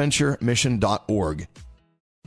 bonaventuremission.org.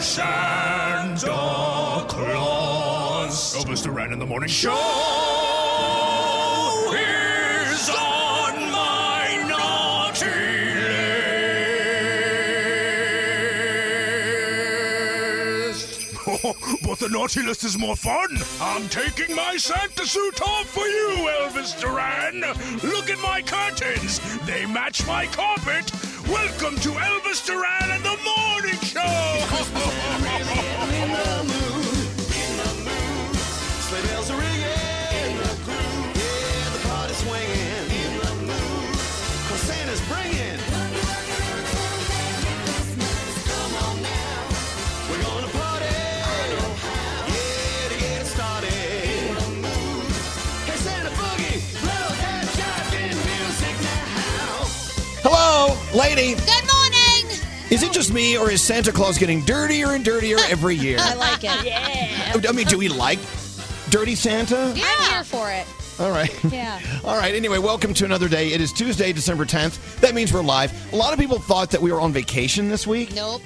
Santa Claus. Oh, Elvis Duran in the morning. Show the naughty list is more fun. I'm taking my Santa suit off for you, Elvis Duran. Look at my curtains. They match my carpet. Welcome to Elvis Duran and the Morning Sleigh lady. Good morning. Is it just me, or is Santa Claus getting dirtier and dirtier every year? I like it. Yeah. I mean, do we like Dirty Santa? I'm here for it. All right. Yeah. All right. Anyway, welcome to another day. It is Tuesday, December 10th. That means we're live. A lot of people thought that we were on vacation this week. Nope.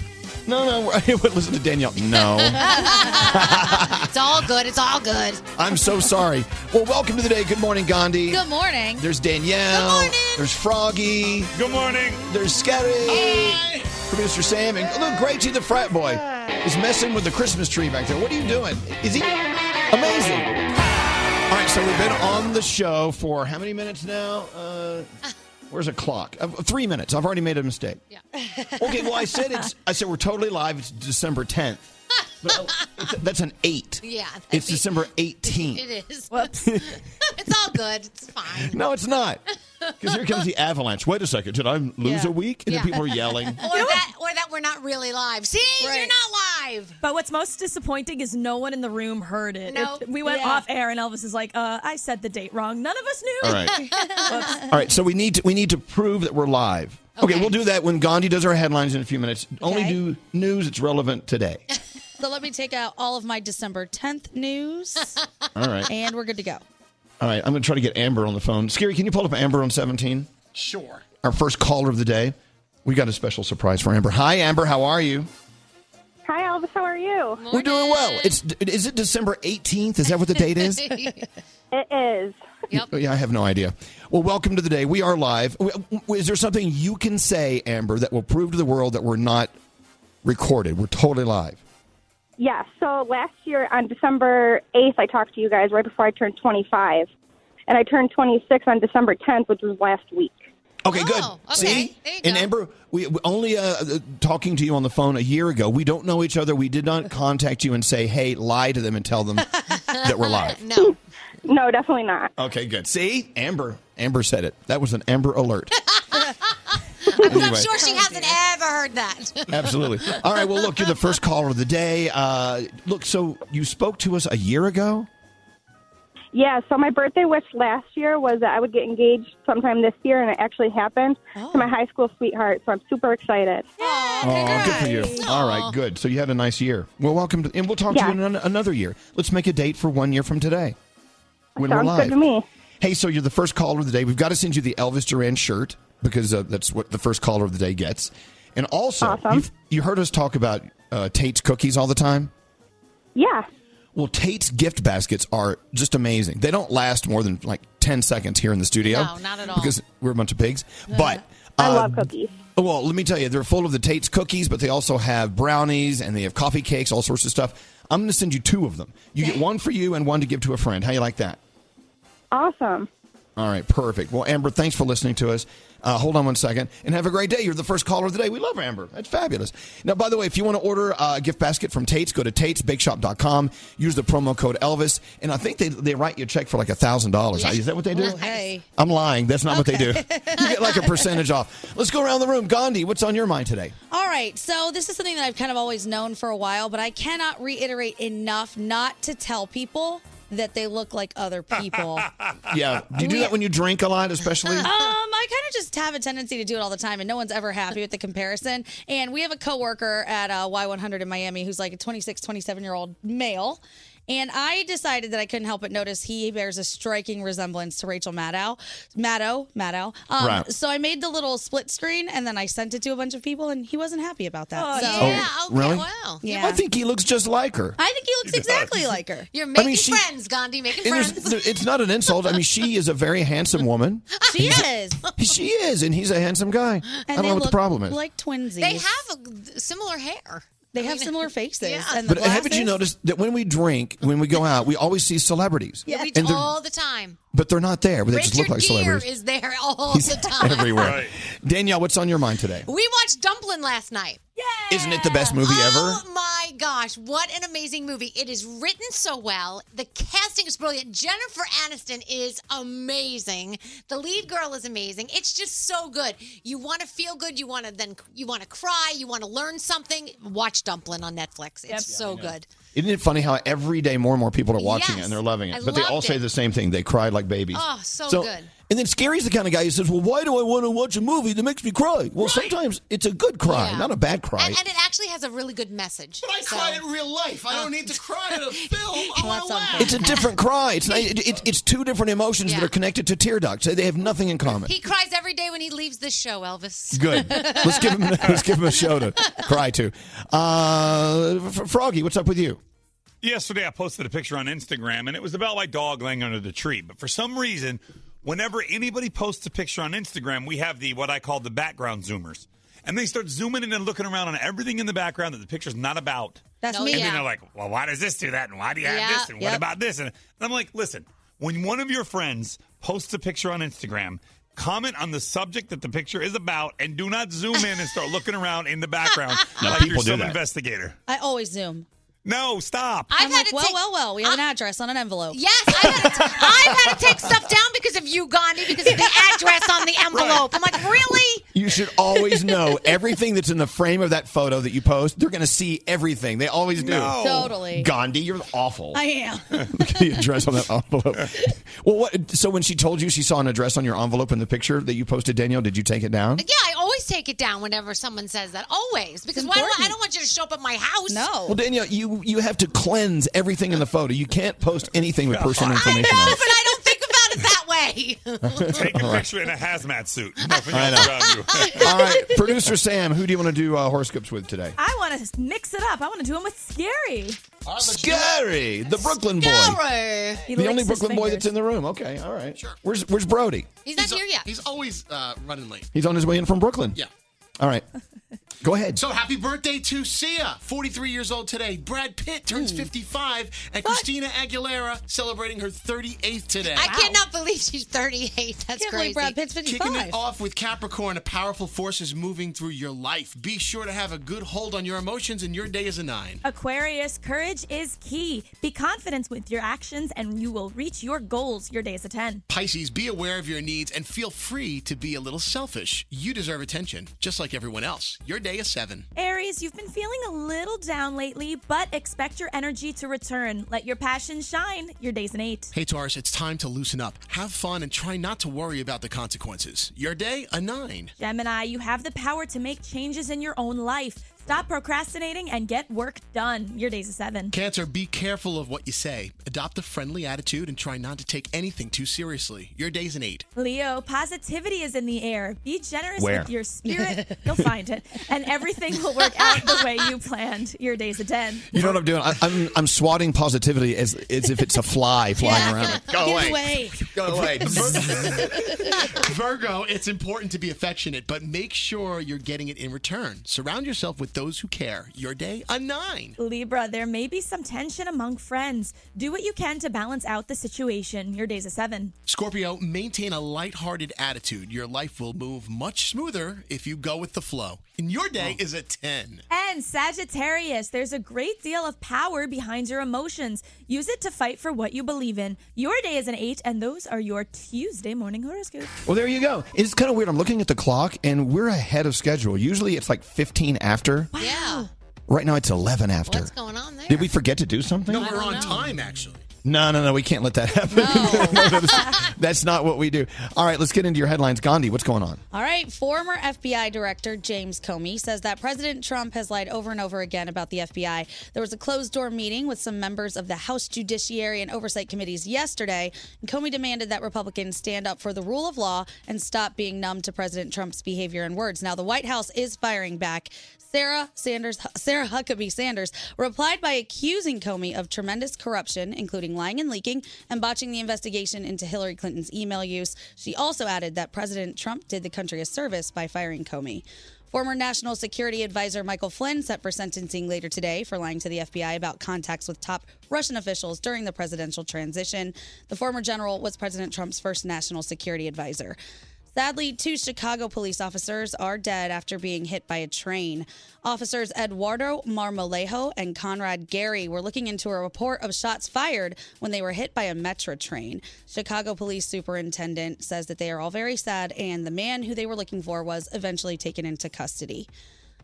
No, no. we're- Listen to Danielle. No. it's all good. It's all good. I'm so sorry. Well, welcome to the day. Good morning, Gandhi. Good morning. There's Danielle. Good morning. There's Froggy. Good morning. There's Scary. Hi. Producer Sam. And look, Greg T the frat boy is messing with the Christmas tree back there. What are you doing? Is he amazing? All right, so we've been on the show for how many minutes now? Uh, where's a clock? Uh, three minutes. I've already made a mistake. Yeah. okay, well, I said it's. I said we're totally live. It's December 10th. But uh, that's an eight. Yeah. It's December 18th. It is. Whoops. it's all good. It's fine. No, it's not. Because here comes the avalanche. Wait a second. Did I lose Yeah. a week? And Yeah. then people are yelling. Or that, or that we're not really live. See, you're not live. But what's most disappointing is no one in the room heard it. No. It- we went Yeah. off air, and Elvis is like, uh, "I said the date wrong. None of us knew." All right. All right. So we need to we need to prove that we're live. Okay, Okay. we'll do that when Gandhi does our headlines in a few minutes. Only do news that's relevant today. So let me take out all of my December 10th news, All right. and we're good to go. All right. I'm going to try to get Amber on the phone. Scary, can you pull up Amber on 17? Sure. Our first caller of the day. We got a special surprise for Amber. Hi, Amber. How are you? Hi, Elvis. How are you? We're doing well. It's is it December 18th? Is that what the date is? It is. Oh, Yeah, I have no idea. Well, welcome to the day. We are live. W- w- Is there something you can say, Amber, that will prove to the world that we're not recorded? We're totally live. Yeah. So last year on December 8th, I talked to you guys right before I turned 25. And I turned 26 on December 10th, which was last week. Okay, good. Oh, okay. See, There and go. Amber, we we only uh, uh, talking to you on the phone a year ago. We don't know each other. We did not contact you and say, "Hey, lie to them and tell them that we're live." No. No, definitely not. Okay, good. See, Amber, Amber said it. That was an Amber alert. I'm Anyway. sure she hasn't ever heard that. Absolutely. All right. Well, look, you're the first caller of the day. Uh, look, so you spoke to us a year ago. Yeah. So my birthday wish last year was that I would get engaged sometime this year, and it actually happened to my high school sweetheart. So I'm super excited. Oh, good for you. All right, good. So you had a nice year. Well, welcome to, and we'll talk to you in an- another year. Let's make a date for one year from today when we're Sounds live. good to me. Hey, so you're the first caller of the day. We've got to send you the Elvis Duran shirt because uh, that's what the first caller of the day gets. And also, Awesome. you've, you heard us talk about uh, Tate's cookies all the time. Yeah. Well, Tate's gift baskets are just amazing. They don't last more than like 10 seconds here in the studio. No, not at all. Because we're a bunch of pigs. But I uh, love cookies. Well, let me tell you, they're full of the Tate's cookies, but they also have brownies and they have coffee cakes, all sorts of stuff. I'm going to send you two of them. You get one for you and one to give to a friend. How you like that? Awesome. All right, perfect. Well, Amber, thanks for listening to us. Uh, hold on one second and have a great day. You're the first caller of the day. We love Amber. That's fabulous. Now, by the way, if you want to order a gift basket from Tate's, go to tatesbakeshop.com. Use the promo code Elvis, and I think they they write you a check for like a thousand dollars. Is that what they do? Hey. I'm lying. That's not what they do. You get like a percentage off. Let's go around the room. Gandhi, what's on your mind today? All right, so this is something that I've kind of always known for a while, but I cannot reiterate enough not to tell people that they look like other people. Yeah. Do you do that when you drink a lot, especially? Um, I kind of just have a tendency to do it all the time, and no one's ever happy with the comparison. And we have a coworker at uh, Y100 in Miami who's like a 26, 27 year old male. And I decided that I couldn't help but notice he bears a striking resemblance to Rachel Maddow. Maddow, Maddow. Um, Right. So I made the little split screen and then I sent it to a bunch of people, and he wasn't happy about that. so, Yeah, okay, really? well. Yeah. I think he looks just like her. I think he looks exactly like her. You're making she- friends, Gandhi, making And friends. there's- it's not an insult. I mean, she is a very handsome woman. She is. She is, and he's a handsome guy. I don't know what the problem is. Like twinsies. They have a, similar hair. They I have mean, similar faces. Yeah. And the but haven't you noticed that when we drink, when we go out, we always see celebrities, We and they're, all the time. but they're not there. But they Richard just look like Gere celebrities. is there all He's the time. everywhere. Right. Danielle, what's on your mind today? We watched Dumplin' last night. Isn't it the best movie Oh ever? My gosh, what an amazing movie. It is written so well. The casting is brilliant. Jennifer Aniston is amazing. The lead girl is amazing. It's just so good. You want to feel good, you want to then you want to cry, you want to learn something. Watch Dumplin' on Netflix. It's so good. Isn't it funny how every day more and more people are watching it and they're loving it? I but they all loved say the same thing. They cried like babies. Oh, so good. And then Scary's the kind of guy who says, "Well, why do I want to watch a movie that makes me cry?" Well, sometimes it's a good cry, Yeah. not a bad cry. And, and it actually has a really good message. But I So- cry in real life. I don't need to cry in a film. I laugh. it's a different cry. It's not, it, it, it's two different emotions that are connected to tear ducts. They have nothing in common. He cries every day when he leaves this show, Elvis. Good. Let's give him let's give him a show to cry to. Uh, F- Froggy, what's up with you? Yesterday, I posted a picture on Instagram, and it was about my dog laying under the tree. But for some reason, whenever anybody posts a picture on Instagram, we have the what I call the background zoomers, and they start zooming in and looking around on everything in the background that the picture's not about. That's Oh, me. And yeah. then they're like, well, why does this do that? And why do you have this? And what about this? And I'm like, listen, when one of your friends posts a picture on Instagram, comment on the subject that the picture is about and do not zoom in and start looking around in the background like people you're do some that. investigator. I always zoom. No, stop. I've I'm had like, to well, take, well, well. We have an address on an envelope. Yes, I've had, to, I've had to take stuff down because of you, Gandhi, because of the address on the envelope. I'm like, really? You should always know everything that's in the frame of that photo that you post. They're going to see everything. They always do. No. Totally. Gandhi, you're awful. I am. Look at the address on that envelope. Well, what? So when she told you she saw an address on your envelope in the picture that you posted, Danielle, did you take it down? Yeah, I always take it down whenever someone says that. Always, because why do I, I don't want you to show up at my house. No. Well, Danielle, you you have to cleanse everything in the photo. You can't post anything with personal information. I information know, on but. I don't think about it that way. Take a All right. picture in a hazmat suit. Nothing I else know. around you. All right, producer Sam, who do you want to do uh, horoscopes with today? I want to mix it up. I want to do them with Scary. Scary, the Brooklyn boy. He the licks only his Brooklyn boy fingers. that's in the room. Okay, all right. Sure. Where's Where's Brody? He's not here yet. He's always uh, running late. He's on his way in from Brooklyn. Yeah. All right. Go ahead. So happy birthday to Sia, 43 years old today. Brad Pitt turns hmm. 55, and Christina Aguilera celebrating her 38th today. I cannot believe she's 38. That's Can't crazy. believe Brad Pitt's 55. Kicking it off with Capricorn, a powerful force is moving through your life. Be sure to have a good hold on your emotions, and your day is a nine. Aquarius, courage is key. Be confident with your actions and you will reach your goals. Your day is a 10. Pisces, be aware of your needs and feel free to be a little selfish. You deserve attention, just like everyone else. Your day is seven. Aries, you've been feeling a little down lately, but expect your energy to return. Let your passion shine. Your day's an 8. Hey Taurus, it's time to loosen up. Have fun and try not to worry about the consequences. Your day, a nine. Gemini, you have the power to make changes in your own life. Stop procrastinating and get work done. Your day's a 7. Cancer, be careful of what you say. Adopt a friendly attitude and try not to take anything too seriously. Your day's an eight. Leo, positivity is in the air. Be generous Where? with your spirit. You'll find it. And everything will work out the way you planned. Your day's a 10. You know what I'm doing? I, I'm I'm swatting positivity as as if it's a fly flying Yeah. around. Go Get away. away. Go away. Virgo, it's important to be affectionate, but make sure you're getting it in return. Surround yourself with those who care. Your day, a nine. Libra, there may be some tension among friends. Do what you can to balance out the situation. Your day's a 7. Scorpio, maintain a lighthearted attitude. Your life will move much smoother if you go with the flow. And your day is a 10. And Sagittarius, there's a great deal of power behind your emotions. Use it to fight for what you believe in. Your day is an 8, and those are your Tuesday morning horoscopes. Well, there you go. It's kind of weird. I'm looking at the clock, and we're ahead of schedule. Usually, it's like 15 after. Yeah. Right now, it's 11 after. What's going on there? Did we forget to do something? No, we're on time, actually. No, no, no. We can't let that happen. No, that's, that's not what we do. All right, let's get into your headlines. Gandhi, what's going on? All right, former FBI Director James Comey says that President Trump has lied over and over again about the FBI. There was a closed door meeting with some members of the House Judiciary and Oversight Committees yesterday, and Comey demanded that Republicans stand up for the rule of law and stop being numb to President Trump's behavior and words. Now, the White House is firing back. Sarah Sanders, Sarah Huckabee Sanders replied by accusing Comey of tremendous corruption, including lying and leaking and botching the investigation into Hillary Clinton's email use. She also added that President Trump did the country a service by firing Comey. Former National Security Advisor Michael Flynn set for sentencing later today for lying to the FBI about contacts with top Russian officials during the presidential transition. The former general was President Trump's first national security advisor. Sadly, two Chicago police officers are dead after being hit by a train. Officers Eduardo Marmolejo and Conrad Gary were looking into a report of shots fired when they were hit by a Metra train. Chicago Police Superintendent says that they are all very sad, and the man who they were looking for was eventually taken into custody.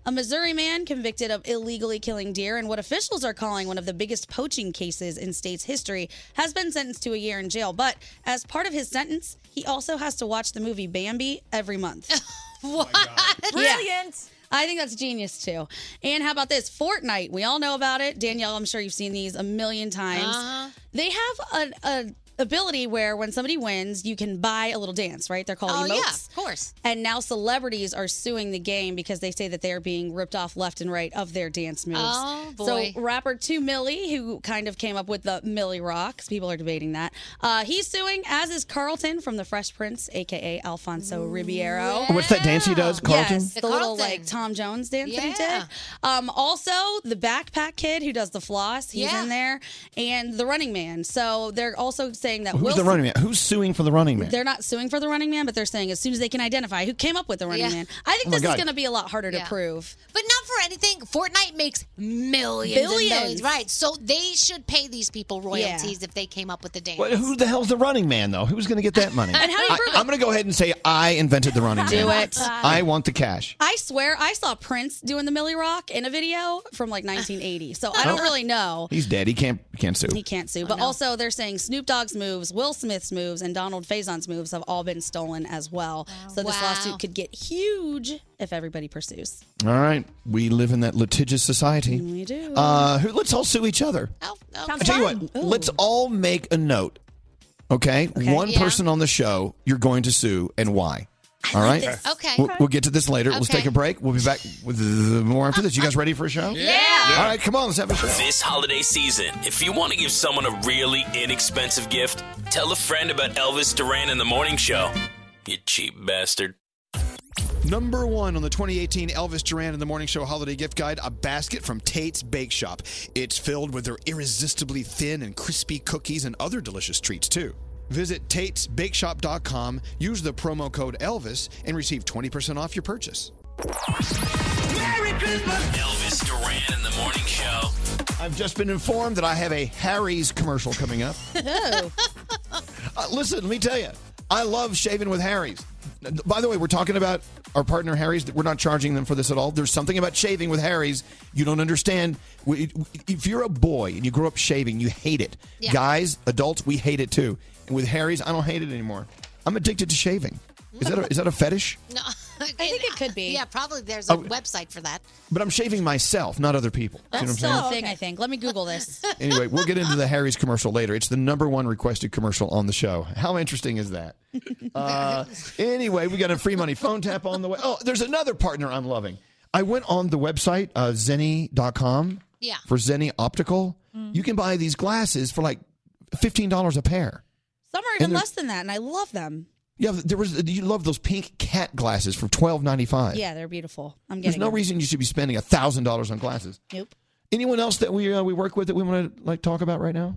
A Missouri man convicted of illegally killing deer in what officials are calling one of the biggest poaching cases in state's history has been sentenced to a year in jail. But as part of his sentence, he also has to watch the movie Bambi every month. what? Brilliant. I think that's genius too. And how about this? Fortnite. We all know about it. Danielle, I'm sure you've seen these a million times. Uh-huh. They have a, a ability where when somebody wins, you can buy a little dance, right? They're called Oh, emotes. yeah, of course. And now celebrities are suing the game because they say that they are being ripped off left and right of their dance moves. Oh, boy. So rapper 2 Milly, who kind of came up with the Milly Rock, 'cause people are debating that, uh, he's suing, as is Carlton from The Fresh Prince, aka Alfonso Ribeiro. What's that dance he does, Carlton? Yes, the, The little Carlton. like Tom Jones dance that he Yeah. did. Um, also, the backpack kid who does the floss, he's Yeah. in there, and the Running Man. So they're also saying that Who's Will the running man? Who's suing for the running man? they're not suing for the Running Man, but they're saying as soon as they can identify who came up with the Running Yeah. Man. I think Oh my this God. is going to be a lot harder Yeah. to prove. But not for for anything, Fortnite makes millions, and Billions. millions, right? So they should pay these people royalties if they came up with the dance. What, who the hell's the running man, though? Who's going to get that money? And how do you I, prove I'm going to go ahead and say I invented the running Do man. it. I want the cash. I swear I saw Prince doing the Milly Rock in a video from like 1980. So I don't Oh. really know. He's dead. He can't can't sue. He can't sue. Oh, but also, they're saying Snoop Dogg's moves, Will Smith's moves, and Donald Faison's moves have all been stolen as well. So this Wow. lawsuit could get huge if everybody pursues. All right, we live in that litigious society. We do. Uh, who, let's all sue each other. Oh, I tell you what, let's all make a note. Okay, one Yeah. person on the show you're going to sue and why. All right. this. Okay. We'll, we'll get to this later. Let's take a break. We'll be back with more after this. You guys ready for a show? Yeah. All right, come on, let's have a show. This holiday season, if you want to give someone a really inexpensive gift, tell a friend about Elvis Duran in the Morning Show. You cheap bastard. Number one on the 2018 Elvis Duran in the Morning Show Holiday Gift Guide, a basket from Tate's Bake Shop. It's filled with their irresistibly thin and crispy cookies and other delicious treats, too. Visit Tate'sBakeShop.com, use the promo code Elvis, and receive 20% off your purchase. Elvis Duran in the Morning Show. I've just been informed that I have a Harry's commercial coming up. Oh. Uh, listen, let me tell you, I love shaving with Harry's. By the way, we're talking about our partner Harry's. We're not charging them for this at all. There's something about shaving with Harry's you don't understand. If you're a boy and you grow up shaving, you hate it. Yeah. Guys, adults, we hate it too. And with Harry's, I don't hate it anymore. I'm addicted to shaving. Is that a, is that a fetish? No, I think it could be. Yeah, probably. There's a Oh. website for that. But I'm shaving myself, not other people. You know That's what I'm still saying? a thing, I think. Let me Google this. Anyway, we'll get into the Harry's commercial later. It's the number one requested commercial on the show. How interesting is that? Uh, anyway, we got a free money phone tap on the way. Oh, there's another partner I'm loving. I went on the website, uh, zenni.com. Yeah. For Zenni Optical. You can buy these glasses for like $15 a pair. Some are even they're- less than that, and I love them. Yeah, there was. You love those pink cat glasses for twelve ninety five. Yeah, they're beautiful. I'm getting. There's no them. reason you should be spending thousand dollars on glasses. Nope. Anyone else that we uh, we work with that we want to like talk about right now?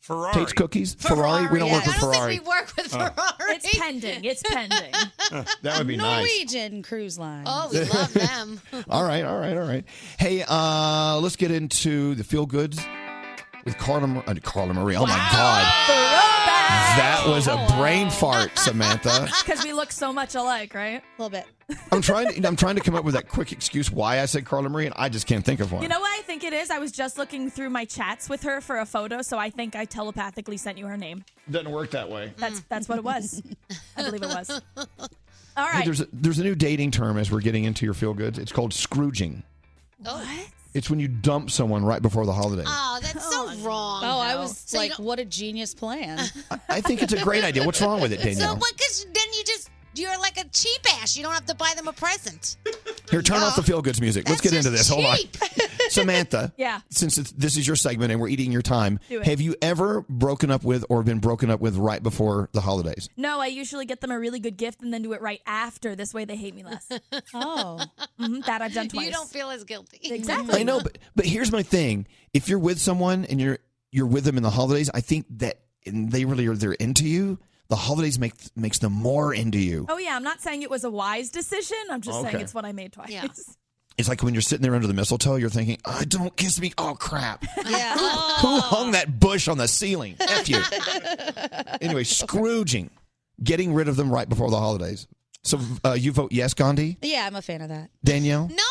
Ferrari. Tate's Cookies, Ferrari. We don't work with I don't Ferrari. think we work with Ferrari. It's pending. It's pending. that would be nice. Norwegian Cruise Line. Oh, we love them. All right, all right, all right. Hey, uh, let's get into the feel goods with Carla, Mar- uh, Carla Marie. Oh my God, that was a brain fart, Samantha. Because we look so much alike, right? A little bit. I'm trying. To, I'm trying to come up with that quick excuse why I said Carla Marie, and I just can't think of one. You know what I think it is? I was just looking through my chats with her for a photo, so I think I telepathically sent you her name. Doesn't work that way. That's that's what it was. I believe it was. All right. Hey, there's a, there's a new dating term as we're getting into your feel goods. It's called scrooging. Oh. What? It's when you dump someone right before the holidays. Oh, that's so wrong. Oh, I was So like, what a genius plan. I think it's a great idea. What's wrong with it, So Danielle? what? Because then you just you're like a cheap ass. You don't have to buy them a present. Here, turn off the feel goods music. Let's get into this. Hold on. cheap. Samantha. Yeah. Since it's, this is your segment and we're eating your time, Do it. have you ever broken up with or been broken up with right before the holidays? No, I usually get them a really good gift and then do it right after. This way they hate me less. oh. Mhm, that I've done twice. You don't feel as guilty. Exactly. I know, but but here's my thing: if you're with someone and you're you're with them in the holidays, I think that and they really are they're into you. The holidays make makes them more into you. Oh yeah, I'm not saying it was a wise decision. I'm just saying it's what I made twice. It's like when you're sitting there under the mistletoe, you're thinking, "Oh, don't kiss me!" Oh crap! Yeah. Who hung that bush on the ceiling? F you. anyway, Scrooging, getting rid of them right before the holidays. So uh, you vote yes, Gandhi, Yeah, I'm a fan of that. Danielle. No,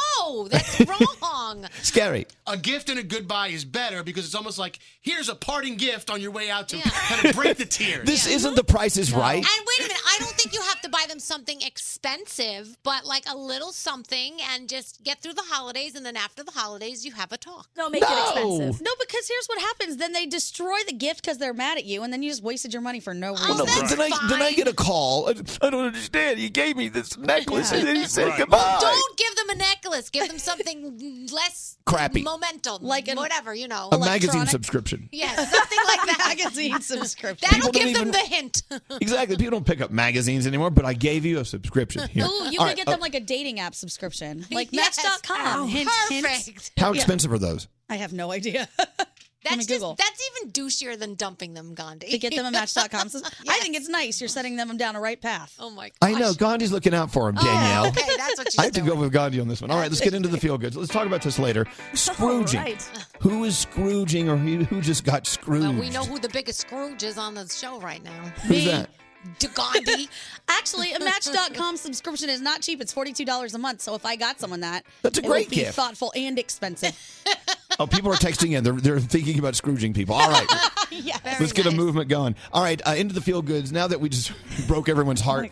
that's wrong. Scary. A gift and a goodbye is better because it's almost like here's a parting gift on your way out to kind of break the tears. This isn't the Price is Right. And wait a minute, I don't think you have to buy them something expensive, but like a little something and just get through the holidays and then after the holidays you have a talk. No, make it expensive. No, because here's what happens. Then they destroy the gift because they're mad at you, and then you just wasted your money for no oh, reason. Well, no, but then I then I get a call. I, I don't understand. You gave me this necklace and then he said goodbye. Don't give them a necklace. Give them something less Crappy. momentum, like whatever you know. a magazine subscription. Yes, something like that. magazine subscription. That'll People don't give them even- the hint. Exactly. People don't pick up magazines anymore, but I gave you a subscription here. Ooh, you All could right, get uh, them like a dating app subscription, like Yes. Match.com. Oh, hint, hint. perfect. how Yeah. expensive are those? I have no idea. Let me That's Google. just that's even douchier than dumping them, Gandhi. to get them a Match.com. So I think it's nice. You're setting them down a right path. Oh my gosh. I know Gandhi's looking out for him, oh, Danielle. Oh, okay, that's what she's I have to go with Gandhi on this one. All right, let's get into the feel goods. Let's talk about this later. Scrooging. right. Who is Scrooging or who, who just got Scrooged? Well, we know who the biggest Scrooge is on the show right now. Who's that? D- Gandhi. Actually, a Match.com subscription is not cheap. It's $42 a month. So if I got someone that, That's a it great would be gift. thoughtful and expensive. Oh, people are texting in. They're, they're thinking about Scrooging people. All right. yes. Let's get a movement going. All right, uh, into the feel goods. Now that we just broke everyone's heart,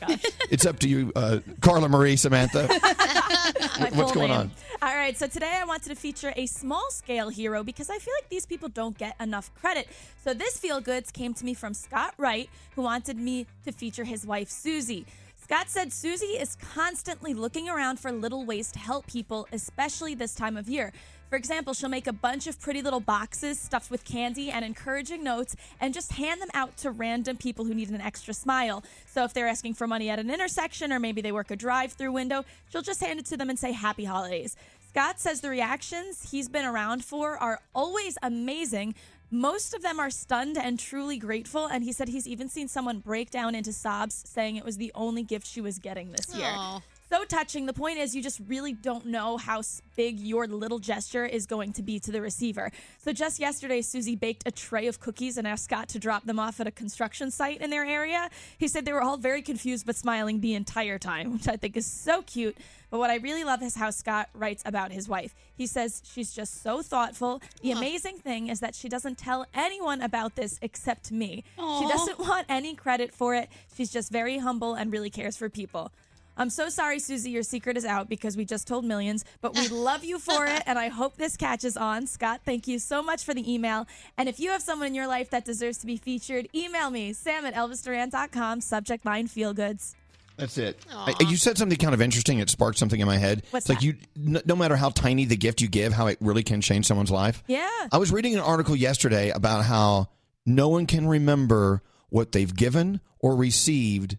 it's up to you, uh, Carla Marie, Samantha. What's going on? All right, so today I wanted to feature a small scale hero because I feel like these people don't get enough credit. So this feel goods came to me from Scott Wright, who wanted me to feature his wife Susie. Scott said Susie is constantly looking around for little ways to help people, especially this time of year. For example, she'll make a bunch of pretty little boxes stuffed with candy and encouraging notes and just hand them out to random people who need an extra smile. So if they're asking for money at an intersection or maybe they work a drive through window, she'll just hand it to them and say happy holidays. Scott says the reactions he's been around for are always amazing. Most of them are stunned and truly grateful, and he said he's even seen someone break down into sobs saying it was the only gift she was getting this year. Aw. So touching. The point is, you just really don't know how big your little gesture is going to be to the receiver. So just yesterday, Susie baked a tray of cookies and asked Scott to drop them off at a construction site in their area. He said they were all very confused but smiling the entire time, which I think is so cute. But what I really love is how Scott writes about his wife. He says she's just so thoughtful. The amazing thing is that she doesn't tell anyone about this except me. She doesn't want any credit for it. She's just very humble and really cares for people. I'm so sorry, Susie, your secret is out because we just told millions, but we love you for it, and I hope this catches on. Scott, thank you so much for the email. And if you have someone in your life that deserves to be featured, email me, sam at elvisduran.com, subject line feel goods. That's it. I, you said something kind of interesting. It sparked something in my head. What's it's like you, no, no matter how tiny the gift you give, how it really can change someone's life. Yeah. I was reading an article yesterday about how no one can remember what they've given or received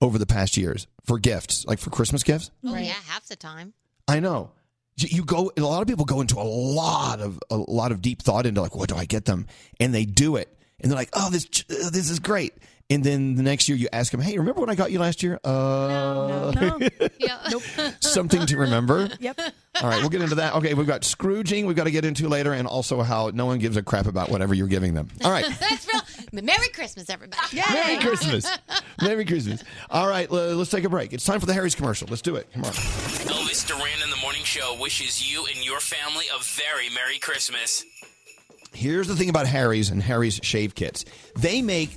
over the past years for gifts, like for Christmas gifts. Oh yeah, half the time. I know. You you go. A lot of people go into a lot of a lot of deep thought into like, what do I get them? And they do it, and they're like, oh, this uh, this is great. And then the next year, you ask them, hey, remember what I got you last year? Uh, nope. something to remember. Yep. All right, we'll get into that. Okay, we've got Scrooging. We've got to get into later, and also how no one gives a crap about whatever you're giving them. All right. That's real. Merry Christmas, everybody. Merry Christmas. Merry Christmas. All right, let's take a break. It's time for the Harry's commercial. Let's do it. Come on. Elvis Duran in the Morning Show wishes you and your family a very Merry Christmas. Here's the thing about Harry's and Harry's shave kits. They make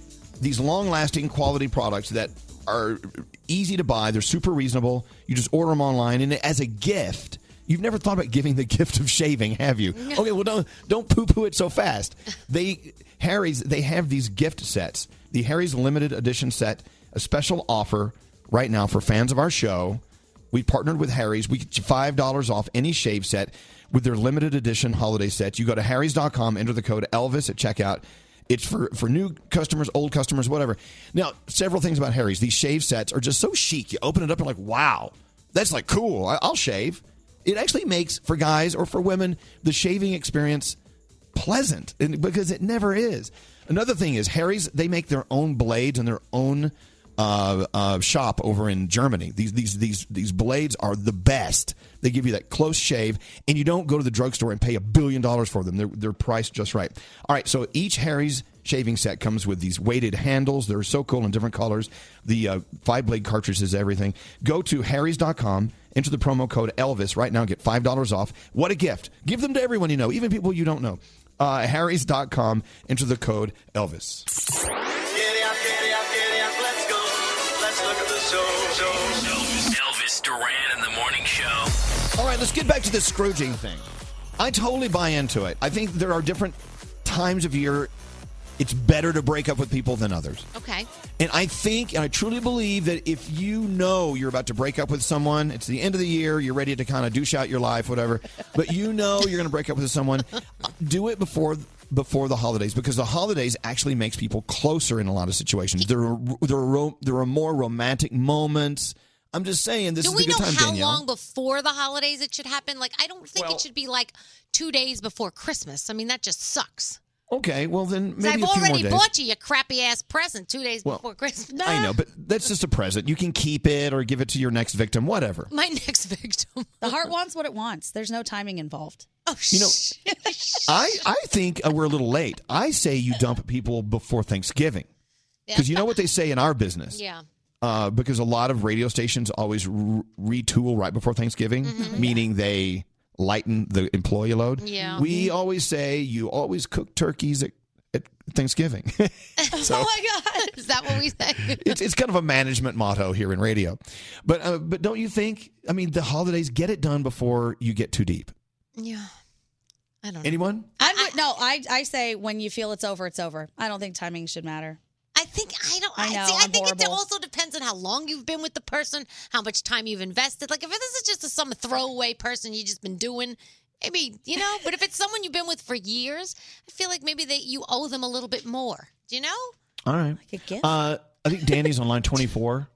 these long-lasting quality products that are easy to buy. They're super reasonable. You just order them online, and as a gift, you've never thought about giving the gift of shaving, have you? Okay, well don't don't poo-poo it so fast. They Harry's they have these gift sets. The Harry's limited edition set, a special offer right now for fans of our show. We partnered with Harry's. We get you five dollars off any shave set with their limited edition holiday sets. You go to Harry's.com, enter the code Elvis at checkout. It's for, for new customers, old customers, whatever. Now, several things about Harry's. These shave sets are just so chic. You open it up and like, wow, that's like cool. I, I'll shave. It actually makes for guys or for women the shaving experience pleasant because it never is. Another thing is Harry's. They make their own blades and their own uh, uh, shop over in Germany. These these these these blades are the best. They give you that close shave, and you don't go to the drugstore and pay a billion dollars for them. They're they're priced just right. All right, so each Harry's shaving set comes with these weighted handles. They're so cool in different colors. The uh, five blade cartridges, everything. Go to Harry's.com. Enter the promo code Elvis right now. Get five dollars off. What a gift! Give them to everyone you know, even people you don't know. Uh, Harry's.com. Enter the code Elvis. Duran in the Morning Show. All right, let's get back to this Scrooging thing. I totally buy into it. I think there are different times of year it's better to break up with people than others. Okay. And I think, and I truly believe that if you know you're about to break up with someone, it's the end of the year, you're ready to kind of douche out your life, whatever, but you know you're going to break up with someone, do it before before the holidays because the holidays actually makes people closer in a lot of situations. There are there are there are more romantic moments. I'm just saying this Do is we a good know time, how Danielle. long before the holidays it should happen? Like, I don't think Well- it should be like two days before Christmas. I mean, that just sucks. Okay, well then 'Cause maybe I've a few more already days. bought you your crappy ass present two days Well, before Christmas. I know, but that's just a present. You can keep it or give it to your next victim, whatever. My next victim. The heart wants what it wants. There's no timing involved. Oh, You know, I I think uh, we're a little late. I say you dump people before Thanksgiving because you know what they say in our business. Yeah. Uh, because a lot of radio stations always re- retool right before Thanksgiving, Mhm. meaning they lighten the employee load. Yeah. We always say you always cook turkeys at, at Thanksgiving. so oh my God. Is that what we say? it's it's kind of a management motto here in radio. But uh, but don't you think? I mean, the holidays get it done before you get too deep. yeah. I don't know. Anyone? I would no. I I say when you feel it's over, it's over. I don't think timing should matter. I think I don't. I know, see, I I'm think it also depends on how long you've been with the person, how much time you've invested. Like if this is just a, some throwaway person you've just been doing, maybe you know. But if it's someone you've been with for years, I feel like maybe they you owe them a little bit more. Do you know? All right. Like a gift. Uh, I think Danny's on line twenty four.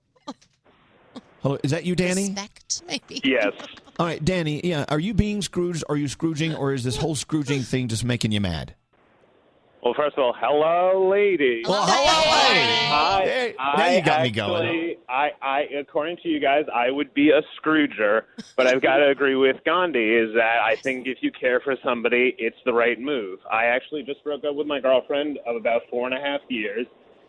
Hello, is that you, Danny? Respect, maybe. Yes. All right, Danny. Yeah, are you being Scrooged? Are you Scrooging, or is this whole Scrooging thing just making you mad? Well, first of all, hello, ladies. Well, hello, lady. I, Hey, I now you got me actually, going. I, I, according to you guys, I would be a Scrooger, but I've got to agree with Gandhi. Is that I think if you care for somebody, it's the right move. I actually just broke up with my girlfriend of about four and a half years.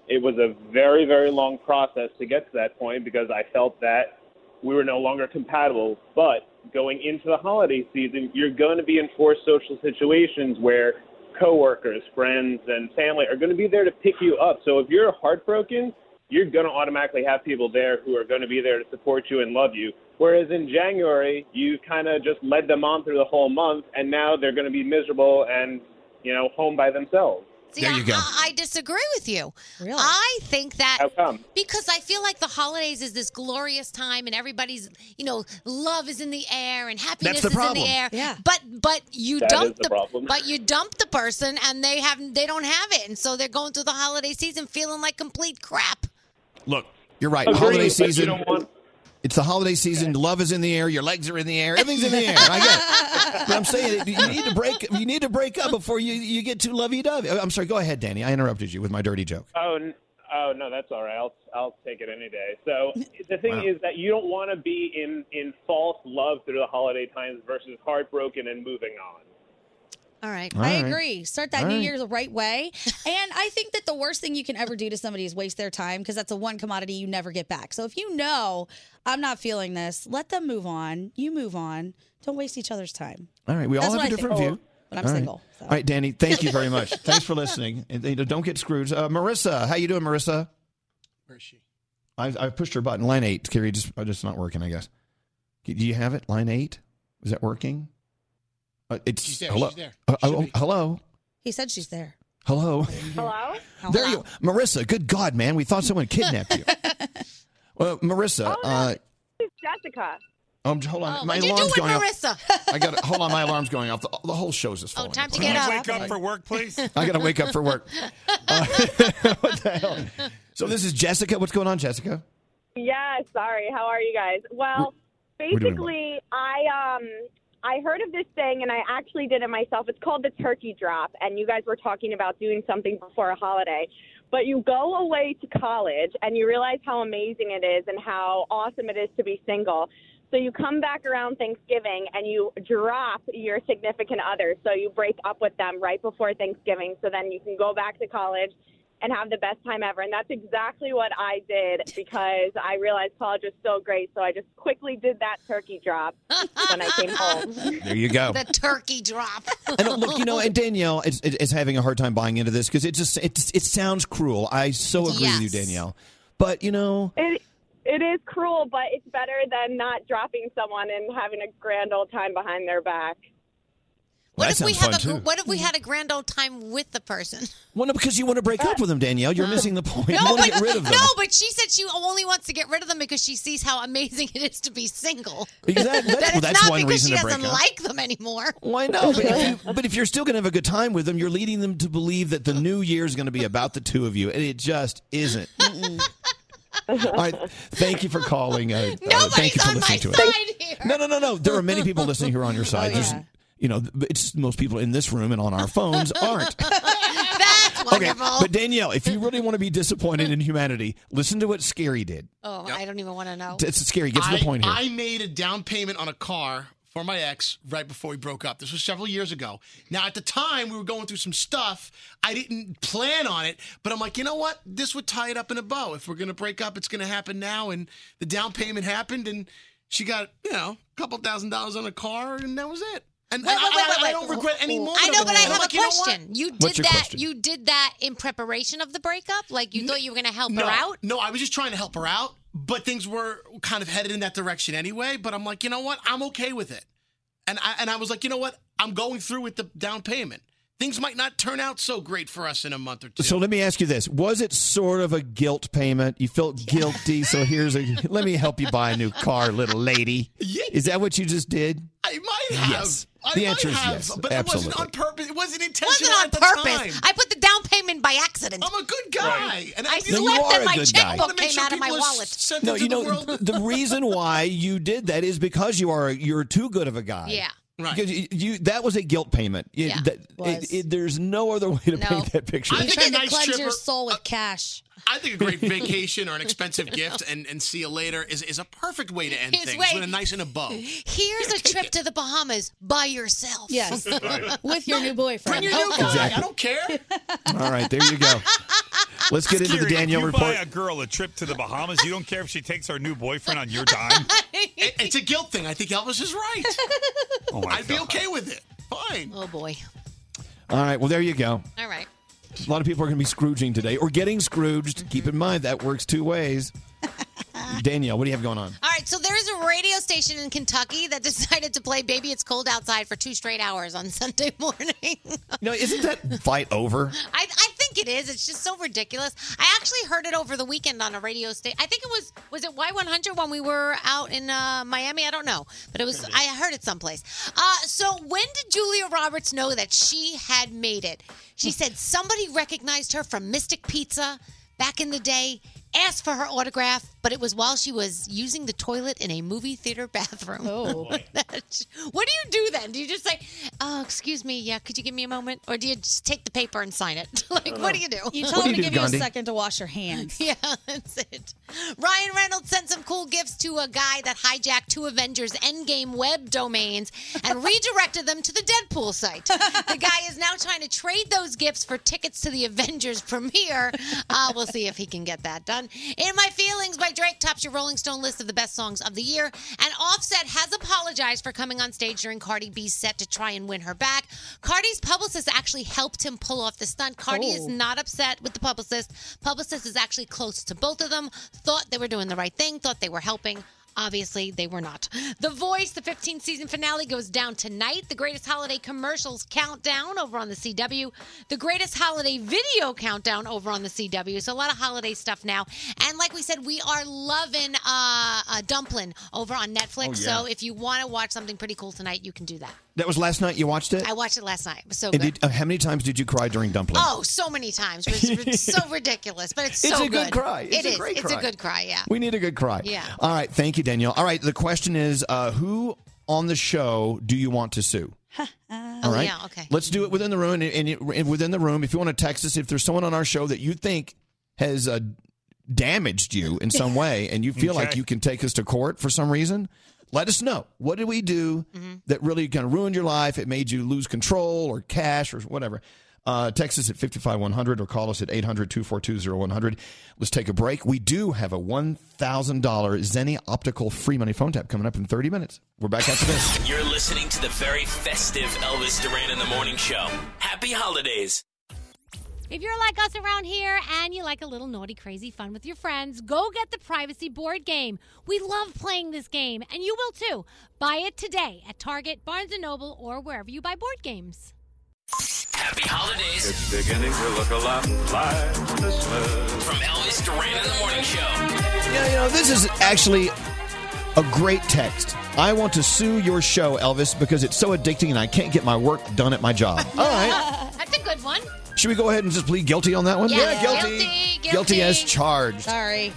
It was a very, very long process to get to that point because I felt that we were no longer compatible. But going into the holiday season, you're going to be in forced social situations where coworkers, friends, and family are going to be there to pick you up. So if you're heartbroken, you're going to automatically have people there who are going to be there to support you and love you. Whereas in January, you kind of just led them on through the whole month, and now they're going to be miserable and, you know, home by themselves. See, I, I, I disagree with you. Really? I think that How come? because I feel like the holidays is this glorious time and everybody's, you know, love is in the air and happiness the is in the air. Yeah. But but you That dump is the problem. but you dump the person and they have they don't have it and so they're going through the holiday season feeling like complete crap. Look, you're right. Agreed, holiday but you season. don't want- It's the holiday season. Love is in the air. Your legs are in the air. Everything's in the air. I get. It. But I'm saying you need to break. You need to break up before you you get too lovey dovey. Oh, I'm sorry. Go ahead, Danny. I interrupted you with my dirty joke. Oh, n- oh no, that's all right. I'll I'll take it any day. So the thing Wow. is that you don't want to be in in false love through the holiday times versus heartbroken and moving on. All right. I agree. Start that All new right. year the right way. and I think that the worst thing you can ever do to somebody is waste their time because that's a one commodity you never get back. So if you know I'm not feeling this, let them move on. You move on. Don't waste each other's time. All right. We That's all have a I different think. view. But I'm All right. single, All right, Danny. Thank you very much. Thanks for listening. And, you know, don't get screwed. Uh, Marissa, how you doing, Marissa? Where is she? I I pushed her button. Line eight. Carrie, just uh, just not working. I guess. Do you have it? Line eight. Is that working? Uh, it's She's there, Hello. she's there. Uh, oh, hello. He said she's there. Hello. Hello? There you, Marissa. Good God, man, we thought someone kidnapped you. well, Marissa. Oh. uh, It's Jessica. um, hold on, my What'd you do alarm's with going Marissa? off. I got to hold on. My alarm's going off. The, the whole show's just Oh, time to get up. Wake up for work, please. I got to wake up for work. Uh, what the hell? So this is Jessica. What's going on, Jessica? Yeah, sorry. How are you guys? Well, we're basically, I um I heard of this thing and I actually did it myself. It's called the turkey drop, and you guys were talking about doing something before a holiday. But you go away to college and you realize how amazing it is and how awesome it is to be single. So you come back around Thanksgiving and you drop your significant other. So you break up with them right before Thanksgiving. So then you can go back to college and have the best time ever. And that's exactly what I did because I realized college was so great. So I just quickly did that turkey drop when I came home. There you go. The turkey drop. And look, you know, and Danielle is, is having a hard time buying into this because it just it, it sounds cruel. I so agree with you, Danielle. But you know, It, it is cruel, but it's better than not dropping someone and having a grand old time behind their back. What that if we have a too. what if we had a grand old time with the person? Well, no, because you want to break up with them, Danielle. You're missing the point. you No, want to but get rid of them. no, but she said she only wants to get rid of them because she sees how amazing it is to be single. Exactly. That's- that well, it's that's not one because reason she to break doesn't up. like them anymore. Why not? But if, you, but if you're still going to have a good time with them, you're leading them to believe that the new year is going to be about the two of you, and it just isn't. All right. Thank you for calling. Uh, uh, thank you for listening to it. No, no, no, no. There are many people listening who are on your side. There's, you know, it's most people in this room and on our phones aren't. That's Okay, wonderful. but Danielle, if you really want to be disappointed in humanity, listen to what Scary did. oh, I don't even want to know. It's scary. Get to the I- point here. I made a down payment on a car for my ex right before we broke up. This was several years ago. Now, at the time, we were going through some stuff. I didn't plan on it, but I'm like, you know what? This would tie it up in a bow. If we're going to break up, it's going to happen now. And the down payment happened, and she got, you know, a couple thousand dollars on a car, and that was it. And, Wait, and wait, I, wait, I- I wait, don't regret any moment. I know, but. I have like, a you know what? question. You What's did your that. question? You did that in preparation of the breakup. Like you thought you were going to help no, her out. No, I was just trying to help her out, but things were kind of headed in that direction anyway. But I'm like, you know what? I'm okay with it. And I and I was like, you know what? I'm going through with the down payment. Things might not turn out so great for us in a month or two. So let me ask you this: Was it sort of a guilt payment? You felt guilty, so here's a let me help you buy a new car, little lady. Is that what you just did? I might have. Yes. I The might answer is have, yes, But it wasn't on purpose. It wasn't intentional. It intentional wasn't on at the purpose. time. I put the down payment by accident. I'm a good guy. And I I- slept are and my good guy. I checkbook came sure out of my wallet. sent No, you the know world. the reason why you did that is because you are you're too good of a guy. Yeah. Right. Because you, you that was a guilt payment. You- Yeah. that- Was. it- it- there's no other way to No. paint that picture. I You think tried to nice cleanse trip your soul with cash. I think a great vacation or an expensive gift and, and see you later is, is a perfect way to end Here's- things wait. with a nice and a bow. Here's a trip to the Bahamas by yourself. Yes, with your new boyfriend. Bring your new guy. Exactly. I don't care. All right, there you go. Let's get into the Scary, Danielle if you buy report. a girl a trip to the Bahamas, you don't care if she takes her new boyfriend on your dime. It- it's a guilt thing. I think Elvis is right. Oh my I'd be okay with it. Fine. Oh boy. All right, well there you go. All right. A lot of people are going to be Scrooging today or getting Scrooged. Keep in mind that works two ways. Danielle, what do you have going on? All right, so there's a radio station in Kentucky that decided to play Baby It's Cold Outside for two straight hours on Sunday morning. You know, isn't that fight over? I, I think it is. It's just so ridiculous. I actually heard it over the weekend on a radio station. I think it was was it Y100 when we were out in uh, Miami. I don't know, but it was. I heard it someplace. Uh, so when did Julia Roberts know that she had made it? She said somebody recognized her from Mystic Pizza back in the day. Asked for her autograph, but it was while she was using the toilet in a movie theater bathroom. Oh. what do you do then? Do you just say, "Oh, excuse me, yeah, could you give me a moment," or do you just take the paper and sign it? like, what do you do? You What tell do him to do, give you a second to wash your hands. Yeah, that's it. Ryan Reynolds sent some cool gifts to a guy that hijacked two Avengers Endgame web domains and redirected them to the Deadpool site. The guy is now trying to trade those gifts for tickets to the Avengers premiere. Uh, we'll see if he can get that done. In My Feelings by Drake tops your Rolling Stone list of the best songs of the year. And Offset has apologized for coming on stage during Cardi B's set to try and win her back. Cardi's publicist actually helped him pull off the stunt. Cardi is Oh. not upset with the publicist. Publicist is actually close to both of them. Thought they were doing the right thing. Thought they were helping. Obviously, they were not. The Voice, the 15th season finale, goes down tonight. The greatest holiday commercials countdown over on the CW. The greatest holiday video countdown over on the CW. So a lot of holiday stuff now. And like we said, we are loving uh, uh, Dumpling over on Netflix. Oh, yeah. So if you want to watch something pretty cool tonight, you can do that. That was last night you watched it? I watched it last night. It was so good. did, uh, how many times did you cry during Dumpling? Oh, so many times. It was so ridiculous, but it's so It's a good cry. It's It a is. great It's cry. a good cry. Yeah. We need a good cry. Yeah. All right. Thank you, Danielle. All right. The question is uh, who on the show do you want to sue? All oh yeah. Okay. Let's do it within the room. And, and, it- and within the room, if you want to text us, if there's someone on our show that you think has uh, damaged you in some way and you feel like Okay. you can take us to court for some reason, let us know. What did we do Mm-hmm. that really kind of ruined your life? It made you lose control or cash or whatever. Uh, text us at 55100 or call us at 800 242 0100. Let's take a break. We do have a $1,000 Zenni Optical free money phone tap coming up in 30 minutes. We're back after this. You're listening to the very festive Elvis Duran in the Morning Show. Happy holidays. If you're like us around here and you like a little naughty, crazy fun with your friends, go get the Privacy Board Game. We love playing this game, and you will too. Buy it today at Target, Barnes & Noble, or wherever you buy board games. Happy holidays It's beginning to look a lot like Christmas. from Elvis Duran in the Morning Show. Yeah, you know, this is actually a great text. I want to sue your show, Elvis, because it's so addicting and I can't get my work done at my job. All right. That's a good one. Should we go ahead and just plead guilty on that one? Yes. Yeah, guilty. Guilty, Guilty as charged. Sorry.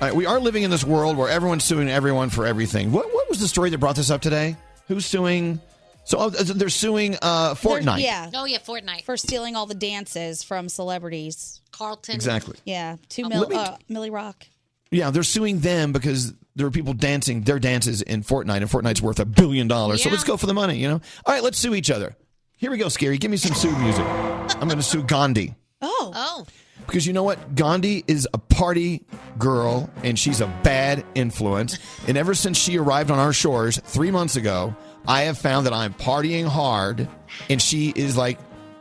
All right, we are living in this world where everyone's suing everyone for everything. What what was the story that brought this up today? Who's suing? So uh, they're suing uh, Fortnite. Yeah. Oh yeah, Fortnite. For stealing all the dances from celebrities. Carlton. Exactly. Yeah. Two Let mil, me- uh, Milly Rock. Yeah, they're suing them because there are people dancing their dances in Fortnite, and Fortnite's worth a billion dollars. So Yeah. let's go for the money, you know? All right, let's sue each other. Here we go, Scary. Give me some sue music. I'm going to sue Gandhi. Oh. Oh. Because you know what? Gandhi is a party girl and she's a bad influence. And ever since she arrived on our shores three months ago, I have found that I'm partying hard and she is like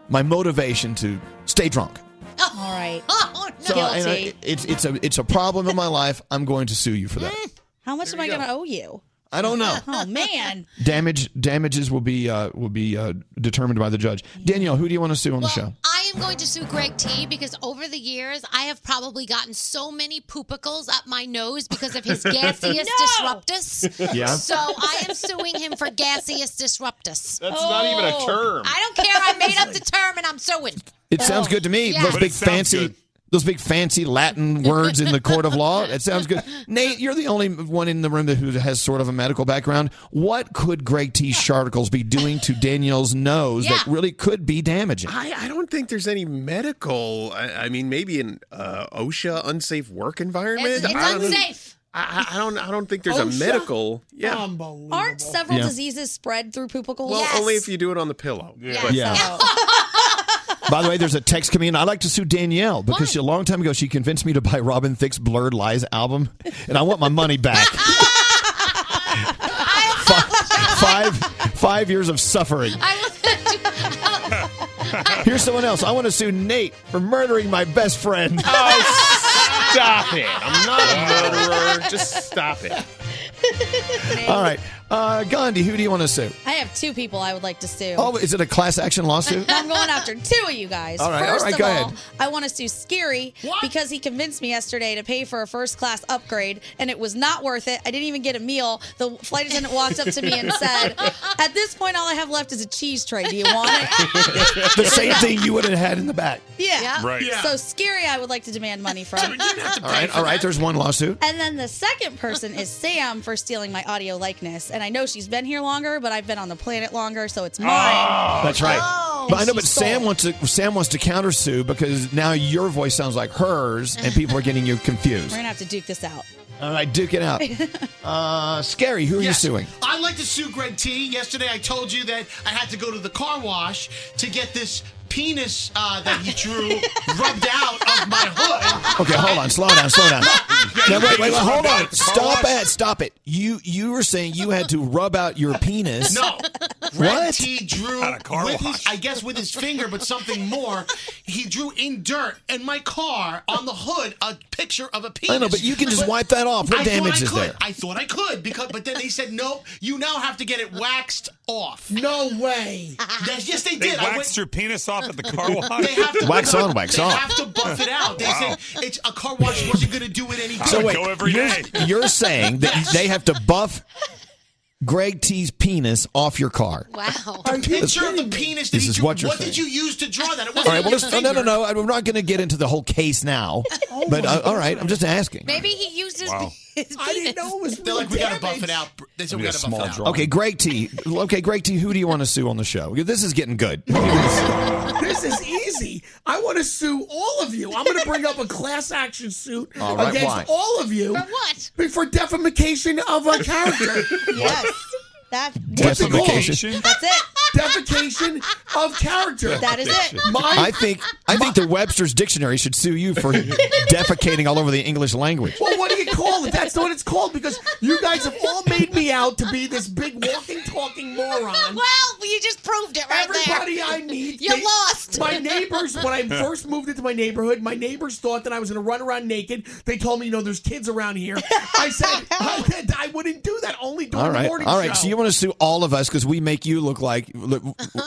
my motivation to stay drunk. Oh. All right. Oh no. So and uh, I, it's it's a it's a problem in my life. I'm going to sue you for that. Mm. How much am I going to owe you? I don't know. Oh man. Damage damages will be uh, will be uh, determined by the judge. Danielle, who do you want to sue on the show? I am going to sue Greg T because over the years I have probably gotten so many poopicles up my nose because of his gaseous disruptus. Yeah. So I am suing him for gaseous disruptus. That's not even a term. I don't care. I made up the term and I'm suing. It sounds good to me. Yeah. Those But big sounds fancy, good. Those big fancy Latin words in the court of law. It sounds good. Nate, you're the only one in the room that who has sort of a medical background. What could Greg T. Sharticles be doing to Danielle's nose that really could be damaging? I, I don't think there's any medical. I, I mean, maybe an uh, OSHA unsafe work environment. It's, it's I don't know. unsafe. I, I I don't. I don't think there's OSHA? a medical. Yeah. Aren't several Yeah. diseases spread through poopicles? Well, only if you do it on the pillow. But- Yeah. By the way, there's a text coming in. I'd like to sue Danielle because she, a long time ago she convinced me to buy Robin Thicke's Blurred Lines album, and I want my money back. five five years of suffering. Here's someone else. I want to sue Nate for murdering my best friend. Oh, stop it! I'm not a murderer. Just stop it. All right, uh, Gandhi. Who do you want to sue? I have two people I would like to sue. Oh, is it a class action lawsuit? I'm going after two of you guys. All right, all first right, of go all, ahead. I want to sue Scary because he convinced me yesterday to pay for a first class upgrade, and it was not worth it. I didn't even get a meal. The flight attendant walked up to me and said, "At this point, all I have left is a cheese tray. Do you want it?" the same thing you would have had in the back. Yeah. Right. Yeah. So Scary, I would like to demand money from. All right, all right. There's one lawsuit. And then the second person is Sam for stealing my audio likeness. And I know she's been here longer, but I've been on the planet longer, so it's mine. That's right. Oh. but I know, but Sam stole wants to Sam wants to countersue because now your voice sounds like hers, and people are getting you confused. We're gonna have to duke this out. All right, duke it out. Uh, scary. Who are Yes. you suing? I'd like to sue Greg T. Yesterday, I told you that I had to go to the car wash to get this penis uh, that he drew rubbed out of my hood. Okay, hold on. Slow down. Slow down. Now, wait, wait, wait, hold on. Stop it. Stop it. You you were saying you had to rub out your penis. No. Greg What? T drew At a car with wash. his, I guess with his finger, but something more. He drew in dirt in my car on the hood a picture of a penis. I know, but you can just wipe that off. What I damage I is could. there? I thought I could because, but then they said nope. You now have to get it waxed off. No way. Yes, yes, they They did. I went- your penis off at the car wash. They have to Wax on, wax they off. They have to buff it out. They Wow. said it's a car wash wasn't going to do it any good. So wait, you're, you're saying that they have to buff Greg T's penis off your car? Wow. A picture of the penis This is drew. what you're did you use to draw that? It All wasn't right, well, your let's, no, no, no, no. I'm not going to get into the whole case now. but uh, all right, I'm just asking. Maybe he uses his, Wow. His penis. I didn't know it was. They're like, we got to buff it out. They said we got to buff it out. Okay, Greg T. Okay, Greg T. Who do you want to sue on the show? This is getting good. this is easy. I want to sue all of you. I'm going to bring up a class action suit All right, against why? all of you. For what? For defamation of a character. yes. That, What's it called? Defamation? That's it. Defecation of character. That is it. My, I think I think the Webster's Dictionary should sue you for defecating all over the English language. well, what do you call it? That's what it's called because you guys have all made me out to be this big walking, talking moron. Well, you just proved it right Everybody there. I meet. You lost. My neighbors, when I first moved into my neighborhood, my neighbors thought that I was going to run around naked. They told me, you know, there's kids around here. I said, I, I wouldn't do that. Only during All the morning all right. show. So you want to sue all of us because we make you look like look,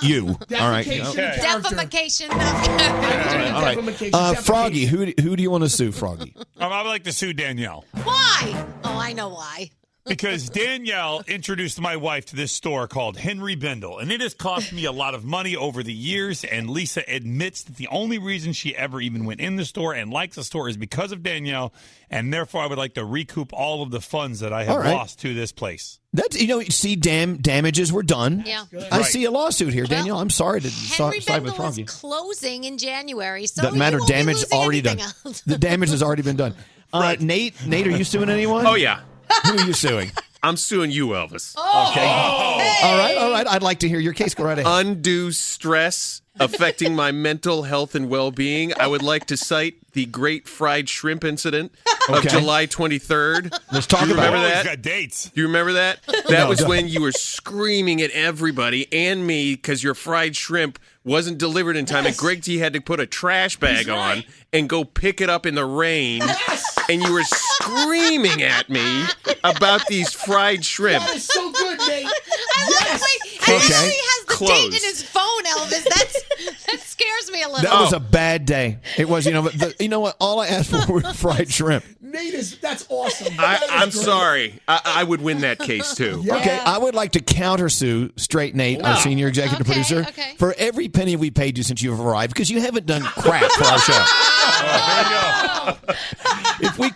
you. All right. Defecation. Defamation of All right. Uh. Froggy, who who do you want to sue, Froggy? Um, I would like to sue Danielle. Why? Oh, I know why. because Danielle introduced my wife to this store called Henri Bendel, and it has cost me a lot of money over the years. And Lisa admits that the only reason she ever even went in the store and likes the store is because of Danielle, and therefore I would like to recoup all of the funds that I have All right. lost to this place. That's you know, see, dam damages were done. Yeah. I Right. see a lawsuit here, Danielle. I'm sorry to so- Henri side with Bendel is Froggy. closing in January, so Doesn't matter. you won't be Damage already done. else. the damage has already been done. Uh, Nate, Nate, are you suing anyone? Oh yeah. Who are you suing? I'm suing you, Elvis. Oh. Okay. All right, all right. I'd like to hear your case. Go right ahead. Undue stress affecting my mental health and well-being. I would like to cite the Great Fried Shrimp Incident of Okay. July 23rd. Let's talk you about remember it. Oh, that? got dates. Do you remember that? That No, was don't. when you were screaming at everybody and me because your fried shrimp wasn't delivered in time, and Greg T had to put a trash bag on and go pick it up in the rain. And you were screaming at me about these fried shrimp. That is so good, Nate. I love wait, he Okay. actually has the date Close. in his phone, Elvis. That's that scares me a little. Bit. That was oh. a bad day. It was, you know, but the, you know what? All I asked for were fried shrimp. Nate is that's awesome. I, That is I'm great. sorry. I, I would win that case too. Okay, I would like to countersue Straight Nate, our senior executive Okay, producer, okay. for every penny we paid you since you've arrived because you haven't done crap for our show. Oh, if we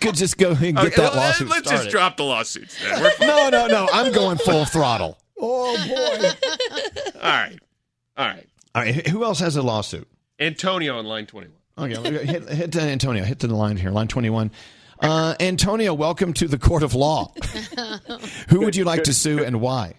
could just go and get Okay, that well, lawsuit let's started. just drop the lawsuits. Then. We're- no, no, no. I'm going full throttle. Oh boy. all right, all right. All right, who else has a lawsuit? Antonio on line 21. Okay, hit, hit to Antonio. Hit to the line here, line 21. Uh, Antonio, welcome to the court of law. Who would you like to sue and why?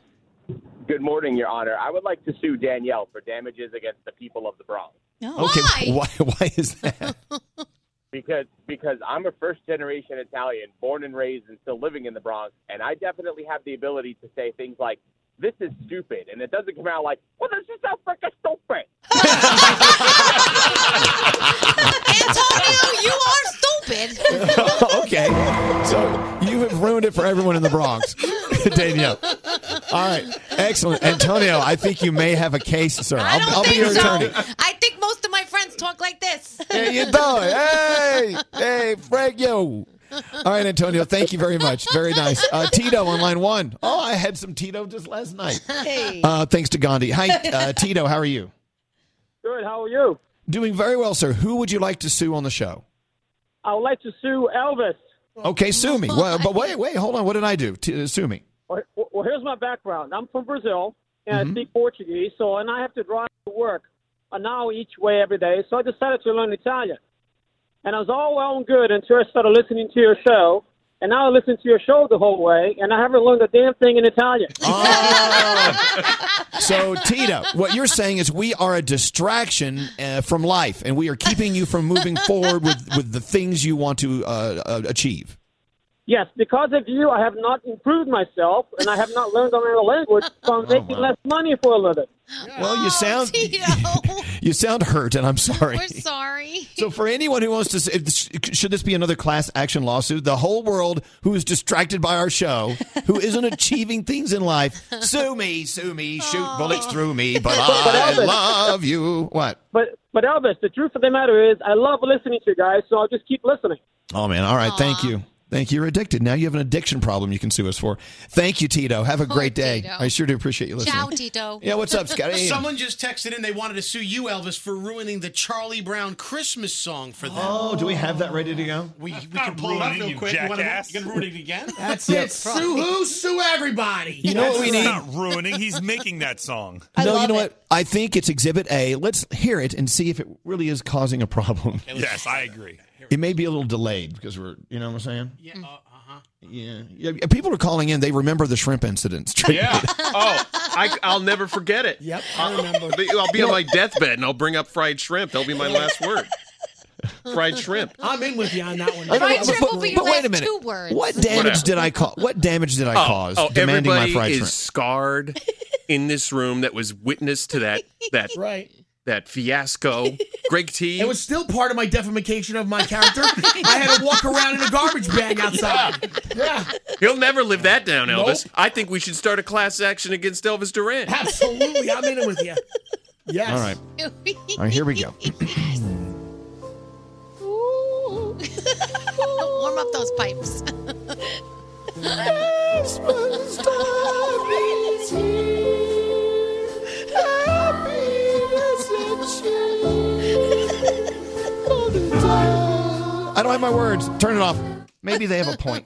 Good morning, Your Honor. I would like to sue Danielle for damages against the people of the Bronx. Okay, why? Why is that? Because because I'm a first generation Italian, born and raised and still living in the Bronx, and I definitely have the ability to say things like, This is stupid and it doesn't come out like, Well this is so freaking stupid. Antonio, you are stupid. okay, so you have ruined it for everyone in the Bronx, Danielle. All right, excellent, Antonio. I think you may have a case, sir. I I'll, don't I'll be think your so. attorney. I think most of my friends talk like this. How you doing? Hey, hey, Frank, yo. All right, Antonio. Thank you very much. Very nice. Uh, Tito on line one. Oh, I had some Tito just last night. Hey. Uh, thanks to Gandhi. Hi, uh, Tito. How are you? Good. How are you? Doing very well, sir. Who would you like to sue on the show? I would like to sue Elvis. Okay, sue me. Well, but wait, wait, hold on. What did I do? T- uh, sue me. Well, well, here's my background. I'm from Brazil, and Mm-hmm. I speak Portuguese, so and I have to drive to work an hour each way every day. So I decided to learn Italian. And I was all well and good until I started listening to your show. And now I listen to your show the whole way, and I haven't learned a damn thing in Italian. So, Tito, what you're saying is we are a distraction uh, from life, and we are keeping you from moving forward with, with the things you want to uh, uh, achieve. Yes, because of you, I have not improved myself, and I have not learned another language, so I'm making less money for a living. Well, you oh, sound you sound hurt, and I'm sorry. We're sorry. So, for anyone who wants to, say, should this be another class action lawsuit? The whole world who is distracted by our show, who isn't achieving things in life, sue me, sue me, shoot oh. bullets through me, but But I Elvis- love you. What? But but Elvis, the truth of the matter is, I love listening to you guys, so I'll just keep listening. Oh man! All right, thank you. Thank you. You're addicted. Now you have an addiction problem you can sue us for. Thank you, Tito. Have a great day. Tito. I sure do appreciate you listening. Ciao, Tito. Yeah, what's up, Scotty? Someone just texted in they wanted to sue you, Elvis, for ruining the Charlie Brown Christmas song for them. Oh, do we have that ready to go? We, we can pull it up ruining real you, quick. You, wanna, jackass. you gonna ruin it again? That's Yep. it. Sue who? Sue everybody. You know what we He's need? not ruining. He's making that song. no, you know what? I think it's Exhibit A. Let's hear it and see if it really is causing a problem. Yes, I agree. It may be a little delayed because we're, you know what I'm saying? Yeah. Uh, uh-huh. Yeah. yeah. People are calling in. They remember the shrimp incidents. Yeah. Oh, I, I'll never forget it. Yep, I remember. I'll be on my deathbed and I'll bring up fried shrimp. That'll be my last word. Fried shrimp. I'm in with you on that one. I Fried but- shrimp will be but wait a minute. two words. What damage Whatever. did I cause? What damage did I cause oh, demanding my everybody fried is shrimp? scarred in this room that was witness to that that Right. That fiasco. Greg T. It was still part of my defamation of my character. I had to walk around in a garbage bag outside. Yeah, He'll never live that down, Nope. Elvis. I think we should start a class action against Elvis Duran. absolutely. I'm in it with you. Yes. All right. All right, here we go. Warm up those pipes. I don't have my words. Turn it off. Maybe they have a point.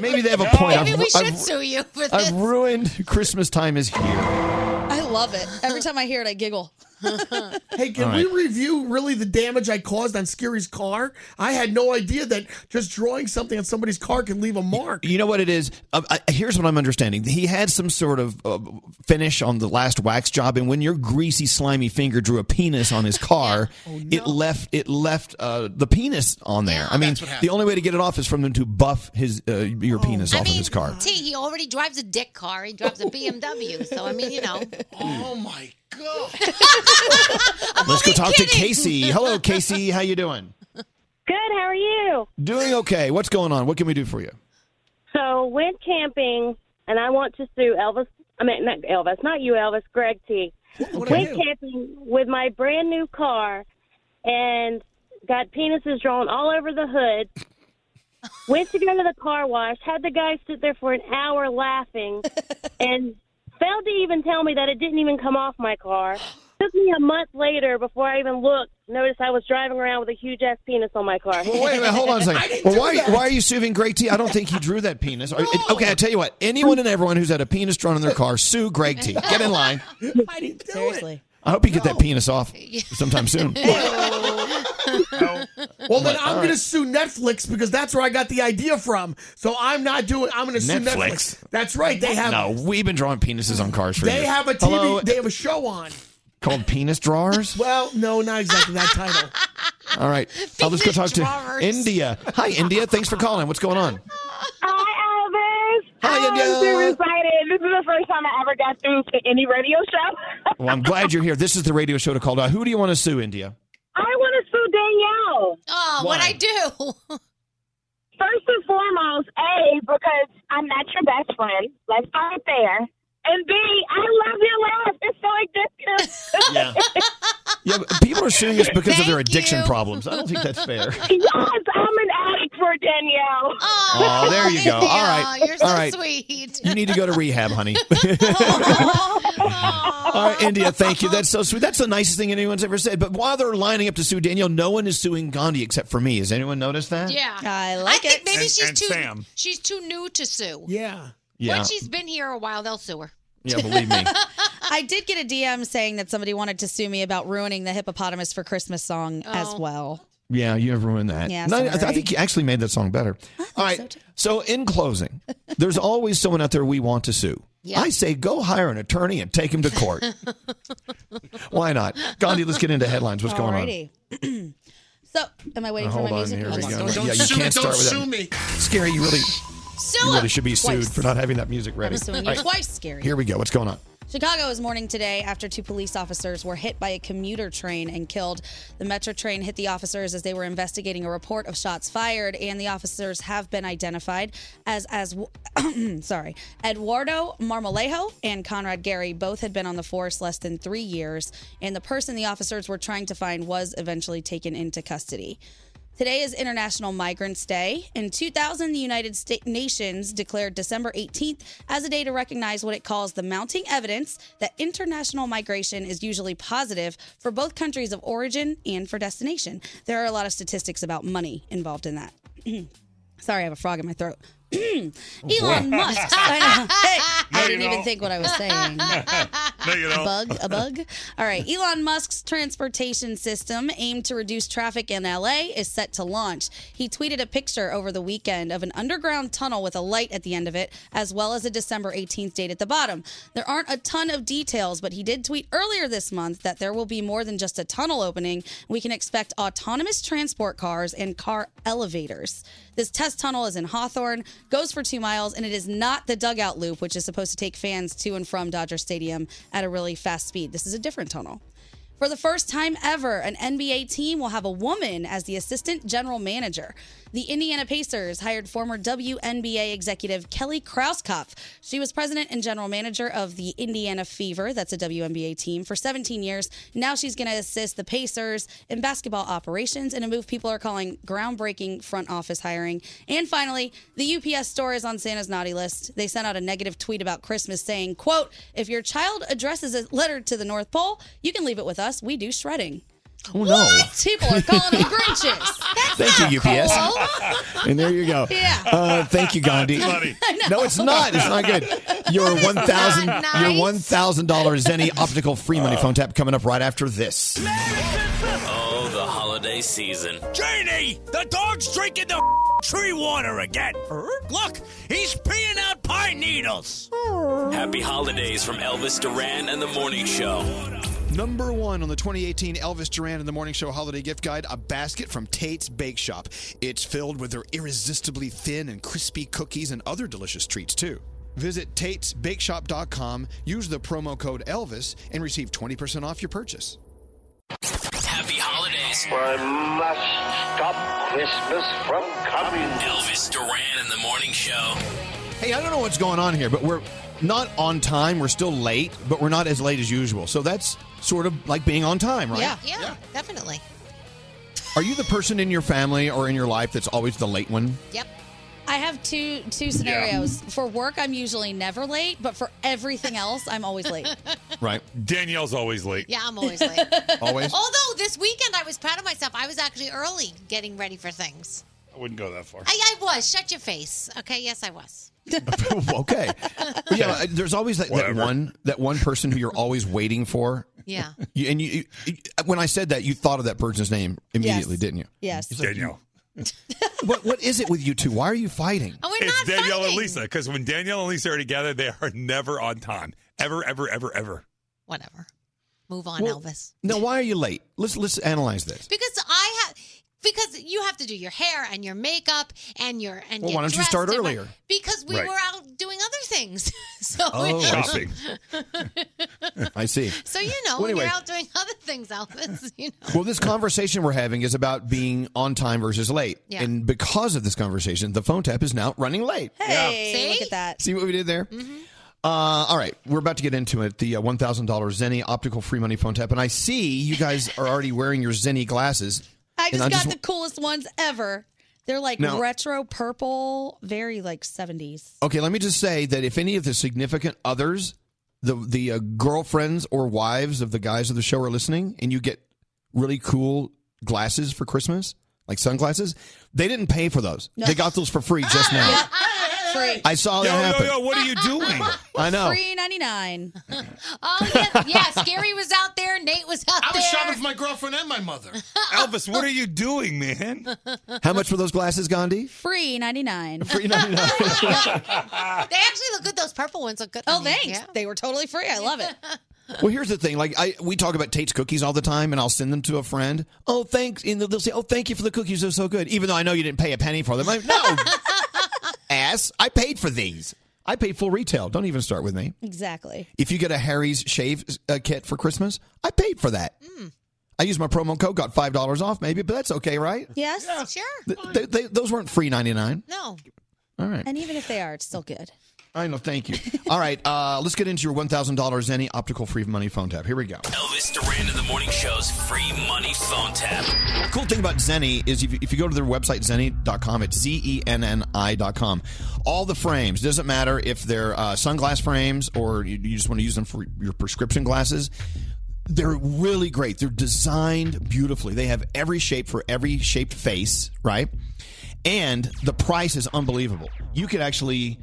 Maybe they have a point. Maybe I've, we should I've- sue you for this. I've ruined Christmas time is here. I love it. Every time I hear it, I giggle. Hey, can All we review really the damage I caused on Scary's car? I had no idea that just drawing something on somebody's car can leave a mark. You know what it is? Uh, I, here's what I'm understanding. He had some sort of uh, finish on the last wax job, and when your greasy, slimy finger drew a penis on his car, Oh, it left it left uh, the penis on there. I mean, the only way to get it off is from them to buff his uh, your penis off of his car. T, he already drives a dick car. He drives a BMW. So I mean, you know. Oh my god. Let's go talk to Casey. Hello, Casey. How you doing? Good. How are you? Doing okay. What's going on? What can we do for you? So went camping, and I want to sue Elvis. I mean, not Elvis, not you, Elvis. Greg T. What went camping with my brand new car, and got penises drawn all over the hood. Went to go to the car wash. Had the guy sit there for an hour laughing, and failed to even tell me that it didn't even come off my car. Took me a month later before I even looked. Noticed I was driving around with a huge ass penis on my car. Well, wait a minute. Hold on a second. Well, why, why are you suing Greg T? I don't think he drew that penis. Are- Okay, I tell you what. Anyone and everyone who's had a penis drawn on their car, sue Greg T. Get in line. I didn't do Seriously. I hope you get that penis off sometime soon. Well, then I'm going to sue Netflix because that's where I got the idea from. So I'm not doing. I'm going to sue Netflix. Netflix. That's right. They have. No, we've been drawing penises on cars for They years. have a TV. Hello, They have a show on. called Penis Drawers. Well, no, not exactly that title. All right, I'll just go talk to India. Hi, India. Thanks for calling. What's going on? Hi, Elvis. Hi, I'm India. super excited. This is the first time I ever got through to any radio show. Well, I'm glad you're here. This is the radio show to call. Uh, who do you want to sue, India? I want to sue Danielle. Oh, Why? what I do? First and foremost, A, because I'm not your best friend. Let's start there. And B, I love your laugh. It's so addictive. Yeah. Yeah, but people are suing us because of their addiction problems. I don't think that's fair. yes, I'm an addict for Danielle. Oh, there you go. All right. You're so All right. sweet. You need to go to rehab, honey. Oh. All right, India, thank you. That's so sweet. That's the nicest thing anyone's ever said. But while they're lining up to sue Danielle, no one is suing Gandhi except for me. Has anyone noticed that? Yeah. I like it. Think maybe And- she's and too Sam. she's too new to sue. Yeah. Yeah. Once she's been here a while, they'll sue her. Yeah, believe me. I did get a DM saying that somebody wanted to sue me about ruining the hippopotamus for Christmas song as Oh. well. Yeah, you have ruined that. Yeah, No, I, I think you actually made that song better. All right. So, in closing, there's always someone out there we want to sue. Yeah. I say go hire an attorney and take him to court. Why not? Gandhi, let's get into headlines. What's going on? Alrighty. so, am I waiting Uh, for my on, music? here we Hold go. on. yeah, you sue- can't don't start with sue that. me. Scary, you really, Sue you really should be sued for not having that music ready. I'm suing you right, twice, Scary. Here we go. What's going on? Chicago is mourning today after two police officers were hit by a commuter train and killed. The Metro train hit the officers as they were investigating a report of shots fired, and the officers have been identified as as sorry Eduardo Marmolejo and Conrad Gary. Both had been on the force less than three years, and the person the officers were trying to find was eventually taken into custody. Today is International Migrants Day. In 2000, the United States Nations declared December 18th as a day to recognize what it calls the mounting evidence that international migration is usually positive for both countries of origin and for destination. There are a lot of statistics about money involved in that. Sorry, I have a frog in my throat. Mm. Oh, Elon Musk. I. No, I didn't even don't. think what I was saying. no, you don't. A bug, a bug. All right. Elon Musk's transportation system aimed to reduce traffic in LA is set to launch. He tweeted a picture over the weekend of an underground tunnel with a light at the end of it, as well as a December 18th date at the bottom. There aren't a ton of details, but he did tweet earlier this month that there will be more than just a tunnel opening. We can expect autonomous transport cars and car elevators. This test tunnel is in Hawthorne, goes for two miles, and it is not the dugout loop, which is supposed to take fans to and from Dodger Stadium at a really fast speed. This is a different tunnel. For the first time ever, an NBA team will have a woman as the assistant general manager. The Indiana Pacers hired former WNBA executive Kelly Krauskopf. She was president and general manager of the Indiana Fever, that's a WNBA team, for 17 years. Now she's going to assist the Pacers in basketball operations in a move people are calling groundbreaking front office hiring. And finally, the UPS store is on Santa's naughty list. They sent out a negative tweet about Christmas saying, quote, if your child addresses a letter to the North Pole, you can leave it with us. We do shredding. Oh no! People are calling them Grinches. Thank you, UPS. And there you go. Yeah. Uh, thank you, Gandhi. That's funny. I know. No, it's not. It's not good. Your one thousand, not your one thousand dollars Zenni Optical free money phone tap coming up right after this. Oh, the holiday season. Janie, the dog's drinking the tree water again. Look, he's peeing out pine needles. Happy holidays from Elvis Duran and the Morning Show. Number one on the 2018 Elvis Duran in the Morning Show Holiday Gift Guide, a basket from Tate's Bake Shop. It's filled with their irresistibly thin and crispy cookies and other delicious treats, too. Visit Tate'sBakeShop.com, use the promo code Elvis, and receive 20% off your purchase. Happy holidays. I must stop Christmas from coming. Elvis Duran in the Morning Show. Hey, I don't know what's going on here, but we're not on time. We're still late, but we're not as late as usual. So that's sort of like being on time, right? Yeah, yeah, definitely. Are you the person in your family or in your life that's always the late one? Yep. I have two two scenarios. For work, I'm usually never late, but for everything else, I'm always late. Right. Danielle's always late. Yeah, I'm always late. Always? Although this weekend I was proud of myself. I was actually early getting ready for things. I wouldn't go that far. I, I was. Shut your face. Okay, yes, I was. okay. But yeah, there's always that, that Whatever. one that one person who you're always waiting for. Yeah. You, and you, you, when I said that, you thought of that person's name immediately, Yes. didn't you? Yes. It's like, Danielle. what what is it with you two? Why are you fighting? Oh, we're it's Danielle and Lisa because when Danielle and Lisa are together, they are never on time. Ever, ever, ever, ever. Whatever. Move on, Well, Elvis. No, why are you late? Let's let's analyze this. Because I have because you have to do your hair and your makeup and your and Well, get why don't you dressed start different. earlier? Because we Right. were out doing other things. so Oh, I see. I see. so you know Well, when you're out doing other things, Elvis. You know. Well, this conversation we're having is about being on time versus late. Yeah. And because of this conversation, the phone tap is now running late. Hey, look at that. See what we did there? Mm-hmm. Uh, all right, we're about to get into it. The uh, $1,000 Zenni Optical free money phone tap. And I see you guys are already wearing your Zenni glasses. I just got wa- the coolest ones ever. They're like Now- retro purple, very like 70s. Okay, let me just say that if any of the significant others, the the uh, girlfriends or wives of the guys of the show are listening, and you get really cool glasses for Christmas, like sunglasses, they didn't pay for those. No. They got those for free just now. Free. I saw Yo, that yo, happen. yo, what are you doing? I know. Free 99. Oh yeah, yeah. Scary was out there. Nate was out there. I was there. shopping for my girlfriend and my mother. Elvis, what are you doing, man? How much were those glasses, Gandhi? Free 99. Free 99. They actually look good. Those purple ones look good. Oh, on you. thanks. Yeah. They were totally free. I love it. Well, here's the thing. Like, I we talk about Tate's cookies all the time, and I'll send them to a friend. Oh, thanks. And they'll say, "Oh, thank you for the cookies. They're so good." Even though I know you didn't pay a penny for them. I'm like, no, ass. I paid for these. I paid full retail. Don't even start with me. Exactly. If you get a Harry's shave uh, kit for Christmas, I paid for that. I used my promo code, got five dollars off, maybe, but that's okay, right? Yes. Sure. Th- they- they- those weren't free ninety nine. No. All right. And even if they are, it's still good. I know. Thank you. All right. Uh, let's get into your one thousand dollars any optical free money phone tap. Here we go. Elvis Duran in the Morning Show's free money phone tap. cool thing about Zenni is if you, if you go to their website, zenni.com, it's Z E N N I.com. All the frames, doesn't matter if they're uh, sunglass frames or you, you just want to use them for your prescription glasses. They're really great. They're designed beautifully. They have every shape for every shaped face, right? And the price is unbelievable. You could actually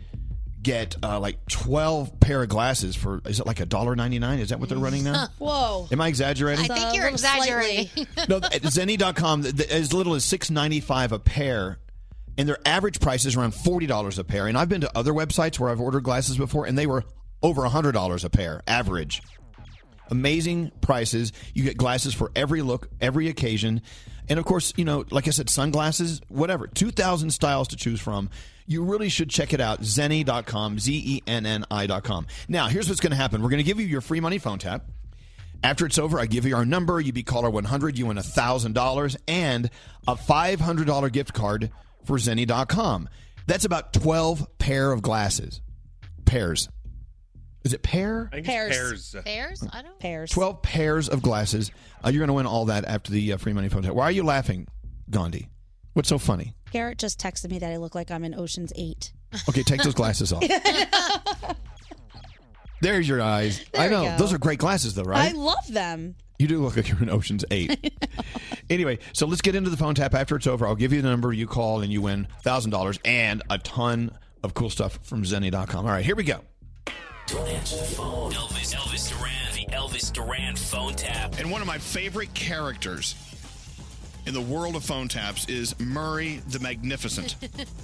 get uh, like 12 pair of glasses for, is it like a dollar ninety nine? Is that what they're running now? Whoa. Am I exaggerating? I think you're exaggerating. no, at Zenni.com, th- th- as little as six ninety five a pair, and their average price is around forty dollars a pair. And I've been to other websites where I've ordered glasses before, and they were over hundred dollars a pair average. Amazing prices. You get glasses for every look, every occasion, and of course, you know, like I said, sunglasses, whatever. Two thousand styles to choose from. You really should check it out. Zenni.com, Z E N N I.com. Now, here's what's going to happen. We're going to give you your free money phone tap. After it's over, I give you our number. You be caller 100. You win $1,000 and a $500 gift card for Zenni.com. That's about 12 pair of glasses. Pairs. Is it pair? I think Pairs. pairs. I don't. Pairs. 12 pairs of glasses. Uh, you're going to win all that after the uh, free money phone tap. Why are you laughing, Gandhi? What's so funny? Garrett just texted me that I look like I'm in Ocean's 8. Okay, take those glasses off. There's your eyes. There I we know. go. Those are great glasses, though, right? I love them. You do look like you're in Ocean's 8. anyway, so let's get into the phone tap after it's over. I'll give you the number, you call, and you win $1,000 and a ton of cool stuff from Zenni.com. All right, here we go. Don't answer the phone. Elvis, Elvis Duran, the Elvis Duran phone tap. And one of my favorite characters in the world of phone taps is Murray the Magnificent,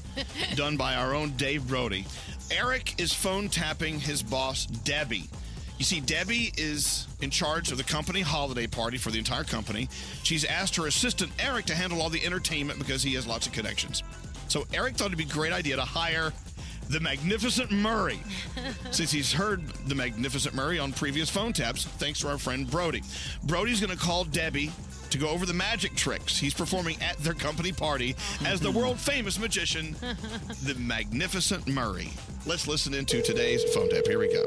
done by our own Dave Brody. Eric is phone tapping his boss, Debbie. You see, Debbie is in charge of the company holiday party for the entire company. She's asked her assistant, Eric, to handle all the entertainment because he has lots of connections. So Eric thought it'd be a great idea to hire the Magnificent Murray, since he's heard the Magnificent Murray on previous phone taps, thanks to our friend Brody. Brody's going to call Debbie to go over the magic tricks he's performing at their company party as the world famous magician, the Magnificent Murray. Let's listen into today's phone tap. Here we go.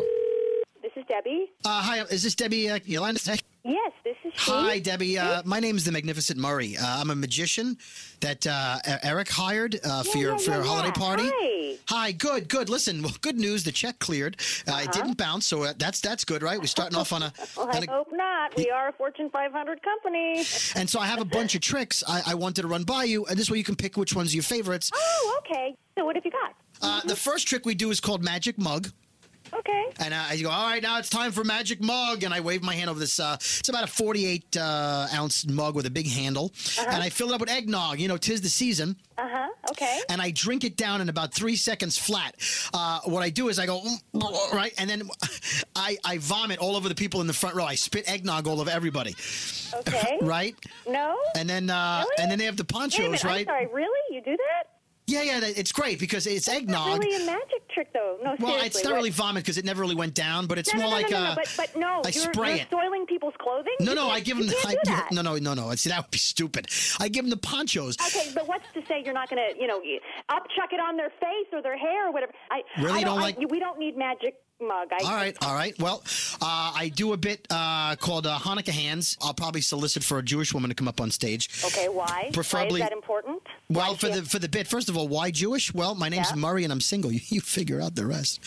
This is Debbie. Uh, hi, is this Debbie uh, Yolanda? Yes, this is she. Hi, Debbie. Uh, my name is the Magnificent Murray. Uh, I'm a magician that uh, Eric hired uh, for Yeah, your yeah, for your yeah, holiday party. Hi. Hi, good, good. Listen, well, good news. The check cleared. Uh, It didn't bounce, so uh, that's that's good, right? We're starting off on a. Well, on I a hope not. We are a Fortune 500 company. and so I have a bunch of tricks I, I wanted to run by you, and this way you can pick which one's are your favorites. Oh, okay. So what have you got? Uh, the first trick we do is called Magic Mug. Okay. And uh, I go, all right, now it's time for Magic Mug. And I wave my hand over this. Uh, it's about a 48 uh, ounce mug with a big handle. Uh-huh. And I fill it up with eggnog. You know, tis the season. Uh huh. Okay. And I drink it down in about three seconds flat. Uh, what I do is I go, right? And then I, I vomit all over the people in the front row. I spit eggnog all over everybody. Okay. right? No. And then uh, and then they have the ponchos, minute, right? I'm sorry. Really? You do that? Yeah, yeah, it's great because it's Not eggnog. really a magic trick, though. No, well, seriously. it's not what- really vomit because it never really went down, but it's no, more no, no, like no, no, uh, but, but no, I you're, spray you're it. soiling people's clothing. No, no, I give them. can't I do that. no, no, no, no. See, that would be stupid. I give them the ponchos. Okay, but what's to say you're not going to, you know, upchuck it on their face or their hair or whatever? I Really I don't I- like- we don't need magic mug. I, All right, all right. Well, uh, I do a bit uh, called uh, Hanukkah hands. I'll probably solicit for a Jewish woman to come up on stage. Okay, why? Preferably- Why is that important? Well, for the for the bit, first of all, why Jewish? Well, my name's Yeah. Murray and I'm single. You, you figure out the rest.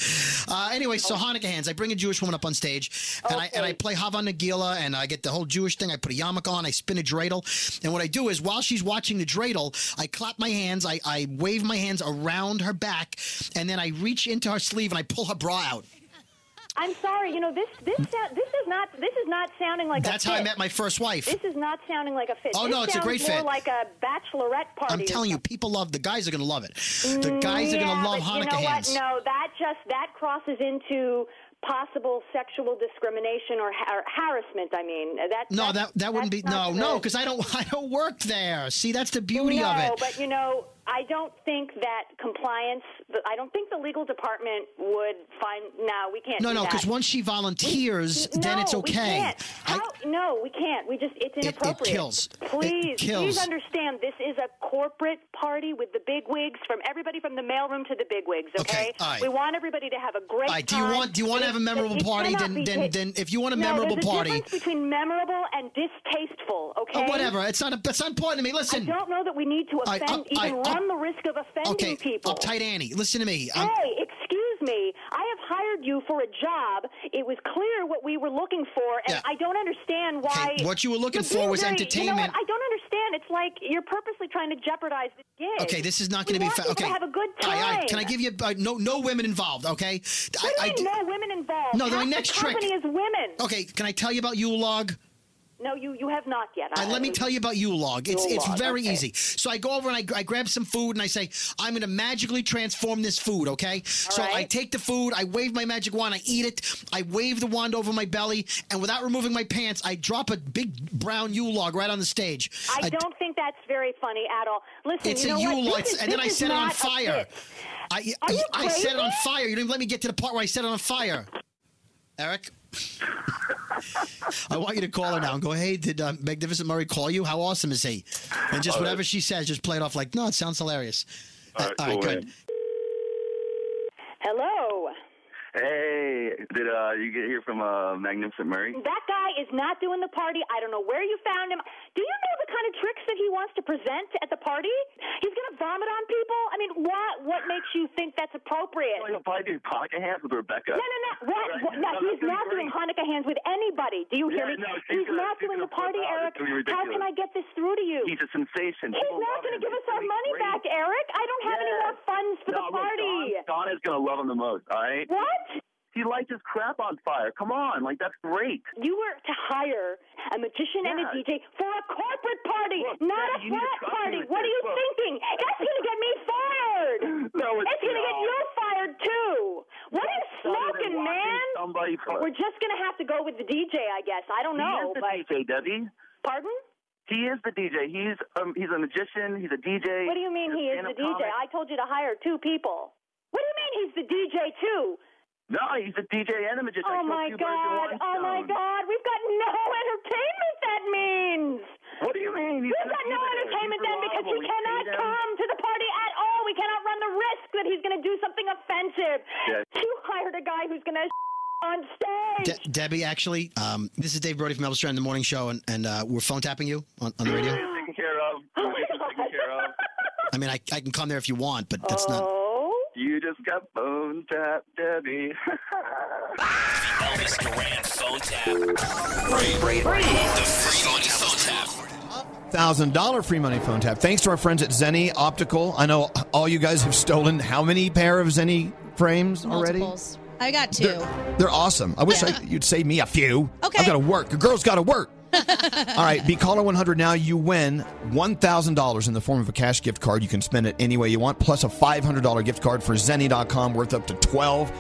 Uh, anyway, so Hanukkah hands. I bring a Jewish woman up on stage, and I and I play Hava Nagila, and I get the whole Jewish thing. I put a yarmulke on, I spin a dreidel, and what I do is while she's watching the dreidel, I clap my hands, I, I wave my hands around her back, and then I reach into her sleeve and I pull her bra out. I'm sorry. You know this. This mm. sound, this is not. This is not sounding like That's a how I met my first wife. This is not sounding like a fit. Oh, This no, it's a great more fit. like a bachelorette party. I'm telling you, people love the guys are going to love it. The mm, guys are going to love Hanukkah you know hands. What? No, that just that crosses into possible sexual discrimination or, ha- or harassment. I mean, that No, that that wouldn't be no not no because I don't I don't work there. See, that's the beauty no, of it. but you know, I don't think that compliance. I don't think the legal department would find. No, we can't. No, no, because once she volunteers, then no, it's We okay. can't. How, no, we can't. We just it's inappropriate. kills. It Please, kills. please understand. This is a corporate party with the big wigs from everybody from the mailroom to the big wigs. Okay, Okay, right. we want everybody to have a great right, do you time. want do you want to have a memorable It party? Then then then if you want a no, memorable there's a party, difference between memorable and distasteful. Oh, okay, oh, whatever. It's not a, it's not important to me. Listen. I don't know that we need to uh, offend, I- even I- run the risk of offending okay, people. uptight Annie. Listen to me. I'm- Hey, excuse me. I have hired you for a job. It was clear what we were looking for, and Yeah. I don't understand why. Okay, what you were looking for was very- You know entertainment. I don't understand. It's like you're purposely trying to jeopardize the gig. Okay, this is not going to be fa- okay. Have a good time. all right, Can I give you uh, no no women involved? Okay. What I, do I no women involved? No, my next the trick- company is women. Okay, can I tell you about Yule log? No, you you have not yet. Uh, let me tell you about Yule log. It's it's very okay. easy. So I go over and I, I grab some food and I say I'm going to magically transform this food. Okay. so I take the food, I wave my magic wand, I eat it, I wave the wand over my belly, and without removing my pants, I drop a big brown Yule log right on the stage. I don't think that's very funny at all. Listen, It's you know a Yule what? log, is- and then I set it on fire. I, Are you I set it on fire. You didn't even let me get to the part where I set it on fire. Eric? I want you to call her now and go, hey, did uh, Magnificent Murray call you? How awesome is he? And just Oh, whatever she says, just play it off like, no, it sounds hilarious. All right, all right cool, good. man. Hello. Hey, did uh, you get here from uh, Magnificent Murray? That guy is not doing the party. I don't know where you found him. Do you know the kind of tricks that he wants to present at the party? He's going to vomit on people. I mean, what what makes you think that's appropriate? He'll probably do pocket hands with Rebecca. No, no, no. What? what? No, he's not doing Hanukkah hands with anybody. Do you hear Yeah, me? no, he's gonna- not doing the party. Eric. It's gonna be How can. I get this through to you? He's a sensation. He's People not going to give us our money great. back, Eric. I don't have any more funds for No, the look, party. Don, Don is going to love him the most, all right? What? He lights his crap on fire. Come on. Like, that's great. You were to hire a magician and a DJ for a corporate party, not Debbie, a frat party. What are you Look. thinking? That's going to get me fired. No, it's It's going to get you fired too. What are you smoking, man? Somebody for, We're just going to have to go with the DJ, I guess. I don't he know, is the but DJ, Debbie. pardon? He is the DJ. He's um, he's a magician. He's a DJ. What do you mean he is the DJ? I told you to hire two people. What do you mean he's the DJ too? No, he's a DJ and a magician. I Oh my two birds with God! one Oh my. God! We've got no entertainment. That means. What do you mean? He's We've got no there. entertainment then because he. We cannot come to the party at all. We cannot run the risk that he's going to do something offensive. Yeah. You hired a guy who's going to on stage. De- Debbie, actually, um, this is Dave Brody from Elvis Duran the Morning Show, and, and uh, we're phone tapping you on, on the radio. Taken care of. Oh Taken care of. I mean, I, I can come there if you want, but that's not. You just got phone tap, Debbie. Elvis Duran phone tap. Free. free, The free money phone tap. Thousand dollar free money phone tap. Thanks to our friends at Zenni Optical. I know all you guys have stolen how many pair of Zenni frames already? I got 2 They're awesome. I wish I, you'd save me a few. Okay. I've got to work. A girl's got to work. All right, be caller 100 now. You win $1,000 in the form of a cash gift card. You can spend it any way you want, plus a $500 gift card for Zenni.com worth up to 12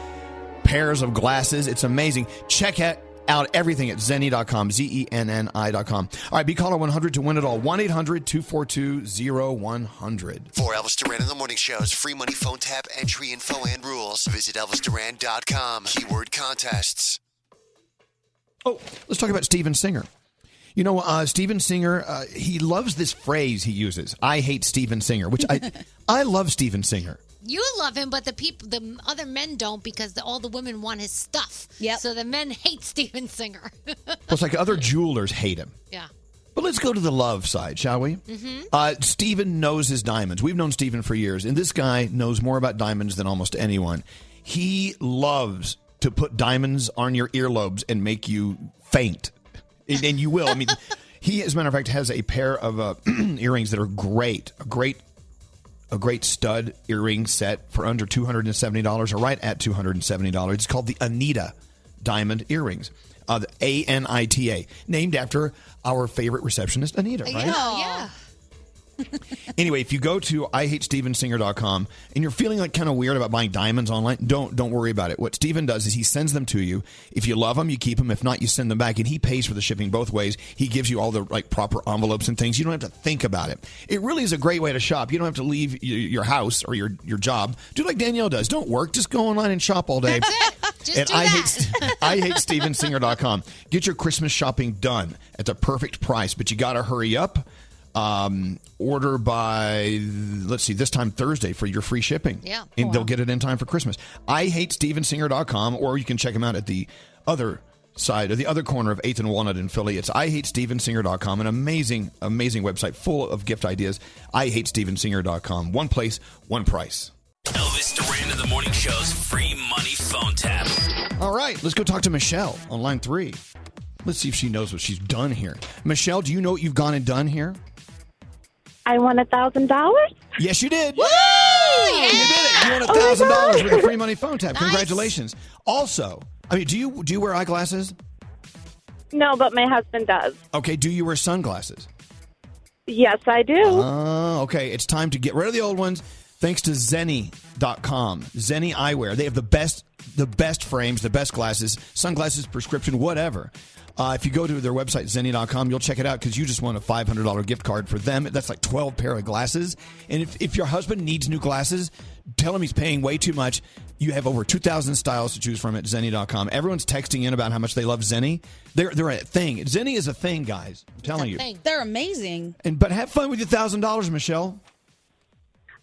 pairs of glasses. It's amazing. Check it out everything at Zenni.com, Z E N N I.com. All right, be caller 100 to win it all. 1 800 242 0100. For Elvis Duran in the Morning Show's free money phone tap entry info and rules, visit ElvisDuran.com. Keyword contests. Oh, let's talk about Steven Singer. You know, uh, Steven Singer, uh, he loves this phrase he uses. I hate Steven Singer, which I, I love Steven Singer. You love him, but the people, the other men don't because the, all the women want his stuff. Yeah. So the men hate Steven Singer. It's like other jewelers hate him. yeah. But let's go to the love side, shall we? Mhm. Uh, Steven knows his diamonds. We've known Steven for years, and this guy knows more about diamonds than almost anyone. He loves to put diamonds on your earlobes and make you faint. And, and you will. I mean, he, as a matter of fact, has a pair of uh, earrings that are great. A great a great stud earring set for under $270 or right at $270. It's called the Anita Diamond Earrings. Uh, A N I T A, named after our favorite receptionist, Anita, right? yeah. Anyway, if you go to IHateStevenSinger.com and you're feeling like kind of weird about buying diamonds online, don't don't worry about it. What Steven does is he sends them to you. If you love them, you keep them. If not, you send them back, and he pays for the shipping both ways. He gives you all the like proper envelopes and things. You don't have to think about it. It really is a great way to shop. You don't have to leave your house or your your job. Do like Danielle does. Don't work. Just go online and shop all day. Just do I that. hate I hate StevenSinger.com. Get your Christmas shopping done at the perfect price, but you got to hurry up. Um, order by let's see, this time Thursday for your free shipping. Yeah. and they'll get it in time for Christmas. I hate StevenSinger.com, or you can check them out at the other side or the other corner of 8th and Walnut in Philly. It's I hate StevenSinger.com, an amazing, amazing website full of gift ideas. I hate StevenSinger.com. One place, one price. Elvis Duran in the Morning Show's free money phone tap. All right, let's go talk to Michelle on line three. Let's see if she knows what she's done here. Michelle, do you know what you've gone and done here? I won a thousand dollars. Yes, you did. Woo! You did it. You won a Oh thousand dollars oh with a free money phone tap. Congratulations. Also, I mean, do you do you wear eyeglasses? No, but my husband does. Okay. Do you wear sunglasses? Yes, I do. Oh, okay. It's time to get rid of the old ones. Thanks to Zenni.com. Zenni Eyewear. They have the best the best frames, the best glasses, sunglasses, prescription, whatever. Uh, if you go to their website, Zenni.com, you'll check it out because you just won a $500 gift card for them. That's like 12 pair of glasses. And if, if your husband needs new glasses, tell him he's paying way too much. You have over 2,000 styles to choose from at Zenni.com. Everyone's texting in about how much they love Zenni. They're, they're a thing. Zenni is a thing, guys. I'm telling you. They're amazing. And But have fun with your $1,000, Michelle.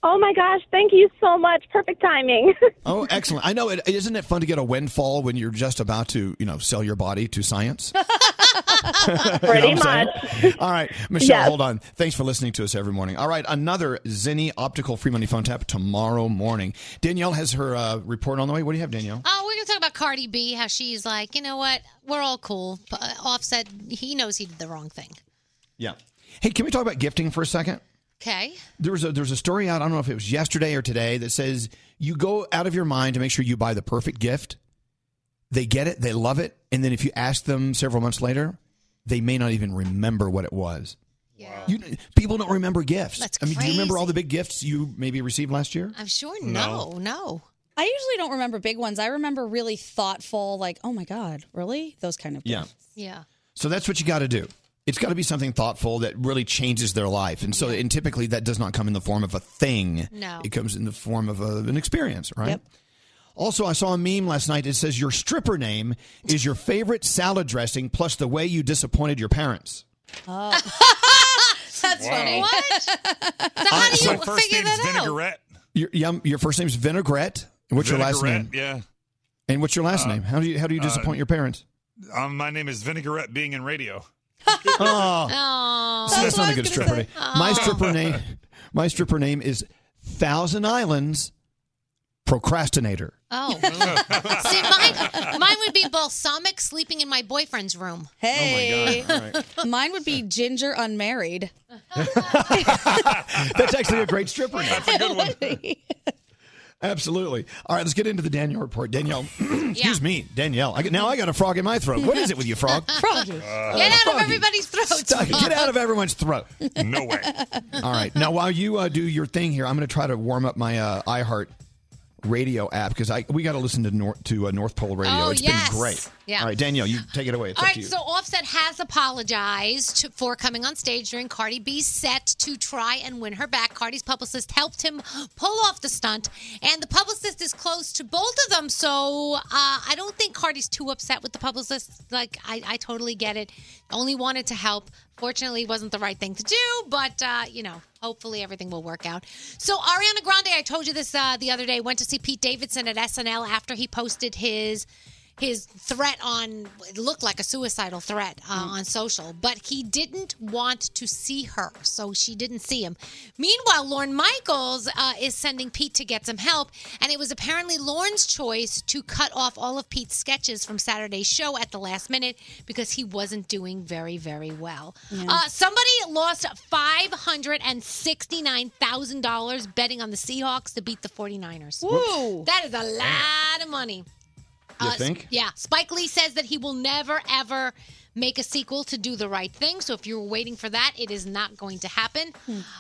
Oh my gosh, thank you so much. Perfect timing. Oh, excellent! I know it. Isn't it fun to get a windfall when you're just about to, you know, sell your body to science? You know Pretty what All right, Michelle, Yes. hold on. Thanks for listening to us every morning. All right, another Zenni optical free money phone tap tomorrow morning. Danielle has her uh, report on the way. What do you have, Danielle? Oh, we're going to talk about about Cardi B, how she's like, you know what? We're all cool. Uh, Offset, he knows he did the wrong thing. Yeah. Hey, can we talk about gifting for a second? Okay. There was a there's a story out. I don't know if it was yesterday or today that says you go out of your mind to make sure you buy the perfect gift. They get it, they love it, and then if you ask them several months later, they may not even remember what it was. Yeah. You, people don't remember gifts. That's I mean, do you remember all the big gifts you maybe received last year? I'm sure no, no. I usually don't remember big ones. I remember really thoughtful, like, oh my God, really? Those kind of Yeah. Yeah. So that's what you got to do. It's got to be something thoughtful that really changes their life. And so, and typically that does not come in the form of a thing. No. It comes in the form of a, an experience, right? Also, I saw a meme last night. It says your stripper name is your favorite salad dressing plus the way you disappointed your parents. Oh. That's Wow. funny. What? So how do you First figure name's that out? Vinaigrette. Your, yeah, your first name's Vinaigrette. And what's your last name? Vinaigrette, Yeah. And what's your last Uh, name? How do you how do you uh, disappoint your parents? Um, my name is Vinaigrette, being in radio. Oh, Oh, See, that's not a good stripper name. My stripper name, my stripper name is Thousand Islands Procrastinator. Oh. See, mine, mine would be balsamic sleeping in my boyfriend's room. Hey. Oh, my God. All Mine would be Ginger Unmarried. That's actually a great stripper name. That's a good one. Absolutely. All right, let's get into the Danielle report. Danielle, excuse me, Danielle. I, now I got a frog in my throat. What is it with you, frog? Froggy. Get out Froggy. of everybody's throat. Get out of everyone's throat. No way. All right. Now, while you uh, do your thing here, I'm going to try to warm up my uh, iHeart radio app because I we got to listen to North to uh, North Pole Radio. Oh, It's yes. been great. Yeah. All right, Danielle, you take it away. It's All right, so Offset has apologized for coming on stage during Cardi B's set to try and win her back. Cardi's publicist helped him pull off the stunt, and the publicist is close to both of them. So uh, I don't think Cardi's too upset with the publicist. Like I, I totally get it. Only wanted to help. Fortunately, it wasn't the right thing to do, but uh, you know, hopefully everything will work out. So Ariana Grande, I told you this uh, the other day, went to see Pete Davidson at SNL after he posted his his threat on it looked like a suicidal threat uh, on social but he didn't want to see her so she didn't see him. Meanwhile lorne michaels uh, is sending pete to get some help and it was apparently lorne's choice to cut off all of pete's sketches from saturday's show at the last minute because he wasn't doing very very well. Uh, somebody lost $569000 betting on the seahawks to beat the 49ers. Woo. that is a lot of money You uh, think? Yeah. Spike Lee says that he will never, ever make a sequel to Do the Right Thing. So if you were waiting for that, it is not going to happen.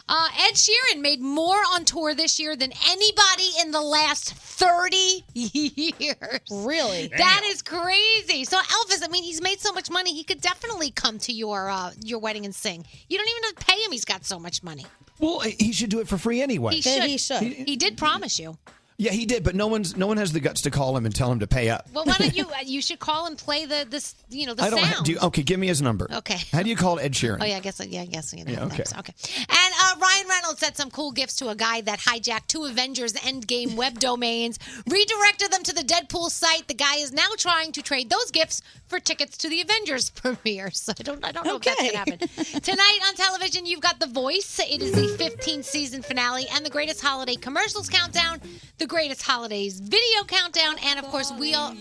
Uh, Ed Sheeran made more on tour this year than anybody in the last 30 years. Really? That is crazy. So Elvis, I mean, he's made so much money. He could definitely come to your uh, your wedding and sing. You don't even have to pay him. He's got so much money. Well, he should do it for free anyway. He should. He did promise you. Yeah, he did, but no one's no one has the guts to call him and tell him to pay up. Well, why don't you? Uh, you should call and play the this. You know the I don't. sound. Do you, okay, give me his number. Okay. How do you call Ed Sheeran? Oh yeah, I guess yeah, I guess you know. Yeah, okay. thanks. okay. And uh, Ryan Reynolds sent some cool gifts to a guy that hijacked two Avengers Endgame web domains, redirected them to the Deadpool site. The guy is now trying to trade those gifts for tickets to the Avengers premiere. So I don't, I don't know if that's gonna happen tonight on television. You've got The Voice. It is the 15th season finale and the greatest holiday commercials countdown, the greatest holidays video countdown, and of course we all.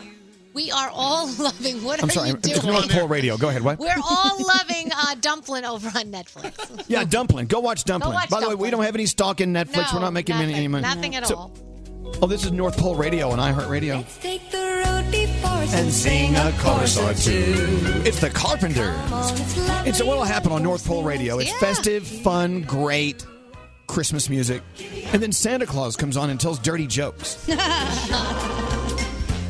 We are all loving. What I'm are sorry. you It's doing? North Pole Radio. Go ahead. What? We're all loving uh, Dumplin' over on Netflix. Yeah, Dumpling. Go watch Dumpling. watch By the way, we don't have any stock in Netflix. No, We're not making nothing, any money. Nothing at So- all. Oh, this is North Pole Radio on iHeartRadio. Let's take the road before us And sing a chorus or two. It's the Carpenters. It's so what'll happen on North Pole Radio? It's festive, fun, great Christmas music. And then Santa Claus comes on and tells dirty jokes.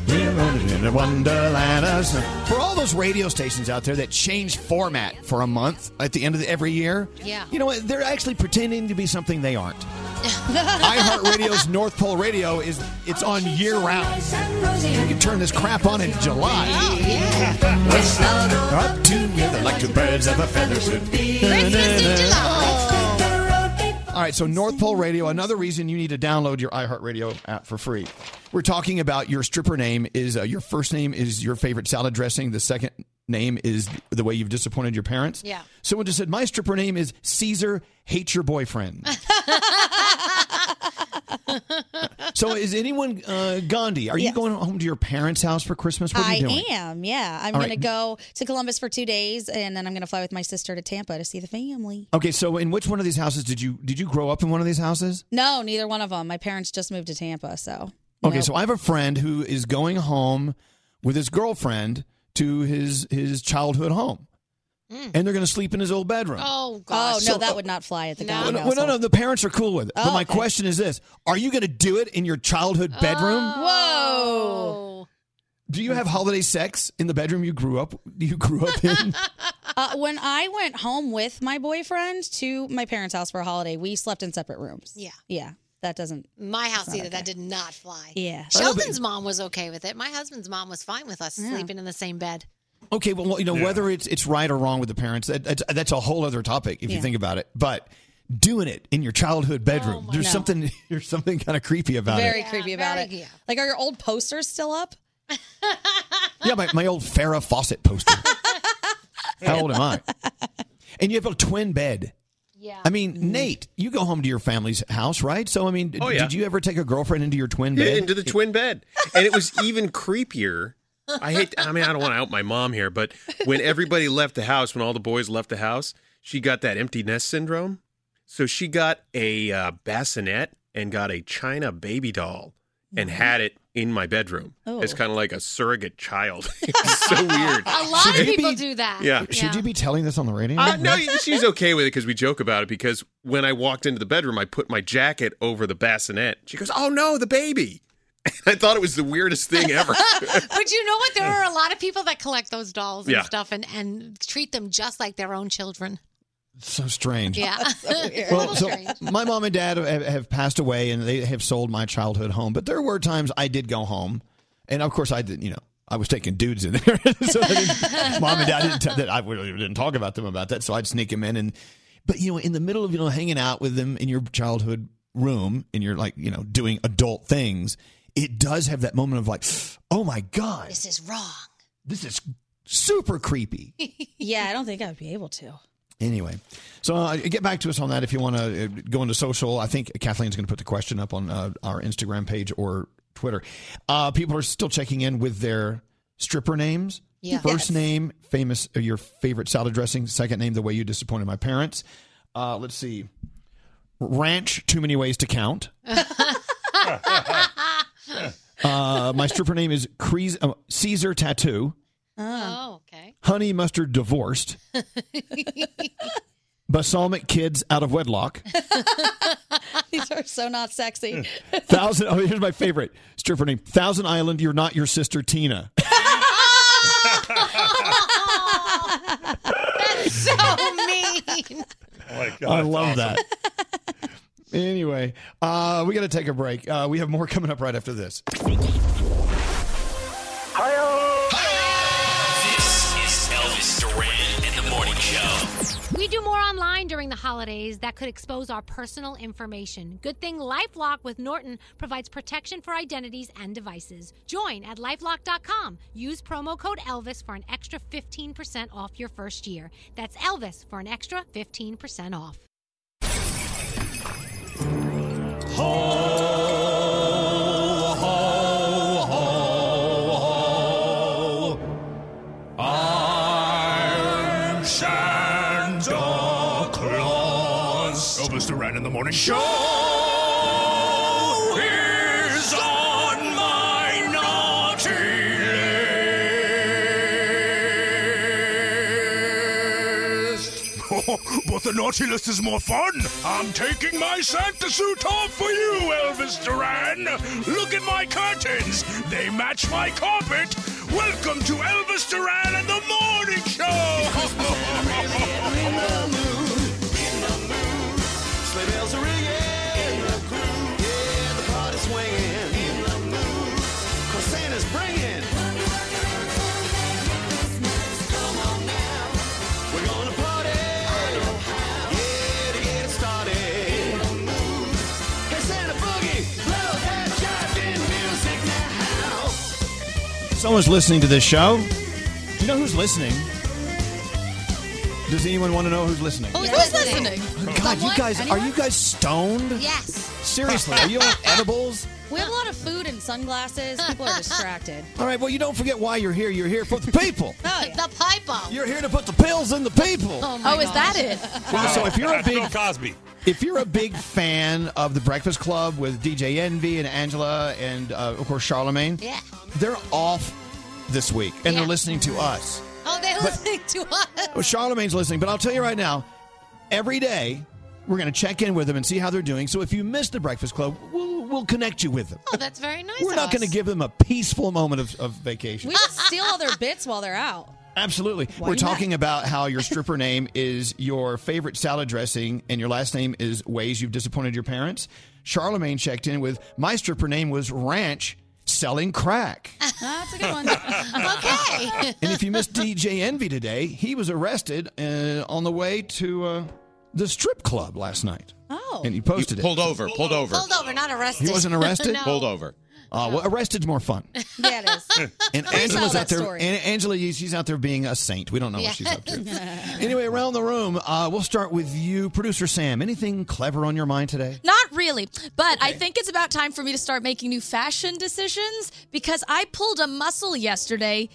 In a wonderland. of snow. For all those radio stations out there that change format for a month at the end of the, every year, Yeah. you know what? They're actually pretending to be something they aren't. iHeartRadio's North Pole Radio is it's on year round. You can turn this crap on in July. They're up together like two birds of a feather should be. Oh. All right, so North Pole Radio, another reason you need to download your iHeartRadio app for free. We're talking about your stripper name is uh, your first name is your favorite salad dressing. The second name is the way you've disappointed your parents. Yeah. Someone just said, My stripper name is Caesar Hates Your Boyfriend. So is anyone uh, Gandhi? Are you going home to your parents' house for Christmas? What are I doing? am, yeah. I'm All going right. to go to Columbus for two days, and then I'm going to fly with my sister to Tampa to see the family. Okay, so in which one of these houses did you did you grow up in one of these houses? No, neither one of them. My parents just moved to Tampa, so. Okay, so I have a friend who is going home with his girlfriend to his his childhood home, and they're going to sleep in his old bedroom. Oh, gosh. Oh, no, So- that would not fly at the Well, Gandhi no, well, no, no, the parents are cool with it. but Oh, my okay. question is this: Are you going to do it in your childhood bedroom? Whoa. Do you have holiday sex in the bedroom you grew up you grew up in? Uh, when I went home with my boyfriend to my parents' house for a holiday, we slept in separate rooms. Yeah. Yeah. That doesn't. My house either. okay. That did not fly. Yeah. Sheldon's mom was okay with it. My husband's mom was fine with us Yeah. sleeping in the same bed. Okay, well, you know whether it's it's right or wrong with the parents, that, that's, that's a whole other topic if you think about it. But doing it in your childhood bedroom, oh there's No. something there's something kind of creepy about Very it. Very creepy about very- it. yeah. Like, are your old posters still up? Yeah, my, my old Farrah Fawcett poster. How old am I? And you have a twin bed. Yeah. I mean, Nate, you go home to your family's house, right? So, I mean, Oh, yeah. did you ever take a girlfriend into your twin Yeah, bed? into the twin bed. And it was even creepier. I hate, I mean, I don't want to out my mom here, but when everybody left the house, when all the boys left the house, she got that empty nest syndrome. So she got a uh, bassinet and got a China baby doll and had it in my bedroom Oh. as kind of like a surrogate child. it's so weird. A lot of Should you people be- do that. Yeah. Should you be telling this on the radio? Uh, no, she's okay with it because we joke about it. Because when I walked into the bedroom, I put my jacket over the bassinet. She goes, "Oh no, the baby!" I thought it was the weirdest thing ever. but you know what? There are a lot of people that collect those dolls and Yeah. stuff and, and treat them just like their own children. So strange. Yeah. Well, so my mom and dad have, have passed away, and they have sold my childhood home. But there were times I did go home, and of course I didn't. You know, I was taking dudes in there, so I didn't, mom and dad didn't. T- that I really didn't talk about them about that. So I'd sneak them in, and but you know, in the middle of you know hanging out with them in your childhood room, and you're like you know doing adult things, it does have that moment of like, oh my god, This is wrong. this is super creepy. yeah, I don't think I would be able to. Anyway, so uh, get back to us on that if you want to uh, go into social. I think Kathleen's going to put the question up on uh, our Instagram page or Twitter. Uh, people are still checking in with their stripper names. Yeah. First Yes. name, famous, uh, your favorite salad dressing. Second name, the way you disappointed my parents. Uh, let's see. Ranch, too many ways to count. Uh, my stripper name is Creas- uh, Caesar Tattoo. Oh, okay. Honey Mustard Divorced. Balsamic Kids Out of Wedlock. These are so not sexy. Thousand. Oh, here's my favorite stripper name. Thousand Island. You're not your sister Tina. That's so mean. Oh my God. I love that. Anyway, uh, we got to take a break. Uh, we have more coming up right after this. This is Elvis Duran and the Morning Show. We do more online during the holidays that could expose our personal information. Good thing Lifelock with Norton provides protection for identities and devices. Join at lifelock.com. Use promo code Elvis for an extra 15% off your first year. That's Elvis for an extra 15% off. Santa Claus. Elvis Duran in the morning show the naughty list is more fun. I'm taking my Santa suit off for you, Elvis Duran. Look at my curtains. They match my carpet. Welcome to Elvis Duran and the Morning Show. Someone's listening to this show. Do you know who's listening? Does anyone want to know who's listening? Who's listening? God, you guys, are you guys stoned? Yes. Seriously, are you on edibles? We have a lot of food and sunglasses. People are distracted. All right, well, you don't forget why you're here. You're here for the people. No, oh, the pipe piper. You're here to put the pills in the people. Oh, my Oh, is that it? Well, so if you're a big Bill Cosby. If you're a big fan of the Breakfast Club with DJ Envy and Angela and uh, of course Charlamagne, Yeah. they're off this week and Yeah. they're listening to us. Oh, they're listening to us. Well, Charlamagne's listening, but I'll tell you right now, every day we're going to check in with them and see how they're doing. So if you missed the Breakfast Club, we'll, we'll connect you with them. Oh, that's very nice. We're of not going to give them a peaceful moment of, of vacation. We just steal all their bits while they're out. Absolutely. Why We're not? talking about how your stripper name is your favorite salad dressing and your last name is ways you've disappointed your parents. Charlamagne checked in with my stripper name was Ranch selling crack. That's a good one. okay. and if you missed DJ Envy today, he was arrested uh, on the way to uh, the strip club last night. Oh. And he posted it. Pulled over. Pulled over. Pulled over, not arrested. He wasn't arrested? no. Pulled over. Uh, well, arrested's more fun. Yeah, it is. And Please Angela's that out there. story. And Angela, she's out there being a saint. We don't know what she's up to. Anyway, around the room, uh, we'll start with you, producer Sam. Anything clever on your mind today? Not really, but I think it's about time for me to start making new fashion decisions because I pulled a muscle yesterday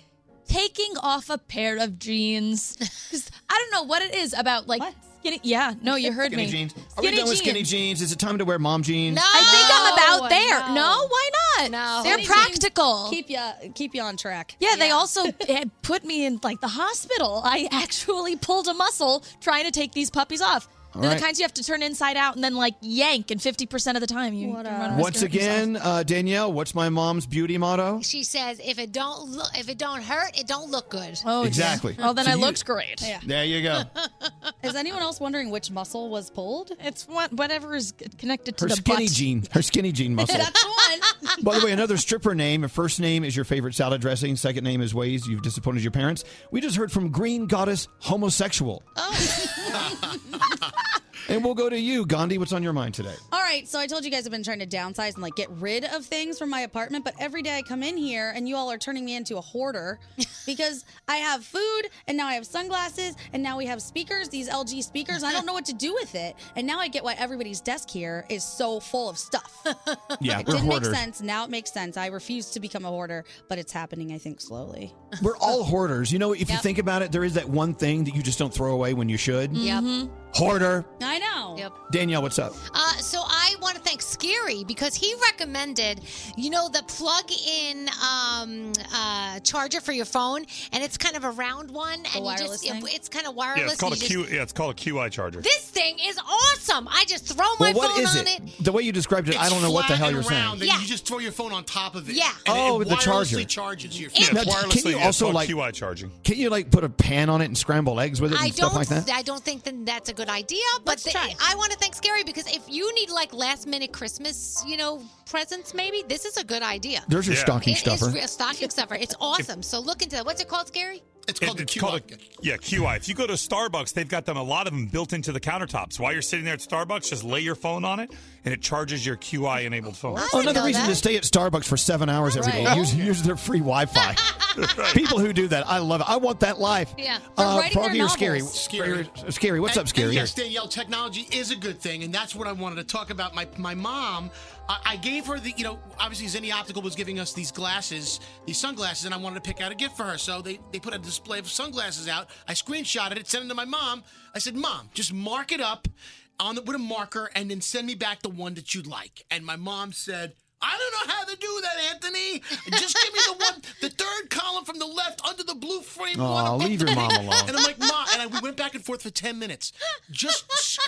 taking off a pair of jeans. 'Cause I don't know what it is about like skinny. Yeah, no, you heard me. Skinny me. jeans. Are we done with skinny jeans? Is it time to wear mom jeans? No, I think I'm about there. no. No, why not? No. They're Skinny practical. Keep you keep you on track. Yeah, they also put me in like the hospital. I actually pulled a muscle trying to take these puppies off. All They're right. the kinds you have to turn inside out and then like yank, and fifty percent of the time you. you run a Once of hurting yourself. again, uh, Danielle, what's my mom's beauty motto? She says, if it don't look, if it don't hurt, it don't look good. Oh, Exactly. Oh, then So I you- looked great. Yeah. There you go. Is anyone else wondering which muscle was pulled? It's what whatever is connected to Her the skinny butt. jean. Her skinny jean muscle. That's one. By the way, another stripper name. Her first name is your favorite salad dressing. Second name is ways you've disappointed your parents. We just heard from Green Goddess Homosexual. And we'll go to you, Gandhi. What's on your mind today? All right, so I told you guys I've been trying to downsize and like get rid of things from my apartment, but every day I come in here and you all are turning me into a hoarder because I have food and now I have sunglasses and now we have speakers, these LG speakers. I don't know what to do with it. And now I get why everybody's desk here is so full of stuff. Yeah, it we're didn't hoarders. make sense. Now it makes sense. I refuse to become a hoarder, but it's happening, I think, slowly. We're all hoarders. You know, if you Yep. think about it, there is that one thing that you just don't throw away when you should. Mm-hmm. Yep. Hoarder. I know. Yep. Danielle, what's up? Uh, so I want to thank Scary because he recommended, you know, the plug-in um, uh, charger for your phone, and it's kind of a round one, and you wireless just thing? it's kind of wireless. Yeah, it's called a and you just- Q. Yeah, it's called a QI charger. This thing is awesome. I just throw my Well, what phone is on it? it. The way you described it, I don't know what the hell you're round, saying. And you just throw your phone on top of it. Yeah. And Oh, it the charger. charges your phone. it's Now, wirelessly. can you yeah, it's also, like- QI charging? Can you like put a pan on it and scramble eggs with it and I stuff don't. like that? I don't think that that's a good idea. But the- I want to thank Scary because if you need like last minute Christmas, you know, presents, maybe this is a good idea. There's your stocking It is stuffer. re- a stocking stuffer. It's awesome. So look into that. What's it called, Scary? It's called it's called a, yeah QI. If you go to Starbucks, they've got them a lot of them built into the countertops. While you're sitting there at Starbucks, just lay your phone on it, and it charges your QI enabled phone. Oh, another reason to stay at Starbucks for seven hours every day. Right. Use, use their free Wi-Fi. People who do that, I love it. I want that life. Yeah. Uh, They're Froggy their or Scary? novels. Scary. Scary. What's And- up, Scary? Yes, Danielle, technology is a good thing, and that's what I wanted to talk about. My my mom, I, gave her the, you know, obviously Zenni Optical was giving us these glasses, these sunglasses, and I wanted to pick out a gift for her. So they they put a display of sunglasses out. I screenshotted it, sent it to my mom. I said, Mom, just mark it up on the, with a marker, and then send me back the one that you'd like. And my mom said. I don't know how to do that, Anthony. Just give me the one, the third column from the left under the blue frame. above leave your mom alone. And I'm like, Mom, and I, we went back and forth for 10 minutes. Just,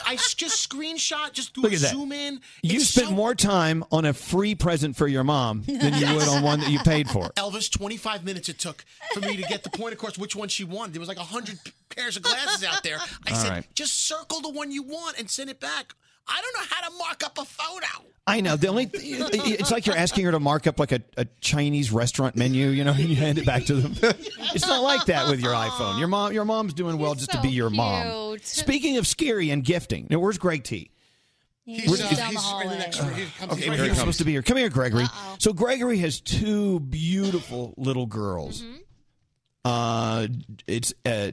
I just screenshot, just do Look a at that. zoom in. You spent more time on a free present for your mom than you would on one that you paid for. Elvis, 25 minutes it took for me to get the point, of course, which one she wanted. There was like 100 pairs of glasses out there. I All said, right. just circle the one you want and send it back. I don't know how to mark up a photo. I know. The only th- it's like you're asking her to mark up like a, a Chinese restaurant menu, you know, and you hand it back to them. it's not like that with your iPhone. Your mom, your mom's doing well just to be your mom. cute. Speaking of scary and gifting, now where's Greg T? He's, Where- uh, is- he's in the next room. He comes- Okay, he's right he here. was supposed to be here. Come here, Gregory. So Gregory has two beautiful little girls. Mm-hmm. Uh, it's uh,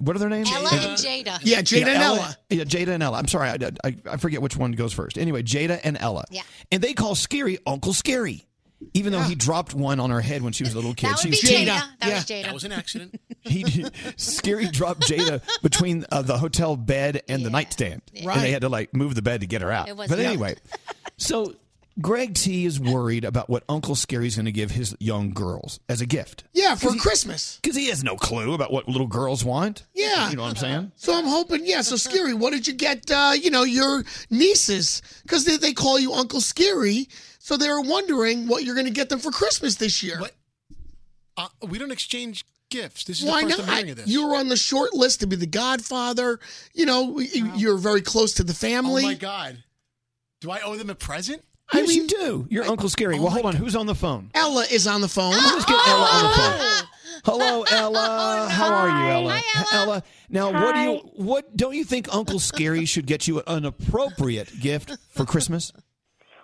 what are their names? Ella and Jada. Yeah, Jada and Ella. Yeah, Jada and Ella. I'm sorry, I, I, I forget which one goes first. Anyway, Jada and Ella. Yeah. And they call Scary Uncle Scary, even though he dropped one on her head when she was a little kid. That she would was be Jada. That was Jada. That was an accident. he Scary dropped Jada between uh, the hotel bed and the nightstand, Right. and they had to like move the bed to get her out. It was but nuts. anyway, so Greg T is worried about what Uncle Scary's going to give his young girls as a gift. Yeah, for Christmas. Because he has no clue about what little girls want. Yeah. You know what I'm saying? So I'm hoping, yeah. So Scary, what did you get? Uh, you know, your nieces, because they, they call you Uncle Scary. So they were wondering what you're going to get them for Christmas this year. Uh, we don't exchange gifts. This is Why the first not? I'm hearing of this. You were on the short list to be the Godfather. You know, you- you're very close to the family. Oh my God. Do I owe them a present? Yes, you do. You're Uncle Scary. Oh, well, hold on. Who's on the phone? Ella is on the phone. Let's get oh, Ella on the phone. Hello, oh, Ella. How are you, Ella? Ella. Now, what do you what don't you think Uncle Scary should get you an appropriate gift for Christmas?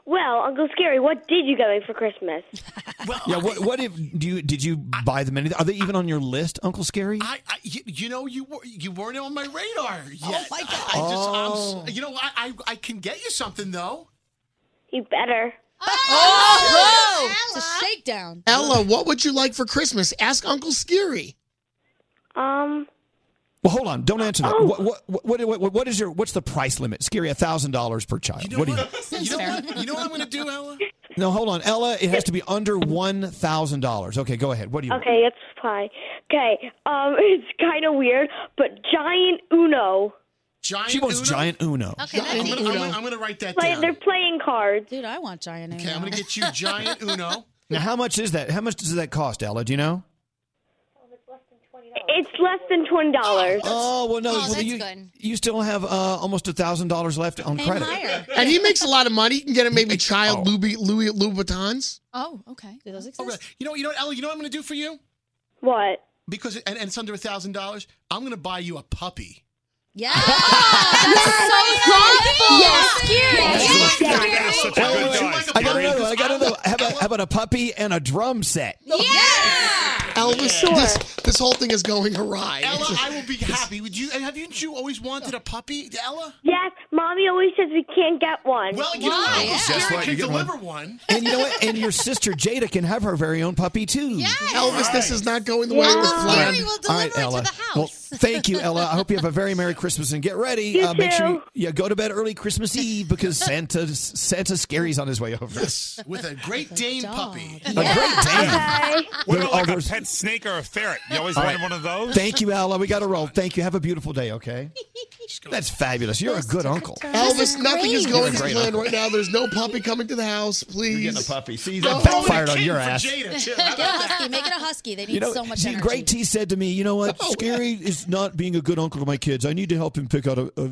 Well, Uncle Scary, what did you get me for Christmas? Well Yeah. What what if do you did you buy them anything? Are they even on your list, Uncle Scary? I, I you, you know, you were you weren't on my radar yet. Oh my God! I Oh. just, I'm, s- you know, I, I I can get you something though. You better. Oh! It's a shakedown. Ella, what would you like for Christmas? Ask Uncle Scary. Um. Well, hold on. Don't answer that. What, what, what, what, what, what is your what's the price limit? Scary, a thousand dollars per child. what do you? You know, what, you know what I'm going to do, Ella? No, hold on, Ella. It has to be under one thousand dollars. Okay, go ahead. What do you? Okay, it's fine. Okay, um, it's kind of weird, but giant Uno. Giant She wants Uno? giant Uno. Okay, I'm gonna, I'm, I'm gonna write that Play, down. they're playing cards. Dude, I want giant Uno. Okay, I'm going to get you giant Uno. Now, how much is that? How much does that cost, Ella? Do you know? It's less than twenty dollars. Oh well, no. Oh, well, that's you, good. you still have uh, almost a thousand dollars left on credit. And he makes a lot of money. You can get him maybe Oh. child Louis, Louis Louboutins. Oh, okay. Do those exist? Okay. You know, you know, what, Ella. You know what I'm going to do for you? What? Because and, and it's under a thousand dollars. I'm going to buy you a puppy. Yeah. That's so Wait, wait, wait. I gotta know. I gotta know. How about, how about a puppy and a drum set? Yeah. Elvis, Yeah. this, this whole thing is going awry. Ella, just- I will be happy. Would you? Have you, you always wanted a puppy, Ella? Yes, mommy always says we can't get one. Well, you know, Why? Uncle Guess Scary what? can You get one. deliver one. And you know what? And your sister Jada can have her very own puppy too. Elvis, this is not going the way it was planned. All right, Ella. Well, thank you, Ella. I hope you have a very merry Christmas and get ready. You uh, make sure you yeah, go to bed early Christmas Eve because Santa Santa Scary's on his way over. Yes, with a Great Dane puppy. A great Dane. What There- about oh, like a pet snake or a ferret? You always wanted right. one of those? Thank you, Ella. We got to roll. Thank you. Have a beautiful day, okay? That's fabulous. You're a good uncle. Elvis, nothing is going a as great planned right now. There's no puppy coming to the house. Please. You're getting a puppy. See, that home. backfired on your ass. Get a husky. Make it a husky. They need You know, so much see, energy. Greg T said to me, you know what? Scary is not being a good uncle to my kids. I need to help him pick out a. a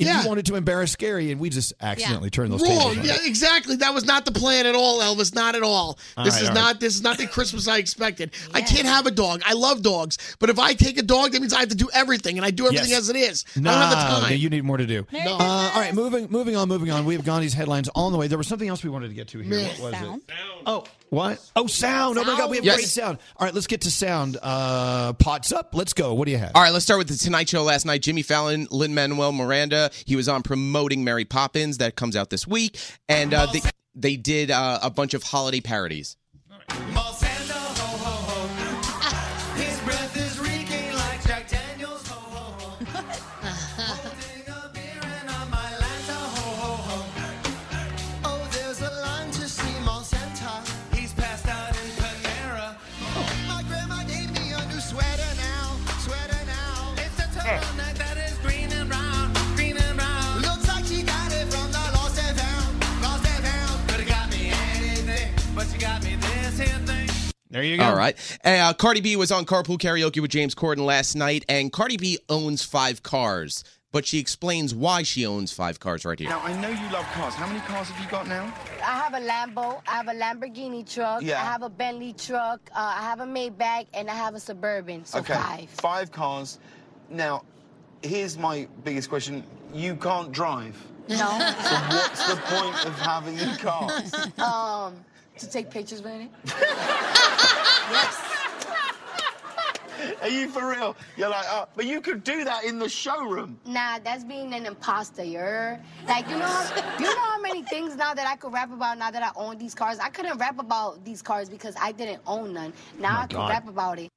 and Yeah. you wanted to embarrass Gary, and we just accidentally turned those Wrong. tables. on Yeah, exactly. That was not the plan at all, Elvis. Not at all. All this right, is all not. right. This is not the Christmas I expected. I can't have a dog. I love dogs, but if I take a dog, that means I have to do everything, and I do everything Yes. as it is. Nah, I don't have the time. no, you need more to do. No. Uh, all right, moving moving on, moving on. We have Gandhi's headlines on the way. There was something else we wanted to get to here. Man. What was Sound. it? Oh, what? Oh, sound. Oh my God, we have Yes. great sound. All right, let's get to sound. Uh, pots up. Let's go. What do you have? All right, let's start with the Tonight Show last night. Jimmy Fallon, Lin Manuel Miranda. He was on promoting Mary Poppins that comes out this week, and uh, they they did uh, a bunch of holiday parodies. There you go. All right. Uh, Cardi B was on Carpool Karaoke with James Corden last night, and Cardi B owns five cars, but she explains why she owns five cars right here. Now, I know you love cars. How many cars have you got now? I have a Lambo, I have a Lamborghini truck, Yeah. I have a Bentley truck, uh, I have a Maybach, and I have a Suburban. So okay, five. Five cars. Now, here's my biggest question. You can't drive. No. So what's the point of having the cars? um, to take pictures with it. Are you for real? You're like, oh, but you could do that in the showroom. Nah, that's being an imposter. You're like, you know, how, you know how many things now that I could rap about now that I own these cars. I couldn't rap about these cars because I didn't own none. Now oh my I can God. rap about it.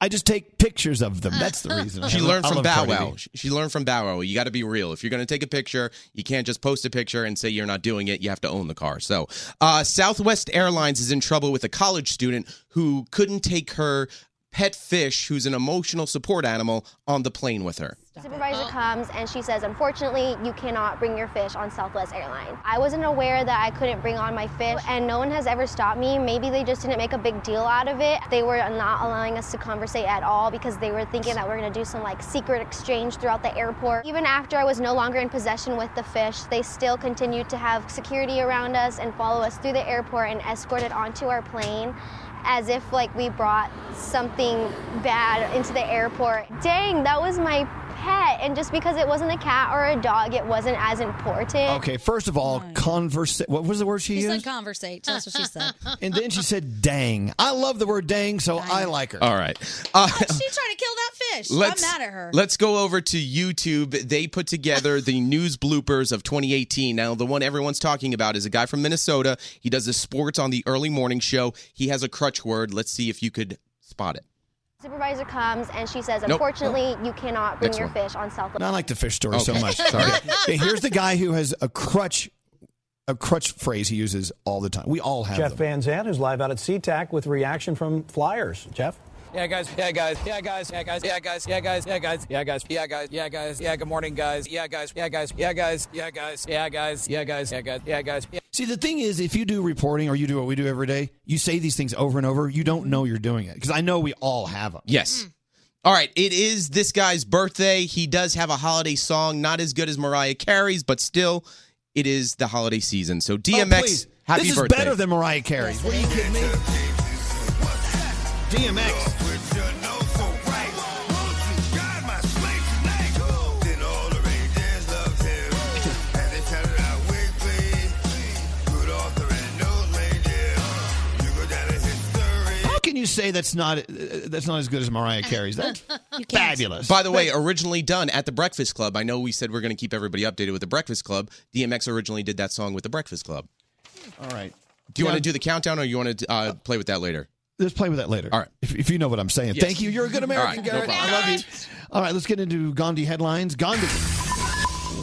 I just take pictures of them. That's the reason. She I learned from Bow Wow. She- She learned from Bow Wow. You got to be real. If you're going to take a picture, you can't just post a picture and say you're not doing it. You have to own the car. So, uh, Southwest Airlines is in trouble with a college student who couldn't take her pet fish, who's an emotional support animal, on the plane with her. Supervisor oh. comes and she says, unfortunately, you cannot bring your fish on Southwest Airlines. I wasn't aware that I couldn't bring on my fish, and no one has ever stopped me. Maybe they just didn't make a big deal out of it. They were not allowing us to conversate at all because they were thinking that we are gonna do some like secret exchange throughout the airport. Even after I was no longer in possession with the fish, they still continued to have security around us and follow us through the airport and escorted onto our plane as if like we brought something bad into the airport. Dang, that was my pet, and just because it wasn't a cat or a dog, it wasn't as important. Okay, first of all, converse. What was the word she She used? said conversate. That's what she said. and then she said, "Dang." I love the word "dang," so I like her. All right. Uh, She tried to kill that. Let's, I'm mad at her. Let's go over to YouTube. They put together the news bloopers of 2018. Now, the one everyone's talking about is a guy from Minnesota. He does the sports on the early morning show. He has a crutch word. Let's see if you could spot it. Supervisor comes and she says, Nope. unfortunately, you cannot bring Next your one. fish on Southwest. I like the fish story so much. sorry. Okay, here's the guy who has a crutch, a crutch phrase he uses all the time. We all have Jeff them. Van Zandt, who's live out at SeaTac with reaction from Flyers. Jeff? Yeah, guys. Yeah, guys. Yeah, guys. Yeah, guys. Yeah, guys. Yeah, guys. Yeah, guys. Yeah, guys. Yeah, guys. Yeah, guys. Yeah, good morning, guys. Yeah, guys. Yeah, guys. Yeah, guys. Yeah, guys. Yeah, guys. Yeah, guys. Yeah, guys. Yeah, guys. See, the thing is, if you do reporting or you do what we do every day, you say these things over and over. You don't know you're doing it because I know we all have them. Yes. All right, it is this guy's birthday. He does have a holiday song, not as good as Mariah Carey's, but still, it is the holiday season. So DMX, Oh, please. happy this is birthday. better than Mariah Carey's. What are you kidding me? DMX. You say that's not uh, that's not as good as Mariah Carey's? That's fabulous. By the way, originally done at the Breakfast Club. I know we said we're going to keep everybody updated with the Breakfast Club. DMX originally did that song with the Breakfast Club. All right. Do you Yeah. want to do the countdown or you want to uh, play with that later? Let's play with that later. All right. If, if you know what I'm saying. Yes. Thank you. You're a good All American, right, no Garrett. problem. I love you. All right, let's get into Gandhi headlines. Gandhi,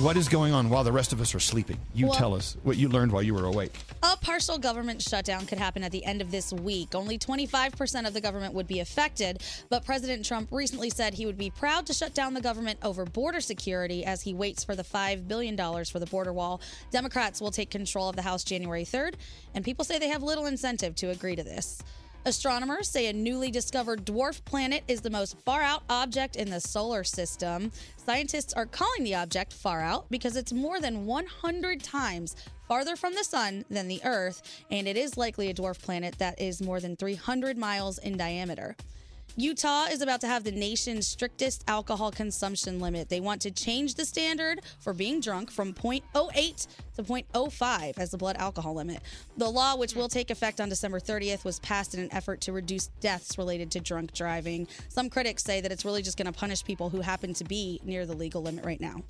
what is going on while the rest of us are sleeping? You Well- tell us what you learned while you were awake. A partial government shutdown could happen at the end of this week. Only 25% of the government would be affected, but President Trump recently said he would be proud to shut down the government over border security as he waits for the $5 billion for the border wall. Democrats will take control of the House January 3rd, and people say they have little incentive to agree to this. Astronomers say a newly discovered dwarf planet is the most far out object in the solar system. Scientists are calling the object far out because it's more than 100 times farther from the sun than the Earth, and it is likely a dwarf planet that is more than 300 miles in diameter. Utah is about to have the nation's strictest alcohol consumption limit. They want to change the standard for being drunk from 0.08 to 0.05 as the blood alcohol limit. The law, which will take effect on December 30th, was passed in an effort to reduce deaths related to drunk driving. Some critics say that it's really just going to punish people who happen to be near the legal limit right now.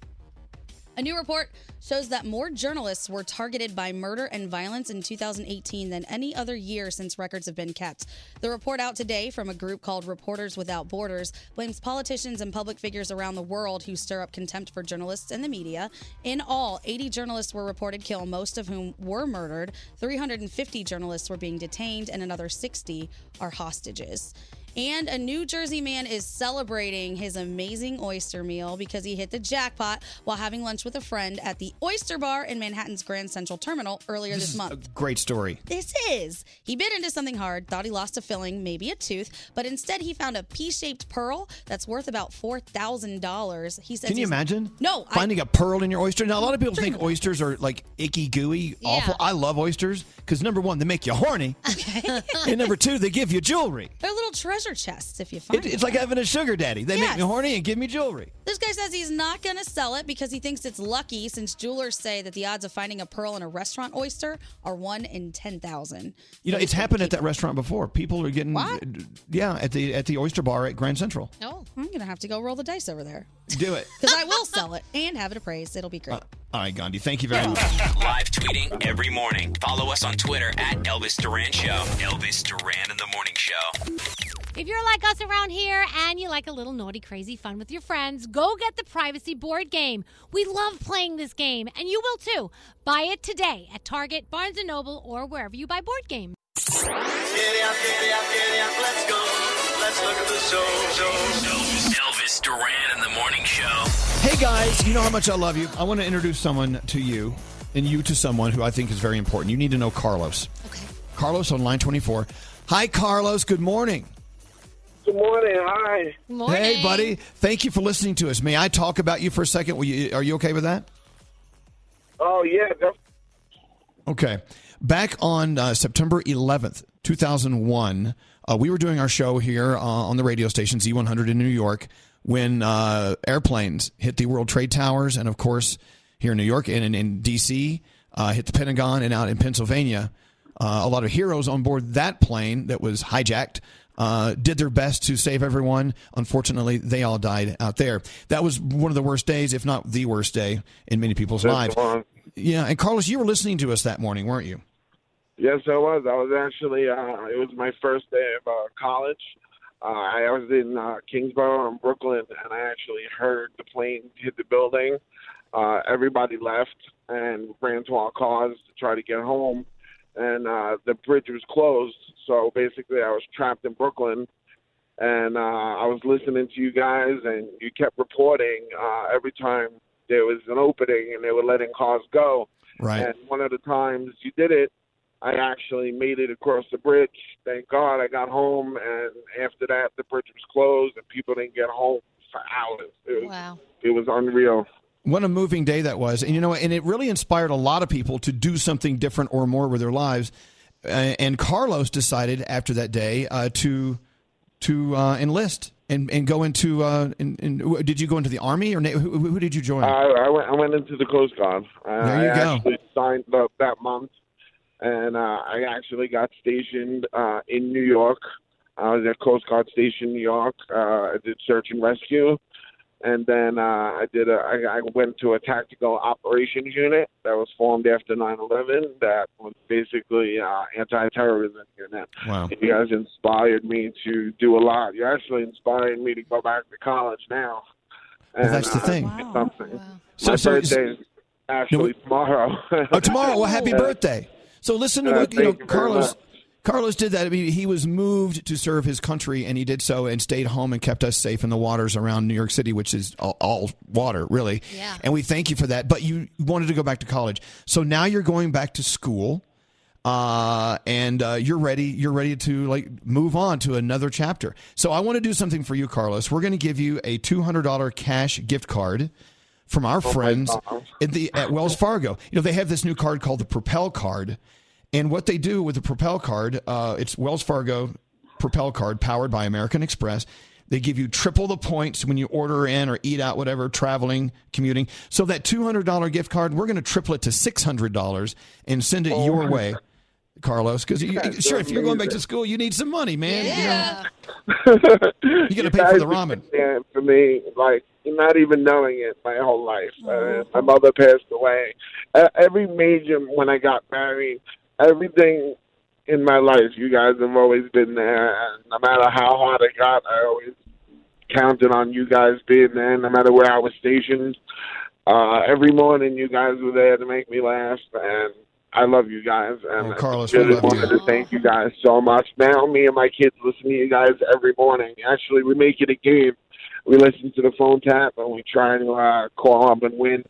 A new report shows that more journalists were targeted by murder and violence in 2018 than any other year since records have been kept. The report out today from a group called Reporters Without Borders blames politicians and public figures around the world who stir up contempt for journalists and the media. In all, 80 journalists were reported killed, most of whom were murdered. 350 journalists were being detained, and another 60 are hostages. And a New Jersey man is celebrating his amazing oyster meal because he hit the jackpot while having lunch with a friend at the Oyster Bar in Manhattan's Grand Central Terminal earlier this, month. Great story. This is. He bit into something hard, thought he lost a filling, maybe a tooth, but instead he found a pea-shaped pearl that's worth about four thousand dollars. He says, Can you imagine? No, Finding a pearl in your oyster. Now, a lot of people think oysters are like icky, gooey, awful. I love oysters because number one, they make you horny. Okay. and number two, they give you jewelry. They're little treasure chests if you find It, it's like having a sugar daddy. They make me horny and give me jewelry. This guy says he's not going to sell it because he thinks it's lucky since jewelers say that the odds of finding a pearl in a restaurant oyster are 1 in 10,000. You know, it's happened at that restaurant before. People are getting, What? yeah, at the at the oyster bar at Grand Central. No, I'm going to have to go roll the dice over there Do it. because I will sell it and have it appraised. It'll be great. Uh, all right, Gandhi. Thank you very much. Live tweeting every morning. Follow us on Twitter at Elvis Duran Show. Elvis Duran in the Morning Show. If you're like us around here and you like a little naughty, crazy fun with your friends, go get the Privacy Board Game. We love playing this game, and you will too. Buy it today at Target, Barnes & Noble, or wherever you buy board games. Giddy up, giddy up, giddy up, let's go. Let's look at the show. Elvis, Elvis Duran in the Morning Show. Hey guys, you know how much I love you. I want to introduce someone to you, and you to someone who I think is very important. You need to know Carlos. Okay. Carlos on line twenty four. Hi, Carlos. Good morning. Good morning. Hi. Hey, buddy. Thank you for listening to us. May I talk about you for a second? Will you, are you okay with that? Oh yeah. def- Okay. Back on uh, September 11th, 2001, uh, we were doing our show here uh, on the radio station Z100 in New York when uh, airplanes hit the World Trade Towers, and of course, here in New York and in, in D.C., uh, hit the Pentagon, and out in Pennsylvania. Uh, a lot of heroes on board that plane that was hijacked uh, did their best to save everyone. Unfortunately, they all died out there. That was one of the worst days, if not the worst day, in many people's That's lives. one. Yeah, and Carlos, you were listening to us that morning, weren't you? Yes, I was. I was actually. Uh, it was my first day of uh, college. Uh, I was in uh, Kingsborough in Brooklyn, and I actually heard the plane hit the building. Uh, everybody left and ran to our cars to try to get home, and uh, the bridge was closed. So basically, I was trapped in Brooklyn, and uh, I was listening to you guys, and you kept reporting uh, every time there was an opening, and they were letting cars go. Right. And one of the times you did it, I actually made it across the bridge. Thank God I got home, and after that, the bridge was closed, and people didn't get home for hours. It was, wow. It was unreal. What a moving day that was. And you know, and it really inspired a lot of people to do something different or more with their lives. Uh, and Carlos decided after that day uh, to to uh, enlist and, and go into. Uh, in, in, did you go into the army or na- who, who did you join? I, I went. I went into the Coast Guard. Uh, There you I go. actually signed up that month, and uh, I actually got stationed uh, in New York. I was at Coast Guard Station, New York. Uh, I did search and rescue, and then uh, I did. A, I, I went to a tactical operations unit that was formed after 9/11. That was basically uh, anti-terrorism unit. Wow. You guys inspired me to do a lot. You actually inspired me to go back to college now. Well, that's the uh, thing. do Something. So- My so- birthday is actually tomorrow. oh, tomorrow. Well, happy birthday. So listen to uh, what you know, you Carlos. Much. Carlos did that. I mean, he was moved to serve his country, and he did so and stayed home and kept us safe in the waters around New York City, which is all, all water, really. Yeah. And we thank you for that. But you wanted to go back to college, so now you're going back to school, uh, and uh, you're ready. You're ready to like move on to another chapter. So I want to do something for you, Carlos. We're going to give you a two hundred dollar cash gift card from our Oh, friends at the at Wells Fargo. You know, they have this new card called the Propel card, and what they do with the Propel card, uh, it's Wells Fargo Propel card powered by American Express. They give you triple the points when you order in or eat out, whatever, traveling, commuting. So that two hundred dollar gift card, we're going to triple it to six hundred dollars and send it Oh, your way. Carlos, because That's sure, if you're going back to school, you need some money, man. Yeah. You, know, you got to pay for the ramen. have for me, like not even knowing it my whole life. Oh. Uh, my mother passed away. Uh, every major when I got married, everything in my life, you guys have always been there. And no matter how hard it got, I always counted on you guys being there. No matter where I was stationed, uh, every morning you guys were there to make me laugh, and I love you guys. And Carlos, I really love you. wanted to thank you guys so much. Now, me and my kids listen to you guys every morning. Actually, we make it a game. We listen to the phone tap and we try to uh, call up and win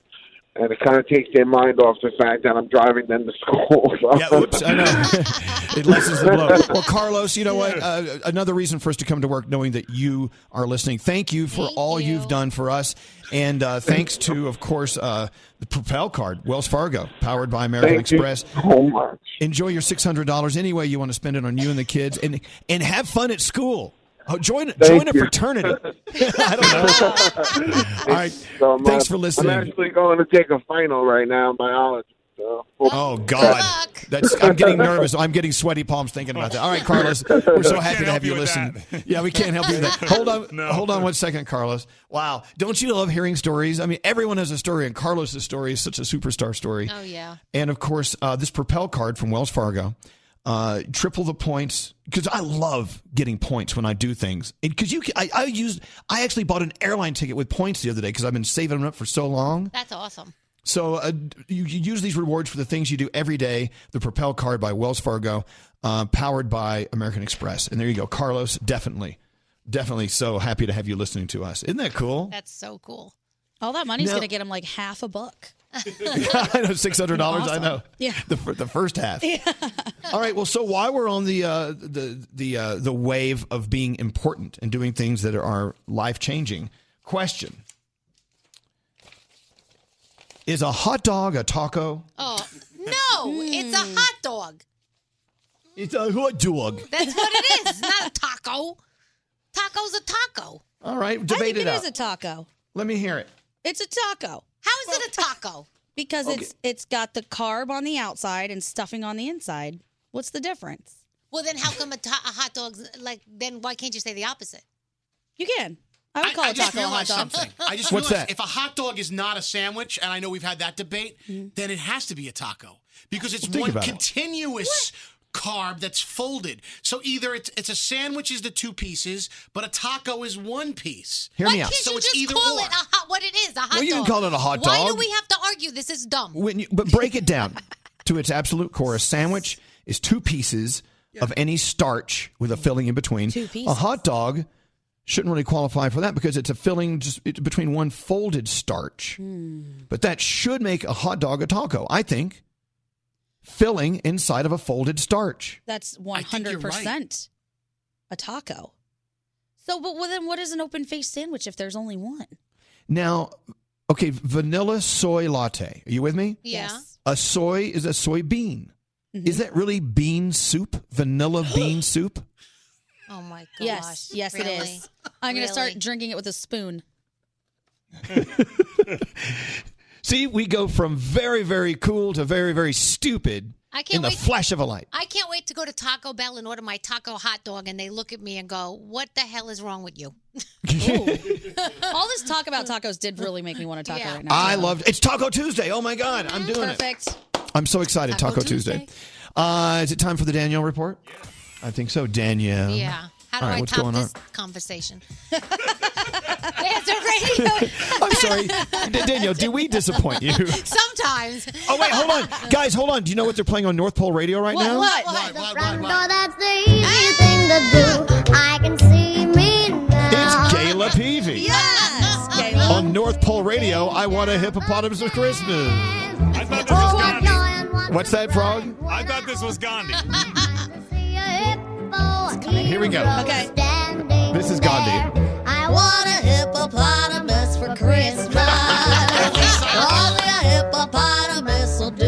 and it kind of takes their mind off the fact that I'm driving them to school. So. Yeah, oops, I know. it lessens the blow. Well, Carlos, you know what? Uh, another reason for us to come to work knowing that you are listening. Thank you for all you. have done for us. And uh, thanks to, of course, uh, the Propel card, Wells Fargo, powered by American Thank you Express. so much. Enjoy your $600 any way you want to spend it on you and the kids and, and have fun at school. Oh, join join a fraternity. I don't know. All right. So Thanks for listening. I'm actually going to take a final right now in biology. So. Oh God, that's I'm getting nervous. I'm getting sweaty palms thinking about that. All right, Carlos, we're so happy to have you, listen. Yeah, we can't help you with that. Hold on, hold on one second, Carlos. Wow, don't you love hearing stories? I mean, everyone has a story, and Carlos's story is such a superstar story. Oh yeah. And of course, uh, this Propel card from Wells Fargo, uh, triple the points because I love getting points when I do things. Because you, I, I used, I actually bought an airline ticket with points the other day because I've been saving them up for so long. That's awesome. So uh, you, you use these rewards for the things you do every day. The Propel card by Wells Fargo, uh, powered by American Express. And there you go, Carlos. Definitely, definitely. So happy to have you listening to us. Isn't that cool? That's so cool. All that money's Now- going to get him like half a book. I know six hundred dollars. I know. Yeah. The, the first half. All right. Well, so while we're on the uh, the the uh, the wave of being important and doing things that are life changing, question: Is a hot dog a taco? Oh no, it's a hot dog. It's a hot dog. That's what it is. It's not a taco. Taco's a taco. All right, I debate think it it out. is a taco. Let me hear it. It's a taco. How is it a taco? Because Okay. it's it's got the carb on the outside and stuffing on the inside. What's the difference? Well, then how come a, ta- a hot dog's like? Then why can't you say the opposite? You can. I would call I a just taco a hot realized dog. something. I just What's realized that? if a hot dog is not a sandwich, and I know we've had that debate, Mm-hmm. then it has to be a taco because it's Well, think one about it. continuous carb that's folded. So either it's it's a sandwich is the two pieces, but a taco is one piece. Hear me out. Can't So you it's just either call or. it a hot? What it is? A hot Well, you can dog. call it a hot Why do dog. we have to argue? This is dumb. When you, but break it down to its absolute core. A sandwich is two pieces of any starch with a filling in between. Two pieces. A hot dog shouldn't really qualify for that because it's a filling just it's between one folded starch. Hmm. But that should make a hot dog a taco, I think. Filling inside of a folded starch. That's think one you're hundred right. percent a taco. So, but well, then what is an open faced sandwich if there's only one? Now, okay, vanilla soy latte. Are you with me? Yeah. A soy is a soy bean. Mm-hmm. Is that really bean soup? Vanilla bean soup? Oh my gosh. Yes, yes, it Really? is. I'm going to start drinking it with a spoon. See, we go from very, very cool to very, very stupid I can't in the wait- flash of a light. I can't wait to go to Taco Bell and order my taco hot dog, and they look at me and go, "What the hell is wrong with you?" All this talk about tacos did really make me want a taco Yeah. right now. I loved It's Taco Tuesday. Oh my God, I'm doing it. Perfect. I'm so excited. Taco Taco, Tuesday. Uh, is it time for the Danielle report? I think so. Danielle. Yeah. How do All right, I what's top going on? this conversation? It's a radio. I'm sorry. D- Danielle, do we disappoint you? Sometimes. Oh, wait, hold on. Guys, hold on. Do you know what they're playing on North Pole Radio right now? What? Front door, that's the easy thing to do. I can see me now. It's Gayla Peevey. Yes, Gayla. On North Pole Radio, I want a hippopotamus for Christmas. I thought this was Gandhi. What's that, Frog? I thought this was Gandhi. Here we go. Okay. This is Gandhi. I want a hippopotamus for Christmas. Only a hippopotamus will do.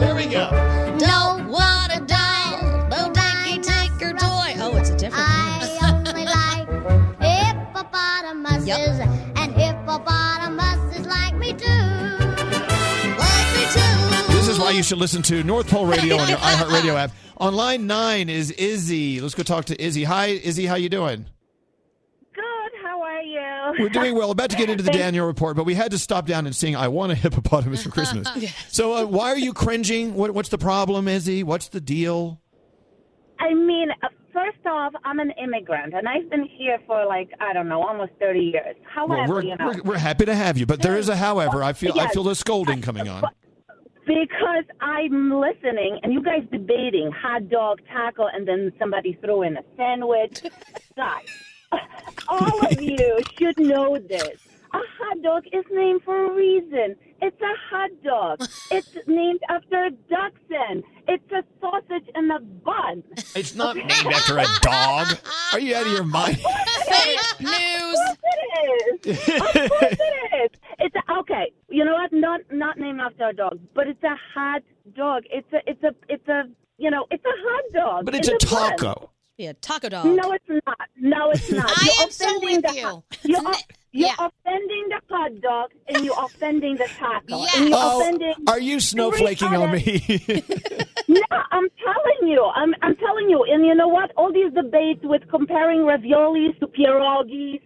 There we go. Don't want a doll, I can take toy. Oh, it's a different I only like hippopotamuses, and hippopotamuses like me too. Like me too. This is why you should listen to North Pole Radio on your iHeartRadio app. On line nine is Izzy. Let's go talk to Izzy. Hi, Izzy. How you doing? Good. How are you? We're doing well. About to get into the Danielle report, but we had to stop down and sing "I Want a Hippopotamus for Christmas." So, uh, why are you cringing? What, what's the problem, Izzy? What's the deal? I mean, uh, first off, I'm an immigrant, and I've been here for like I don't know, almost 30 years. However, Well, we're, you know, we're, we're happy to have you, but there is a however. I feel I feel the scolding coming on. Because I'm listening, and you guys debating hot dog, taco, and then somebody throw in a sandwich. Guys, all of you should know this. A hot dog is named for a reason. It's a hot dog. it's named after a dachshund. It's a sausage in a bun. It's not named after a dog. Are you out of your mind? Fake news. Of course it is. Of course it is. It's a, okay. You know what? Not not named after a dog, but it's a hot dog. It's a it's a it's a you know it's a hot dog. But it's a bun. taco. Be a taco dog. No, it's not. No, it's not. I You're am so offending with the you. hot- You're, you're offending the hot dog, and you're offending the taco, and you're Oh, offending. are you snowflaking on me? No, I'm telling you. I'm I'm telling you. And you know what? All these debates with comparing raviolis to pierogies,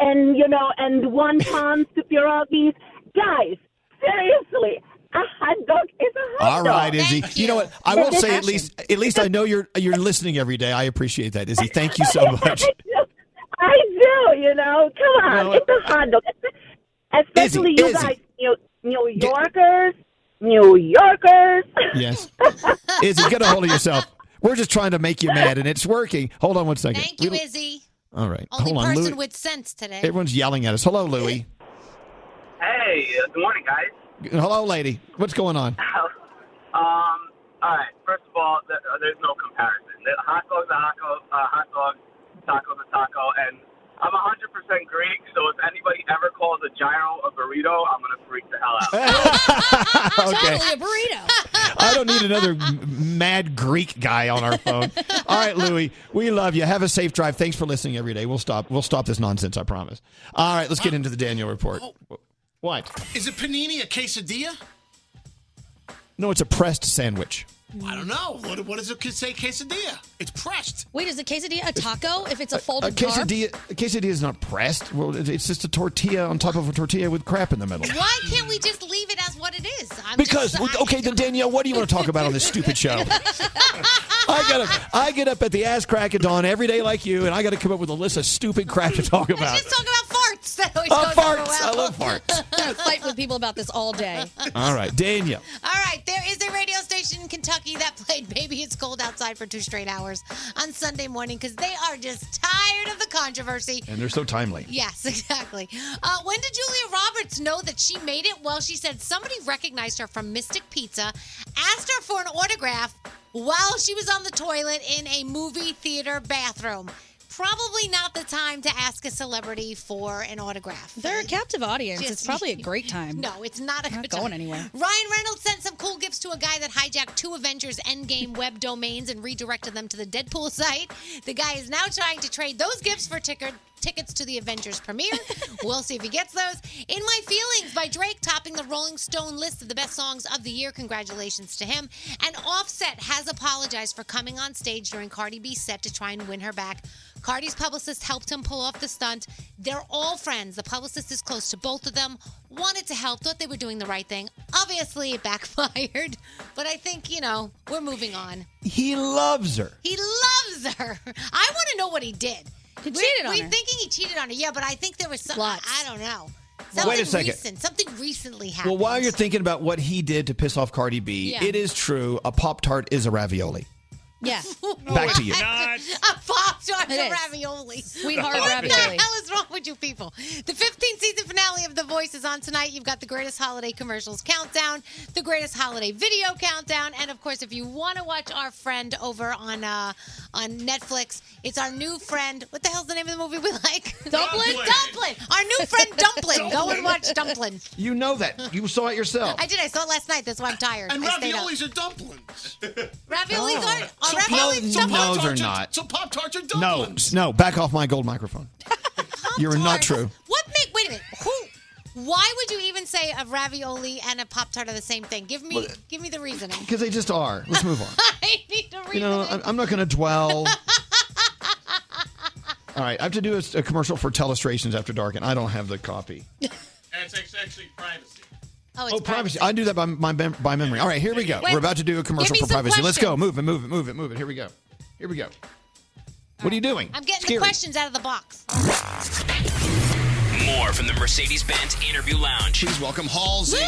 and you know, and wontons to pierogies, guys. Seriously, a hot dog is a hot All dog. right, Izzy. You. know what? I will say at least at least I know you're you're listening every day. I appreciate that, Izzy. Thank you so much. I do. You know, come on, No, it's a hot dog. Especially Izzy, you Izzy. guys, New, New Yorkers, New Yorkers. Yes. Izzy, get a hold of yourself. We're just trying to make you mad, and it's working. Hold on one second. Thank you, We- Izzy. All right. Only Hold on, person Louis. with sense today. Everyone's yelling at us. Hello, Louie. Hey, uh, good morning, guys. Hello, lady. What's going on? Um, all right. First of all, uh, there's no comparison. The hot dog's a hot dog, uh, hot dog, taco's a taco, and I'm 100% Greek. So if anybody ever calls a gyro a burrito, I'm gonna freak the hell out. okay. Totally a burrito. I don't need another mad Greek guy on our phone. All right, Louie, we love you. Have a safe drive. Thanks for listening every day. We'll stop. We'll stop this nonsense. I promise. All right, let's get into the Danielle report. What? Is a panini a quesadilla? No, it's a pressed sandwich. I don't know. What, what does it say quesadilla? It's pressed. Wait, is a quesadilla a taco if it's a folded A quesadilla, a quesadilla is not pressed. Well, it- it's just a tortilla on top of a tortilla with crap in the middle. Why can't we just leave it as what it is? I'm Because just, okay, then Danielle, what do you want to talk about on this stupid show? I got to I get up at the ass crack of dawn every day like you, and I got to come up with a list of stupid crap to talk about. Let's talk about farts. That always Oh, goes farts. over I well. love farts. I fight with people about this all day. All right, Danielle. All right, there is a radio station in Kentucky that played Baby It's Cold Outside for two straight hours on Sunday morning because they are just tired of the controversy. And they're so timely. Yes, exactly. Uh, when did Julia Roberts know that she made it? Well, she said somebody recognized her from Mystic Pizza, asked her for an autograph while she was on the toilet in a movie theater bathroom. Probably not the time to ask a celebrity for an autograph. They're a captive audience. Just- it's probably a great time. No, it's not a Not good going time. anywhere. Ryan Reynolds sent some cool gifts to a guy that hijacked two Avengers Endgame web domains and redirected them to the Deadpool site. The guy is now trying to trade those gifts for ticker- tickets to the Avengers premiere. we'll see if he gets those. In My Feelings by Drake topping the Rolling Stone list of the best songs of the year. Congratulations to him. And Offset has apologized for coming on stage during Cardi B's set to try and win her back. Cardi's publicist helped him pull off the stunt. They're all friends. The publicist is close to both of them. Wanted to help, thought they were doing the right thing. Obviously, it backfired, but I think, you know, we're moving on. He loves her. He loves her. I want to know what he did. He we're, cheated on we're her. thinking he cheated on her, yeah, but I think there was some. Lots. I don't know. Wait Something a second. recent. Something recently happened. Well, while you're thinking about what he did to piss off Cardi B, Yeah. it is true. A Pop Tart is a ravioli. Yeah. Back to you. a pop tart It to is. ravioli. Sweetheart what ravioli. the hell is wrong with you people? The 15th season finale of The Voice is on tonight. You've got the greatest holiday commercials countdown, the greatest holiday video countdown, and of course, if you want to watch our friend over on uh, on Netflix, it's our new friend. What the hell's the name of the movie we like? Dumpling? Dumpling. Our new friend Dumpling. Go and watch Dumpling. You know that. You saw it yourself. I did. I saw it last night. That's why I'm tired. And I stayed up. raviolis are dumplings. Raviolis are, are So raviolis no, dumplings? no, they're Pop-Tarts are- not. So Pop Tarts are No, dumplings. no, back off my gold microphone. You're not true. What make? Wait a minute. Who? Why would you even say a ravioli and a pop tart are the same thing? Give me, Well, give me the reasoning. Because they just are. Let's move on. I need the reasoning. You know, I'm, I'm not going to dwell. All right, I have to do a, a commercial for Telestrations After Dark, and I don't have the copy. That's actually privacy. Oh, it's Oh, privacy. I do that by, my mem- by memory. All right, here we go. Wait, We're about to do a commercial for some privacy. Let's go. Move it, move it, move it, move it. Here we go. Here we go. What are you doing? I'm getting Scary. the questions out of the box. More from the Mercedes Benz Interview Lounge. Please welcome Halsey.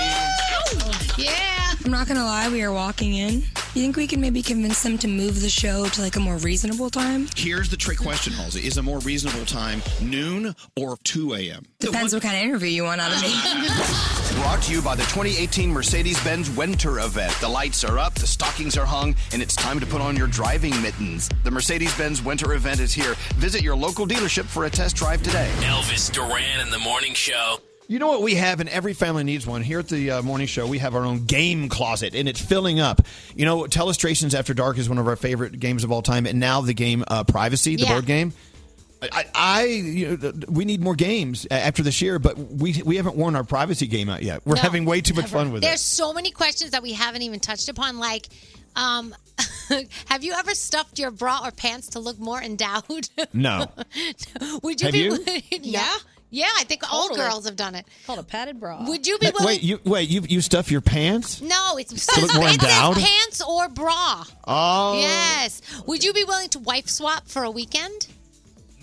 Yeah. I'm not gonna lie, we are walking in You think we can maybe convince them to move the show to like a more reasonable time? Here's the trick question, Halsey. Is a more reasonable time noon or 2 a.m.? Depends what kind of interview you want out of me. Brought to you by the 2018 Mercedes Benz Winter Event. The lights are up, the stockings are hung, and it's time to put on your driving mittens. The Mercedes Benz Winter Event is here. Visit your local dealership for a test drive today. Elvis Duran in the morning show. You know what we have, and every family needs one. Here at the uh, morning show, we have our own game closet, and it's filling up. You know, Telestrations After Dark is one of our favorite games of all time, and now the game uh, Privacy, the Yeah. board game. I, I you know, we need more games after this year, but we we haven't worn our privacy game out yet. We're No, having way too much fun with There's it. There's so many questions that we haven't even touched upon. Like, um, have you ever stuffed your bra or pants to look more endowed? No. Would you Have be? you? yeah. Yeah, I think all Totally. girls have done it. Called a padded bra. Would you be willing? Wait, you wait you you stuff your pants? no, it's To look more it says endowed? pants or bra. Oh, Yes. Would you be willing to wife swap for a weekend?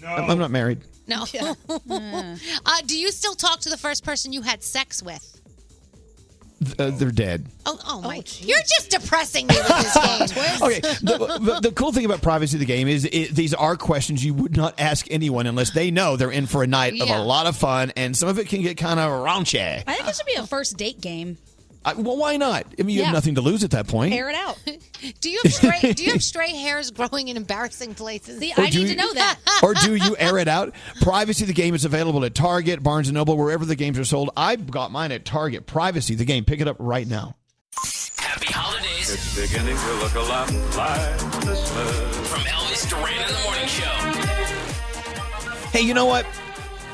I'm, I'm not married. No. uh, do you still talk to the first person you had sex with? Uh, they're dead. Oh, oh my! You're just depressing me with this game. okay. The, the, the cool thing about privacy of the game is it, these are questions you would not ask anyone unless they know they're in for a night of a lot of fun, and some of it can get kind of raunchy. I think it should be a first date game. I, well, why not? I mean, you Yeah. have nothing to lose at that point. Air it out. Do you have stray? do you have stray hairs growing in embarrassing places? See, Or do you- know that. or do you air it out? Privacy the game is available at Target, Barnes and Noble, wherever the games are sold. I've got mine at Target. Privacy the game. Pick it up right now. Happy holidays It's beginning to look a lot like Christmas. from Elvis Duran in the morning show. Hey, you know what?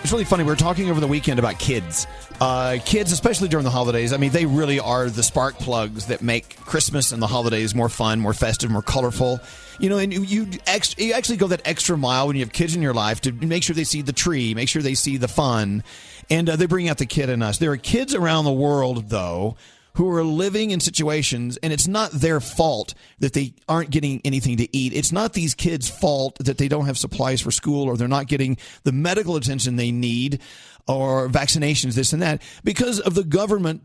It's really funny. We were talking over the weekend about kids. Uh, kids, especially during the holidays, I mean, they really are the spark plugs that make Christmas and the holidays more fun, more festive, more colorful. You know, and you you, ex- you actually go that extra mile when you have kids in your life to make sure they see the tree, make sure they see the fun, and uh, they bring out the kid in us. There are kids around the world, though, who are living in situations, and it's not their fault that they aren't getting anything to eat. It's not these kids' fault that they don't have supplies for school or they're not getting the medical attention they need or vaccinations, this and that, because of the government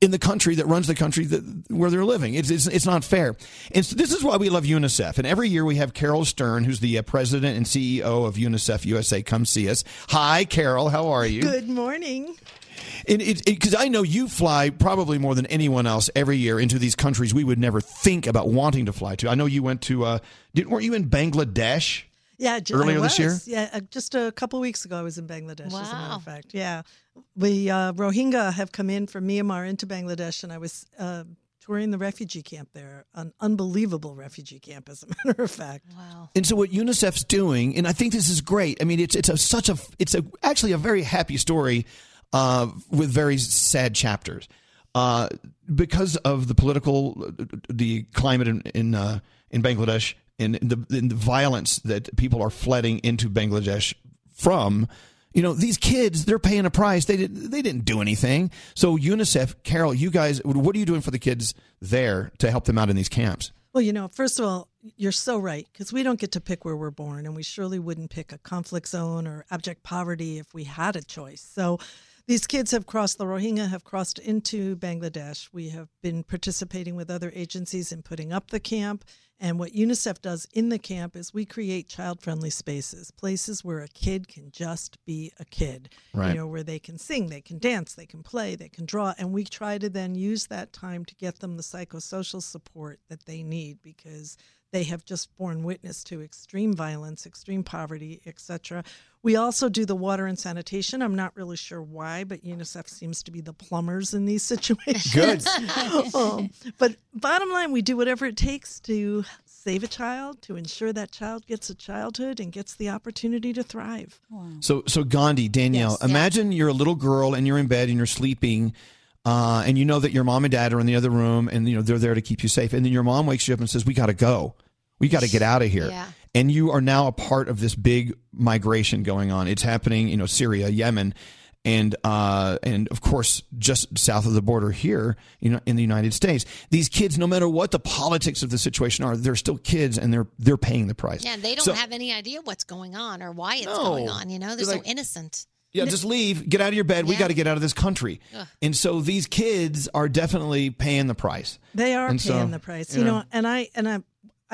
in the country that runs the country that where they're living. It's, it's, it's not fair. And so this is why we love UNICEF. And every year we have Caryl Stern, who's the uh, president and CEO of UNICEF USA, come see us. Hi, Caryl. How are you? Good morning. Because I know you fly probably more than anyone else every year into these countries we would never think about wanting to fly to. I know you went to. Uh, did, weren't you in Bangladesh? Yeah, ju- Earlier I this year? Yeah, uh, just a couple weeks ago, I was in Bangladesh. Wow. As a matter of fact, yeah, we uh, Rohingya have come in from Myanmar into Bangladesh, and I was uh, touring the refugee camp there. An unbelievable refugee camp, as a matter of fact. Wow. And so what UNICEF's doing, and I think this is great. I mean, it's it's a, such a it's a actually a very happy story uh, with very sad chapters uh, because of the political, the climate in in, uh, in Bangladesh and the, and the violence that people are flooding into Bangladesh from. You know, these kids, they're paying a price. They didn't they didn't do anything. So UNICEF, Caryl, you guys, what are you doing for the kids there to help them out in these camps? Well, you know, first of all, you're so right because we don't get to pick where we're born, and we surely wouldn't pick a conflict zone or abject poverty if we had a choice. So these kids have crossed, the Rohingya have crossed into Bangladesh. We have been participating with other agencies in putting up the camp. And what UNICEF does in the camp is we create child friendly spaces, places where a kid can just be a kid. Right. You know, where they can sing, they can dance, they can play, they can draw. And we try to then use that time to get them the psychosocial support that they need because they have just borne witness to extreme violence, extreme poverty, etc. We also do the water and sanitation. I'm not really sure why, but UNICEF seems to be the plumbers in these situations. Good. um, but bottom line, we do whatever it takes to save a child, to ensure that child gets a childhood and gets the opportunity to thrive. So, so Gandhi, Danielle, Yes. imagine you're a little girl and you're in bed and you're sleeping, uh, and you know that your mom and dad are in the other room, and you know they're there to keep you safe. And then your mom wakes you up and says, "We got to go. We got to get out of here." Yeah. And you are now a part of this big migration going on. It's happening, you know, Syria, Yemen, and uh, and of course just south of the border here, you know, in the United States. These kids, no matter what the politics of the situation are, they're still kids, and they're they're paying the price. Yeah, they don't So- have any idea what's going on or why it's No. going on. You know, they're, They're so like- innocent. Yeah, just leave, get out of your bed. We got to get out of this country. Ugh. And so these kids are definitely paying the price. They are And paying so, the price, you you know. know, and I and I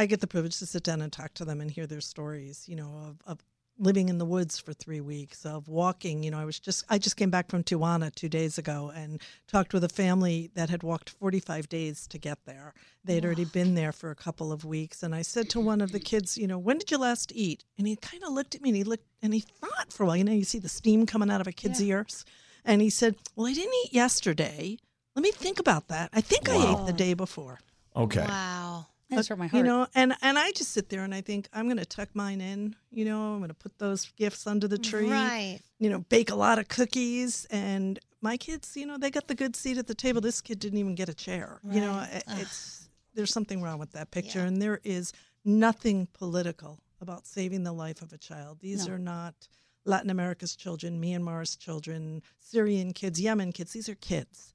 I get the privilege to sit down and talk to them and hear their stories, you know, of, of living in the woods for three weeks, of walking. You know, I was just I just came back from Tijuana two days ago and talked with a family that had walked 45 days to get there. They'd already been there for a couple of weeks, and I said to one of the kids, you know, when did you last eat? And he kind of looked at me and he looked and he thought for a while. You know, you see the steam coming out of a kid's ears, and he said, "Well, I didn't eat yesterday." Let me think about that. I think I ate the day before. Okay. Wow. That's from my heart. You know, and and I just sit there and I think I'm going to tuck mine in. You know, I'm going to put those gifts under the tree. Right. You know, bake a lot of cookies, and my kids, you know, they got the good seat at the table. This kid didn't even get a chair. You know, it- it's there's something wrong with that picture, and there is nothing political about saving the life of a child. These No. are not Latin America's children, Myanmar's children, Syrian kids, Yemen kids. These are kids,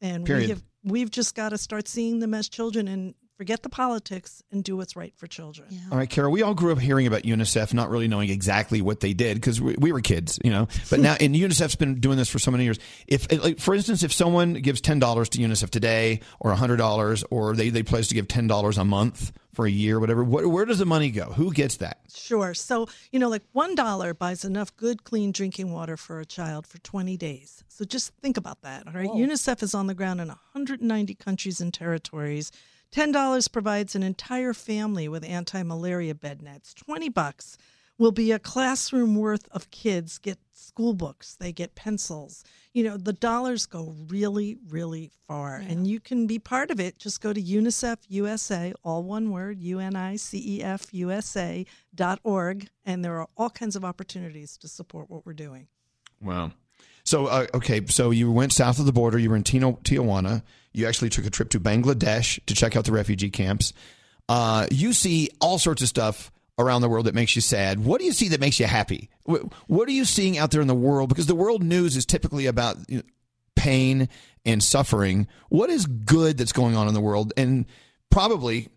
and Period. we have we've just got to start seeing them as children and forget the politics and do what's right for children. All right, Caryl, we all grew up hearing about UNICEF, not really knowing exactly what they did because we, we were kids, you know. But now, and UNICEF's been doing this for so many years. If, like, for instance, if someone gives $10 to UNICEF today or $100 or they, they pledge to give $10 a month for a year, whatever, what, where does the money go? Who gets that? Sure. So, you know, like one dollar buys enough good, clean drinking water for a child for 20 days. So just think about that. All right. Whoa. UNICEF is on the ground in 190 countries and territories. $10 provides an entire family with anti malaria bed nets. 20 bucks will be a classroom worth of kids get school books, they get pencils. You know, the dollars go really, really far. And you can be part of it. Just go to UNICEF USA, all one word, U N I C E F USA dot org. And there are all kinds of opportunities to support what we're doing. Wow. So, uh, okay, so you went south of the border. You were in Tino, Tijuana. You actually took a trip to Bangladesh to check out the refugee camps. Uh, you see all sorts of stuff around the world that makes you sad. What do you see that makes you happy? What, are you seeing out there in the world? Because the world news is typically about you know, pain and suffering. What is good that's going on in the world? And probably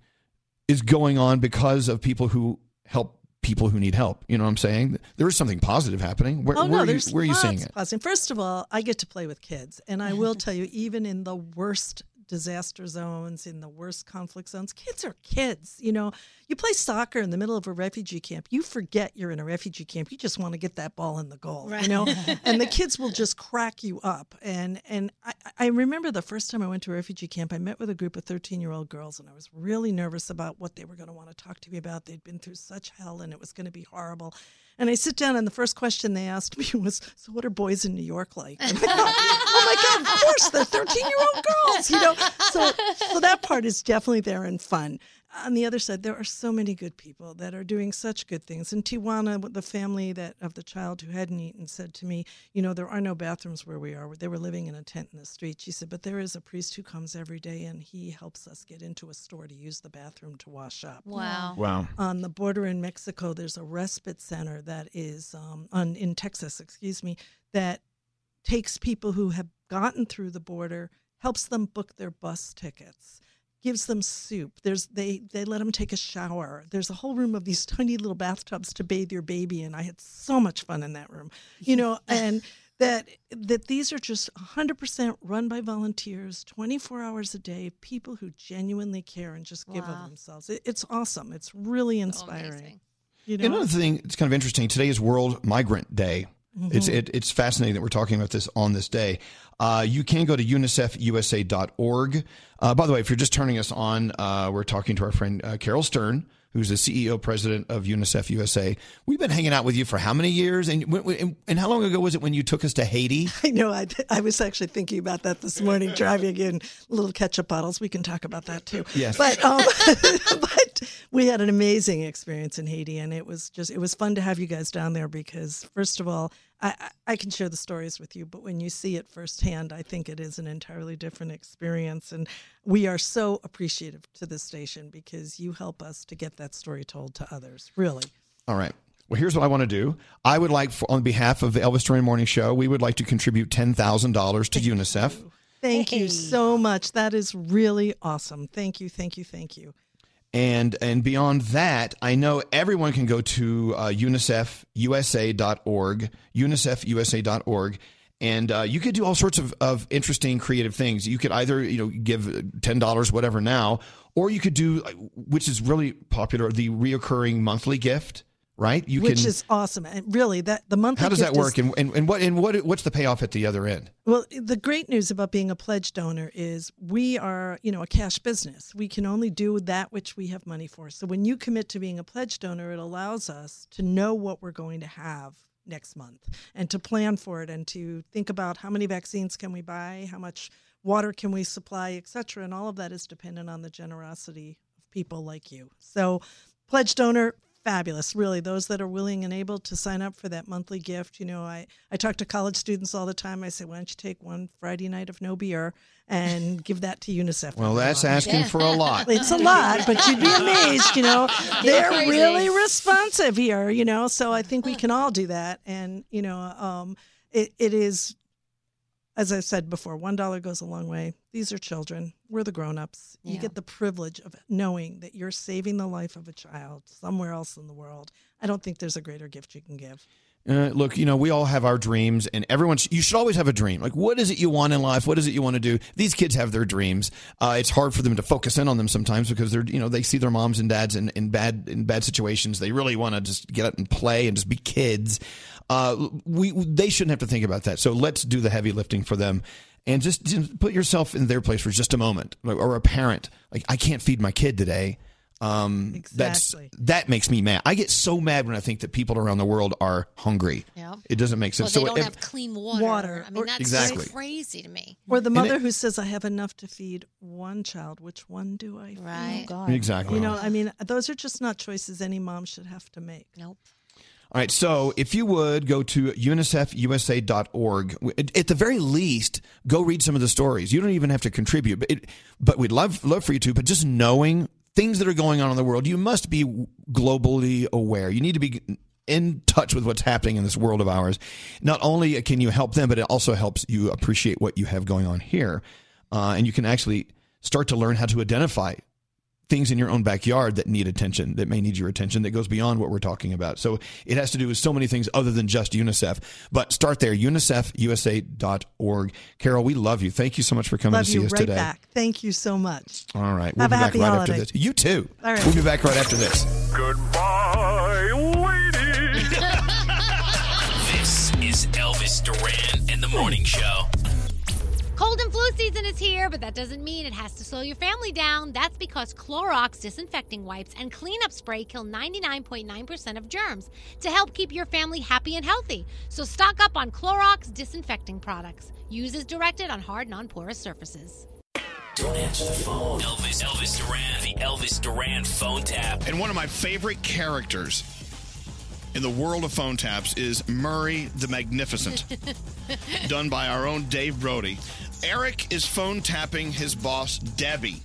is going on because of people who help people who need help. You know what I'm saying? There is something positive happening. Where, oh where are you, where are you seeing it? positive. First of all, I get to play with kids, and I will tell you, even in the worst disaster zones, in the worst conflict zones, kids are kids. You know, you play soccer in the middle of a refugee camp, you forget you're in a refugee camp. You just want to get that ball in the goal. You know, and the kids will just crack you up. And and I, I remember the first time I went to a refugee camp, I met with a group of 13 year old girls, and I was really nervous about what they were going to want to talk to me about. They'd been through such hell, and it was going to be horrible. And I sit down, and the first question they asked me was, "So, what are boys in New York like?" Thought, oh, oh my God, of course, they're 13 year old girls, you know. So, so that part is definitely there and fun. On the other side, there are so many good people that are doing such good things. In Tijuana, the family that of the child who hadn't eaten said to me, "You know, there are no bathrooms where we are. They were living in a tent in the street." She said, "But there is a priest who comes every day, and he helps us get into a store to use the bathroom to wash up." Wow. Wow. On the border in Mexico, there's a respite center that is um, on in Texas, excuse me, that takes people who have gotten through the border, helps them book their bus tickets, gives them soup. There's they they let them take a shower. There's a whole room of these tiny little bathtubs to bathe your baby and I had so much fun in that room, you know, and. That that these are just 100% run by volunteers, 24 hours a day, people who genuinely care and just give Wow. of themselves. It, it's awesome. It's really inspiring. You know, Another thing that's kind of interesting today is World Migrant Day. It's Mhm. it, it's fascinating that we're talking about this on this day. Uh, you can go to unicefusa.org. Uh, by the way, if you're just turning us on, uh, we're talking to our friend uh, Carol Stern, who's the CEO president of UNICEF USA. We've been hanging out with you for how many years? And when- when- and how long ago was it when you took us to Haiti? I know. I, I was actually thinking about that this morning, driving in little ketchup bottles. We can talk about that too. Yes. But um, but we had an amazing experience in Haiti, and it was just it was fun to have you guys down there because first of all, I, I I can share the stories with you, but when you see it firsthand, I think it is an entirely different experience, and we are so appreciative to this station because you help us to get that story told to others. Really. All right. Well, here's what I want to do. I would like, for, on behalf of the Elvis Duran Morning Show, we would like to contribute ten thousand dollars to UNICEF. Thank you so much. That is really awesome. Thank you, thank you, thank you. And and beyond that, I know everyone can go to uh, UNICEFUSA.org, UNICEFUSA.org, and uh, you could do all sorts of, of interesting, creative things. You could either you know give ten dollars, whatever now, or you could do, uh, which is really popular, the reoccurring monthly gift. Right? You which can. is awesome. And really, that the monthly how does that gift is- work? And, and, and what and what what's the payoff at the other end? Well, the great news about being a pledge donor is we are, you know, a cash business. We can only do that which we have money for. So when you commit to being a pledge donor, it allows us to know what we're going to have next month and to plan for it and to think about how many vaccines can we buy, how much water can we supply, et cetera. And all of that is dependent on the generosity of people like you. So pledge donor fabulous really. Those that are willing and able to sign up for that monthly gift you know i i talk to college students all the time. I say why don't you take one friday night of no beer and give that to unicef? Well, that's month. asking for a lot. it's a lot but you'd be amazed you know. They're really responsive here you know so i think we can all do that. And you know um it, it is as I said before, one dollar goes a long way. These are children. We're the grown-ups. You Yeah. get the privilege of knowing that you're saving the life of a child somewhere else in the world. I don't think there's a greater gift you can give. Uh, look, you know, we all have our dreams, and everyone. sh- You should always have a dream. Like, what is it you want in life? What is it you want to do? These kids have their dreams. Uh, it's hard for them to focus in on them sometimes because they're, you know, they see their moms and dads in, in bad in bad situations. They really want to just get up and play and just be kids. Uh, we they shouldn't have to think about that. So let's do the heavy lifting for them. And just, just put yourself in their place for just a moment, like, or a parent. Like, I can't feed my kid today. Um, Exactly. That's that makes me mad. I get so mad when I think that people around the world are hungry. Yeah. It doesn't make Well, sense. they so don't if- have clean water. Water. I mean, that's Exactly. so crazy to me. Or the mother it- who says, "I have enough to feed one child. Which one do I feed?" Right. Exactly. You know, I mean, those are just not choices any mom should have to make. Nope. All right, so if you would go to unicefusa.org, at the very least, go read some of the stories. You don't even have to contribute, but it, but we'd love love for you to. But just knowing things that are going on in the world, you must be globally aware. You need to be in touch with what's happening in this world of ours. Not only can you help them, but it also helps you appreciate what you have going on here, uh, and you can actually start to learn how to identify things in your own backyard that need attention, that may need your attention, that goes beyond what we're talking about. So it has to do with so many things other than just UNICEF. But start there, unicefusa.org. Caryl, we love you. Thank you so much for coming Love to see you us right today. back. Thank you so much. All right. We'll Have be a back happy right holiday. after this. You too. All right. We'll be back right after this. Goodbye, ladies. This is Elvis Duran and the Morning Show. Cold and flu season is here, but that doesn't mean it has to slow your family down. That's because Clorox disinfecting wipes and cleanup spray kill 99.9% of germs to help keep your family happy and healthy. So stock up on Clorox disinfecting products. Use as directed on hard, non porous surfaces. Don't answer the phone. Elvis, Elvis Duran, the Elvis Duran phone tap. And one of my favorite characters in the world of phone taps is Murray the Magnificent, done by our own Dave Brody. Eric is phone tapping his boss, Debbie.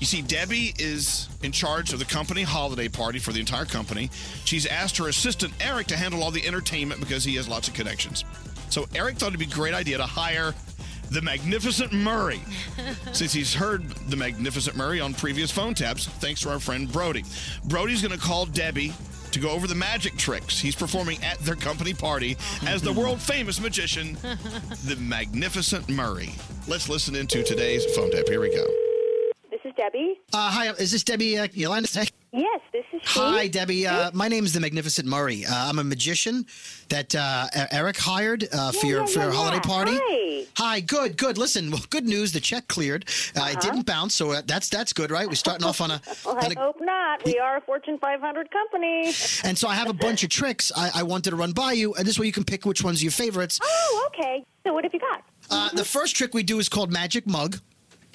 You see, Debbie is in charge of the company holiday party for the entire company. She's asked her assistant, Eric, to handle all the entertainment because he has lots of connections. So Eric thought it'd be a great idea to hire the Magnificent Murray since he's heard the Magnificent Murray on previous phone taps, thanks to our friend Brody. Brody's going to call Debbie to go over the magic tricks he's performing at their company party as the world famous magician, the Magnificent Murray. Let's listen into today's phone tap. Here we go. This is Debbie. Uh, hi, is this Debbie uh, Yolanda? Yes, this is she. Hi, Debbie. Uh, my name is the Magnificent Murray. Uh, I'm a magician that uh, Eric hired uh, for Yeah, your yeah, for your yeah, holiday party. Hi. Hi, good, good. Listen, well, good news. The check cleared. Uh, It didn't bounce, so uh, that's that's good, right? We're starting off on a. Well, I on a- hope not. We are a Fortune 500 company. and so I have a bunch of tricks I, I wanted to run by you, and this way you can pick which one's are your favorites. Oh, okay. So what have you got? Uh, the first trick we do is called Magic Mug.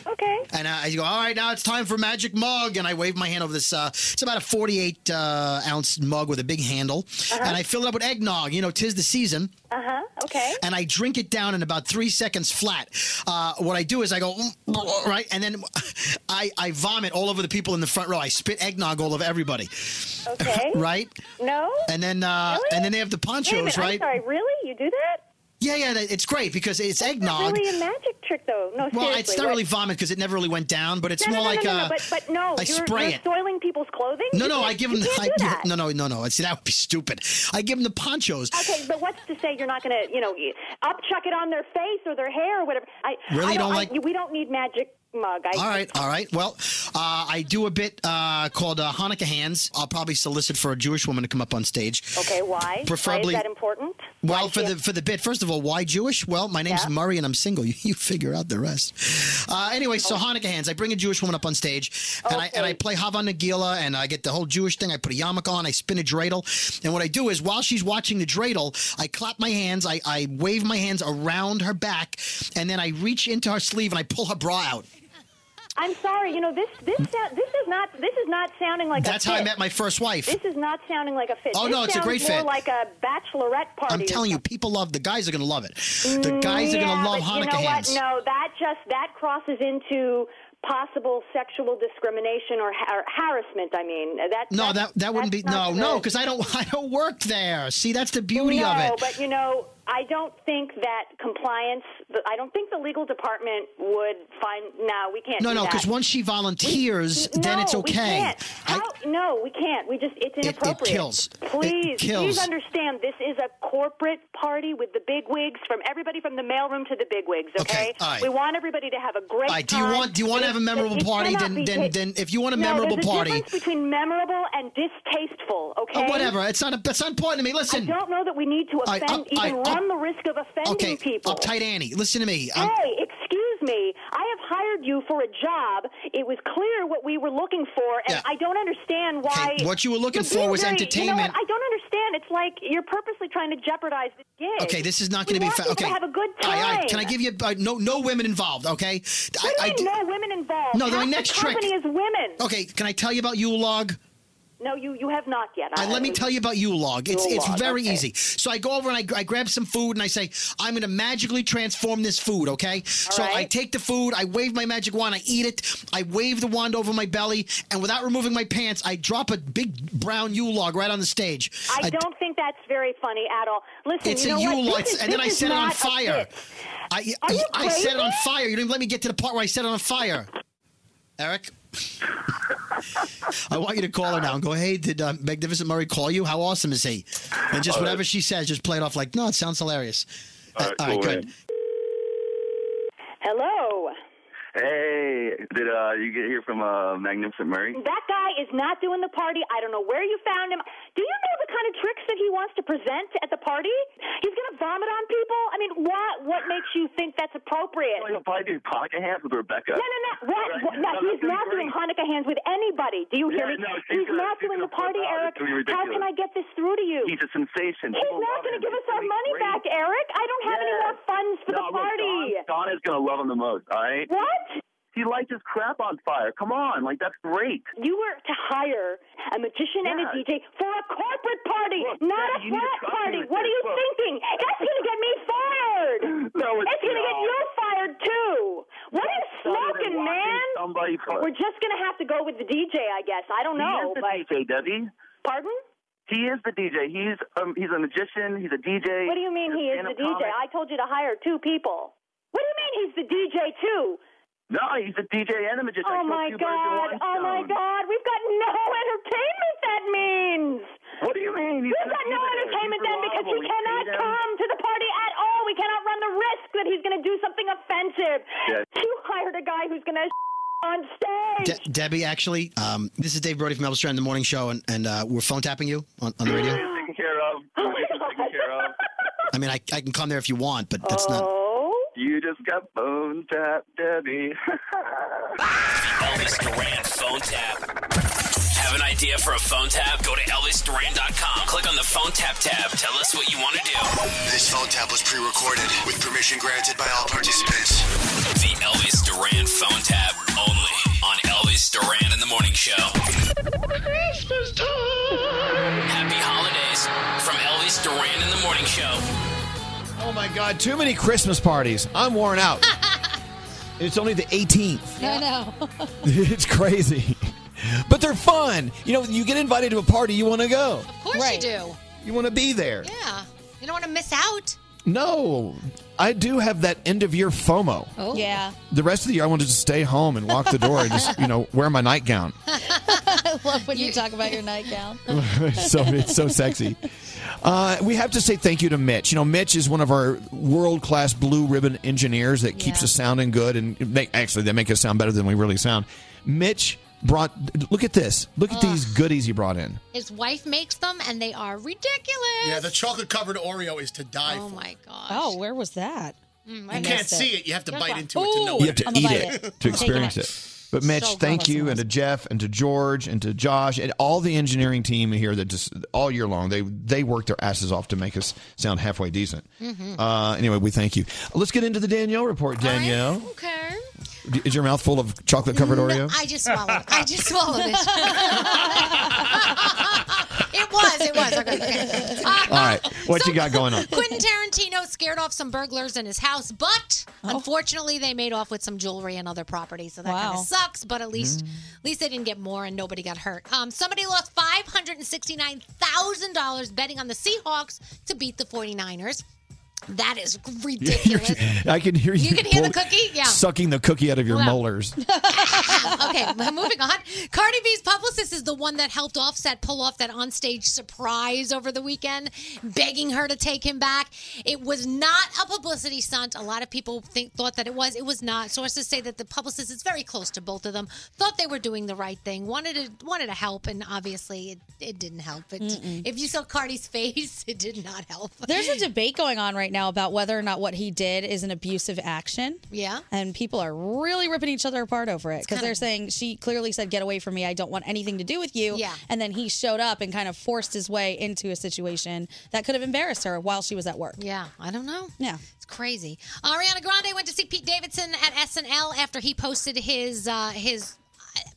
Okay. And I go, all right, now it's time for Magic Mug. And I wave my hand over this. Uh, it's about a 48 uh, ounce mug with a big handle. And I fill it up with eggnog. You know, tis the season. Uh huh. Okay. And I drink it down in about three seconds flat. Uh, what I do is I go, "Mm," right? And then I, I vomit all over the people in the front row. I spit eggnog all over everybody. Okay. right? No. And then uh, Really? and then they have the ponchos, minute, right? I'm sorry. Really? You do that? Yeah, yeah, it's great because it's That's eggnog. really a magic trick. though. No, Well, seriously. it's not what- really vomit because it never really went down, but it's no, more no, no, like no, uh, no, but, but no, I you're, spray you're it. soiling people's clothing. No, You no, I give them. I, that. no, no, no, no. See, that would be stupid. I give them the ponchos. Okay, but what's to say you're not going to, you know, upchuck it on their face or their hair or whatever? I Really I don't I- like- we don't need magic mug. I, All right, all right. Well, uh, I do a bit uh, called uh, Hanukkah hands. I'll probably solicit for a Jewish woman to come up on stage. Okay, why? Preferably- Why is that important? Well, for the for the bit, first of all, why Jewish? Well, my name's Yeah. Murray and I'm single. You, you figure out the rest. Uh, anyway, so Hanukkah hands. I bring a Jewish woman up on stage, and I and I play Hava Nagila, and I get the whole Jewish thing. I put a yarmulke on, I spin a dreidel, and what I do is while she's watching the dreidel, I clap my hands, I, I wave my hands around her back, and then I reach into her sleeve and I pull her bra out. I'm sorry. You know this. This hmm? sound, this is not. This is not sounding like. That's how I met my first wife. This is not sounding like a fit. Oh, This no, it's a great more fit. like a bachelorette party. I'm telling you, people love the guys are going to love it. The guys are going to love Hanukkah you know hands. What? No, that just that crosses into possible sexual discrimination or, ha- or harassment. I mean, that. No, that that wouldn't be no no because I don't I don't work there. See, that's the beauty no, of it. but you know, I don't think that compliance. I don't think the legal department would find. No, we can't. No, no, because once she volunteers, then it's No, okay. We can't. How, no, we can't. We just it's it inappropriate. kills. It Please, kills. please understand. This is a corporate party with the big wigs from everybody from the mailroom to the big wigs. Okay, Okay, right. we want everybody to have a great right, do you want do you want to have a memorable it party? Then be then then if you want a no, memorable there's a party, difference between memorable and distasteful. Oh, okay, oh, whatever. It's not a, it's not important to me. Listen. I don't know that we need to offend, up- all even run the risk of offending okay, people. uptight Annie, listen to me. I'm- Hey, excuse me. I have hired you for a job. It was clear what we were looking for, and Yeah. I don't understand why. Okay, what you were looking for was very- You know entertainment. I don't understand. It's like you're purposely trying to jeopardize the gig. Okay, this is not going to be fa- okay. have a good time. right, all right, Can I give you uh, no no women involved? Okay. What I, do I mean no women involved? No, the Half next the trick- company is women. Okay, can I tell you about Yule log? No, you you have not yet. Let me tell you about Yule log. It's Yule it's very okay. easy. So I go over and I, I grab some food and I say I'm going to magically transform this food. Okay. so I take the food, I wave my magic wand, I eat it, I wave the wand over my belly, and without removing my pants, I drop a big brown Yule log right on the stage. I don't think that's very funny at all. Listen, It's you a know yule log, and then I set it on fire. I you I set it on fire. You didn't let me get to the part where I set it on fire. Eric. I want you to call her now and go, hey, did uh, Magnificent Murray call you? How awesome is he? And just All right. whatever she says, just play it off like, no, it sounds hilarious. All right, all right good. man. Hello. Hey, did uh, you get here from uh, Magnificent Murray? That guy is not doing the party. I don't know where you found him. Do you know the kind of tricks that he wants to present at the party? He's going to vomit on people. I mean, what what makes you think that's appropriate? He'll probably do pocket hands with Rebecca. No, no, no. What? Right? what no, No, he's not doing. Hanukkah hands with anybody. Do you hear Yeah, me? no, he's gonna- not doing the party. Eric. It's gonna be How can I get this through to you? He's a sensation. He's People not going to give us our money great. back, Eric. I don't have any more funds for No, the look, party. Don, Don is going to love him the most, all right? What? He lights his crap on fire. Come on, like that's great. You were to hire a magician and a DJ for a corporate party, not Daddy, a you need to frat party. What are you Look. thinking? That's going to get me fired. No, it's going to get you fired too. What are you smoking, man? Somebody for We're just going to have to go with the DJ, I guess. I don't he know, is the DJ, Debbie. pardon? He is the DJ. He's um, he's a magician. He's a DJ. What do you mean he is the DJ? comic. I told you to hire two people. What do you mean he's the DJ too? No, he's a DJ and a magician. I Oh my two birds with God! Oh my. God! We've got no entertainment. That means. What do you mean? He's We've got no there. entertainment then because he. We cannot come to the party at all. We cannot run the risk that he's going to do something offensive. Yeah. You hired a guy who's going to on stage. De- Debbie, actually, um, this is Dave Brody from Elvis Duran in the Morning Show, and, and uh, we're phone tapping you on, on the radio. Taken care of. Oh Taken care of. I mean, I, I can come there if you want, but that's not. Oh. You just got phone tap, Debbie. Elvis Duran phone tap. Have an idea for a phone tap? Go to ElvisDuran.com. Click on the phone tap tab. Tell us what you want to do. This phone tap was pre-recorded with permission granted by all participants. The Elvis Duran phone tap only on Elvis Duran in the Morning Show. Oh, my God, too many Christmas parties. I'm worn out. it's only the 18th. I know. it's crazy. But they're fun. You know, you get invited to a party, you want to go. Of course you do. You want to be there. Yeah. You don't want to miss out. No, I do have that end of year FOMO. Oh. Yeah. The rest of the year, I wanted to stay home and lock the door and just, you know, wear my nightgown. I love when you talk about your nightgown. so it's so sexy. Uh, we have to say thank you to Mitch. You know, Mitch is one of our world class blue ribbon engineers that keeps us sounding good and make, actually they make us sound better than we really sound. Mitch brought. Look at this. Look at these goodies he brought in. His wife makes them, and they are ridiculous. Yeah, the chocolate covered Oreo is to die Oh for. my gosh. Oh, where was that? Mm, You can't see it. You have to Good bite one. into it to know You have to I'm gonna eat bite it, it. to experience it. it. But Mitch, So thank you, and to Jeff, and to George, and to Josh, and all the engineering team here that just all year long they they work their asses off to make us sound halfway decent. Mhm. Uh, anyway, we thank you. Let's get into the Danielle report. Danielle, Okay. Is your mouth full of chocolate covered Oreo? I just swallowed. I just swallowed it. it was. It was. Okay. okay. Uh, all right, what you got going on? Quentin Tarantino scared off some burglars in his house, but Oh. unfortunately, they made off with some jewelry and other property. So that kind Wow. of sucks. But at least, Mm. at least they didn't get more, and nobody got hurt. Um, somebody lost five hundred and sixty-nine thousand dollars betting on the Seahawks to beat the 49ers. That is ridiculous. I can hear you. You can hear the cookie? Yeah. Sucking the cookie out of your Wow. molars. okay, moving on. Cardi B's publicist is the one that helped Offset pull off that onstage surprise over the weekend, begging her to take him back. It was not a publicity stunt. A lot of people think thought that it was. It was not. Sources say that the publicist is very close to both of them. Thought they were doing the right thing. Wanted to wanted to help, and obviously it, it didn't help. It, Mm-mm. if you saw Cardi's face, it did not help. There's a debate going on right now about whether or not what he did is an abusive action. Yeah. And people are really ripping each other apart over it because they're saying she clearly said, Get away from me. I don't want anything to do with you. Yeah. And then he showed up and kind of forced his way into a situation that could have embarrassed her while she was at work. Yeah, I don't know. Yeah. It's crazy. Ariana Grande went to see Pete Davidson at SNL after he posted his uh, his.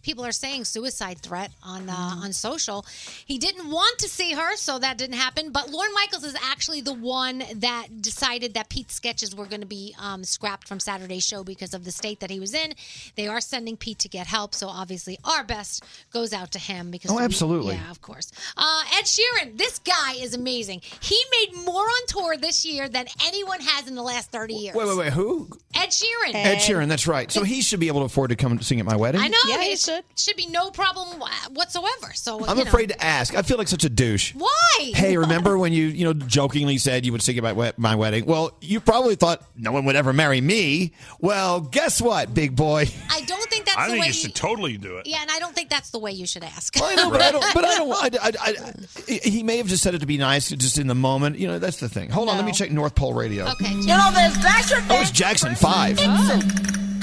People are saying suicide threat on uh, on social. He didn't want to see her, so that didn't happen. But Lorne Michaels is actually the one that decided that Pete's sketches were going to be um, scrapped from Saturday's show because of the state that he was in. They are sending Pete to get help, so obviously our best goes out to him because Oh, absolutely. yeah, of course. Uh, Ed Sheeran, this guy is amazing. He made more on tour this year than anyone has in the last 30 years. Wait, wait, wait. Who? Ed Sheeran. Ed Sheeran. That's right. So he should be able to afford to come sing at my wedding. I know. Yeah, it should. Should be no problem whatsoever. So I'm you know. afraid to ask. I feel like such a douche. Why? Hey, remember when you, you know, jokingly said you would sing at my, wedding? Well, you probably thought no one would ever marry me. Well, guess what, big boy? I don't think that's I the think way you should totally do it. Yeah, and I don't think that's the way you should ask. I know, but I don't. But I don't. I, I, I, he may have just said it to be nice, just in the moment. You know, that's the thing. Hold on, let me check North Pole Radio. Okay. You know, there's Dasher Oh, it's Jackson five.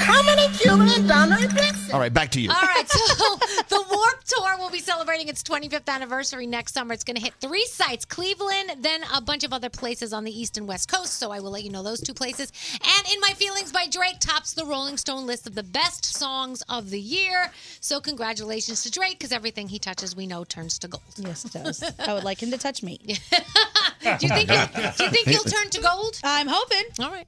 Coming at you and Donald All right, back to you. All right, so the Warped Tour will be celebrating its 25th anniversary next summer. It's going to hit three sites Cleveland, then a bunch of other places on the East and West Coast. So I will let you know those two places. And In My Feelings by Drake tops the Rolling Stone list of the best songs of the year. So congratulations to Drake because everything he touches, we know, turns to gold. Yes, it does. I would like him to touch me. do you think he'll, do you think he'll turn to gold? I'm hoping. All right.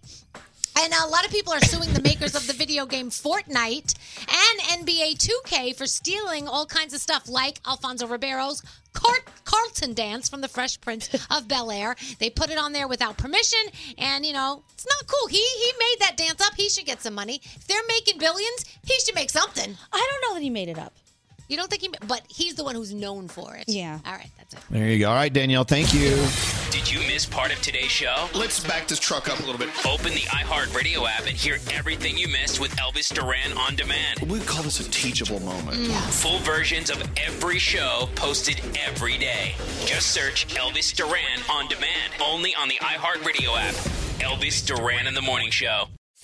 And a lot of people are suing the makers of the video game Fortnite and NBA 2K for stealing all kinds of stuff, like Alfonso Ribeiro's Car- Carlton dance from the Fresh Prince of Bel Air. They put it on there without permission, and you know it's not cool. He he made that dance up. He should get some money. If they're making billions, he should make something. I don't know that he made it up. You don't think he? But he's the one who's known for it. Yeah. All right, that's it. There you go. All right, Danielle. Thank you. Did you miss part of today's show? Let's back this truck up a little bit. Open the iHeartRadio app and hear everything you missed with Elvis Duran on demand. We call this a teachable moment. Full versions of every show posted every day. Just search Elvis Duran on demand only on the iHeartRadio app. Elvis Duran in the Morning Show.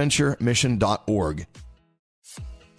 Bonaventuremission.org.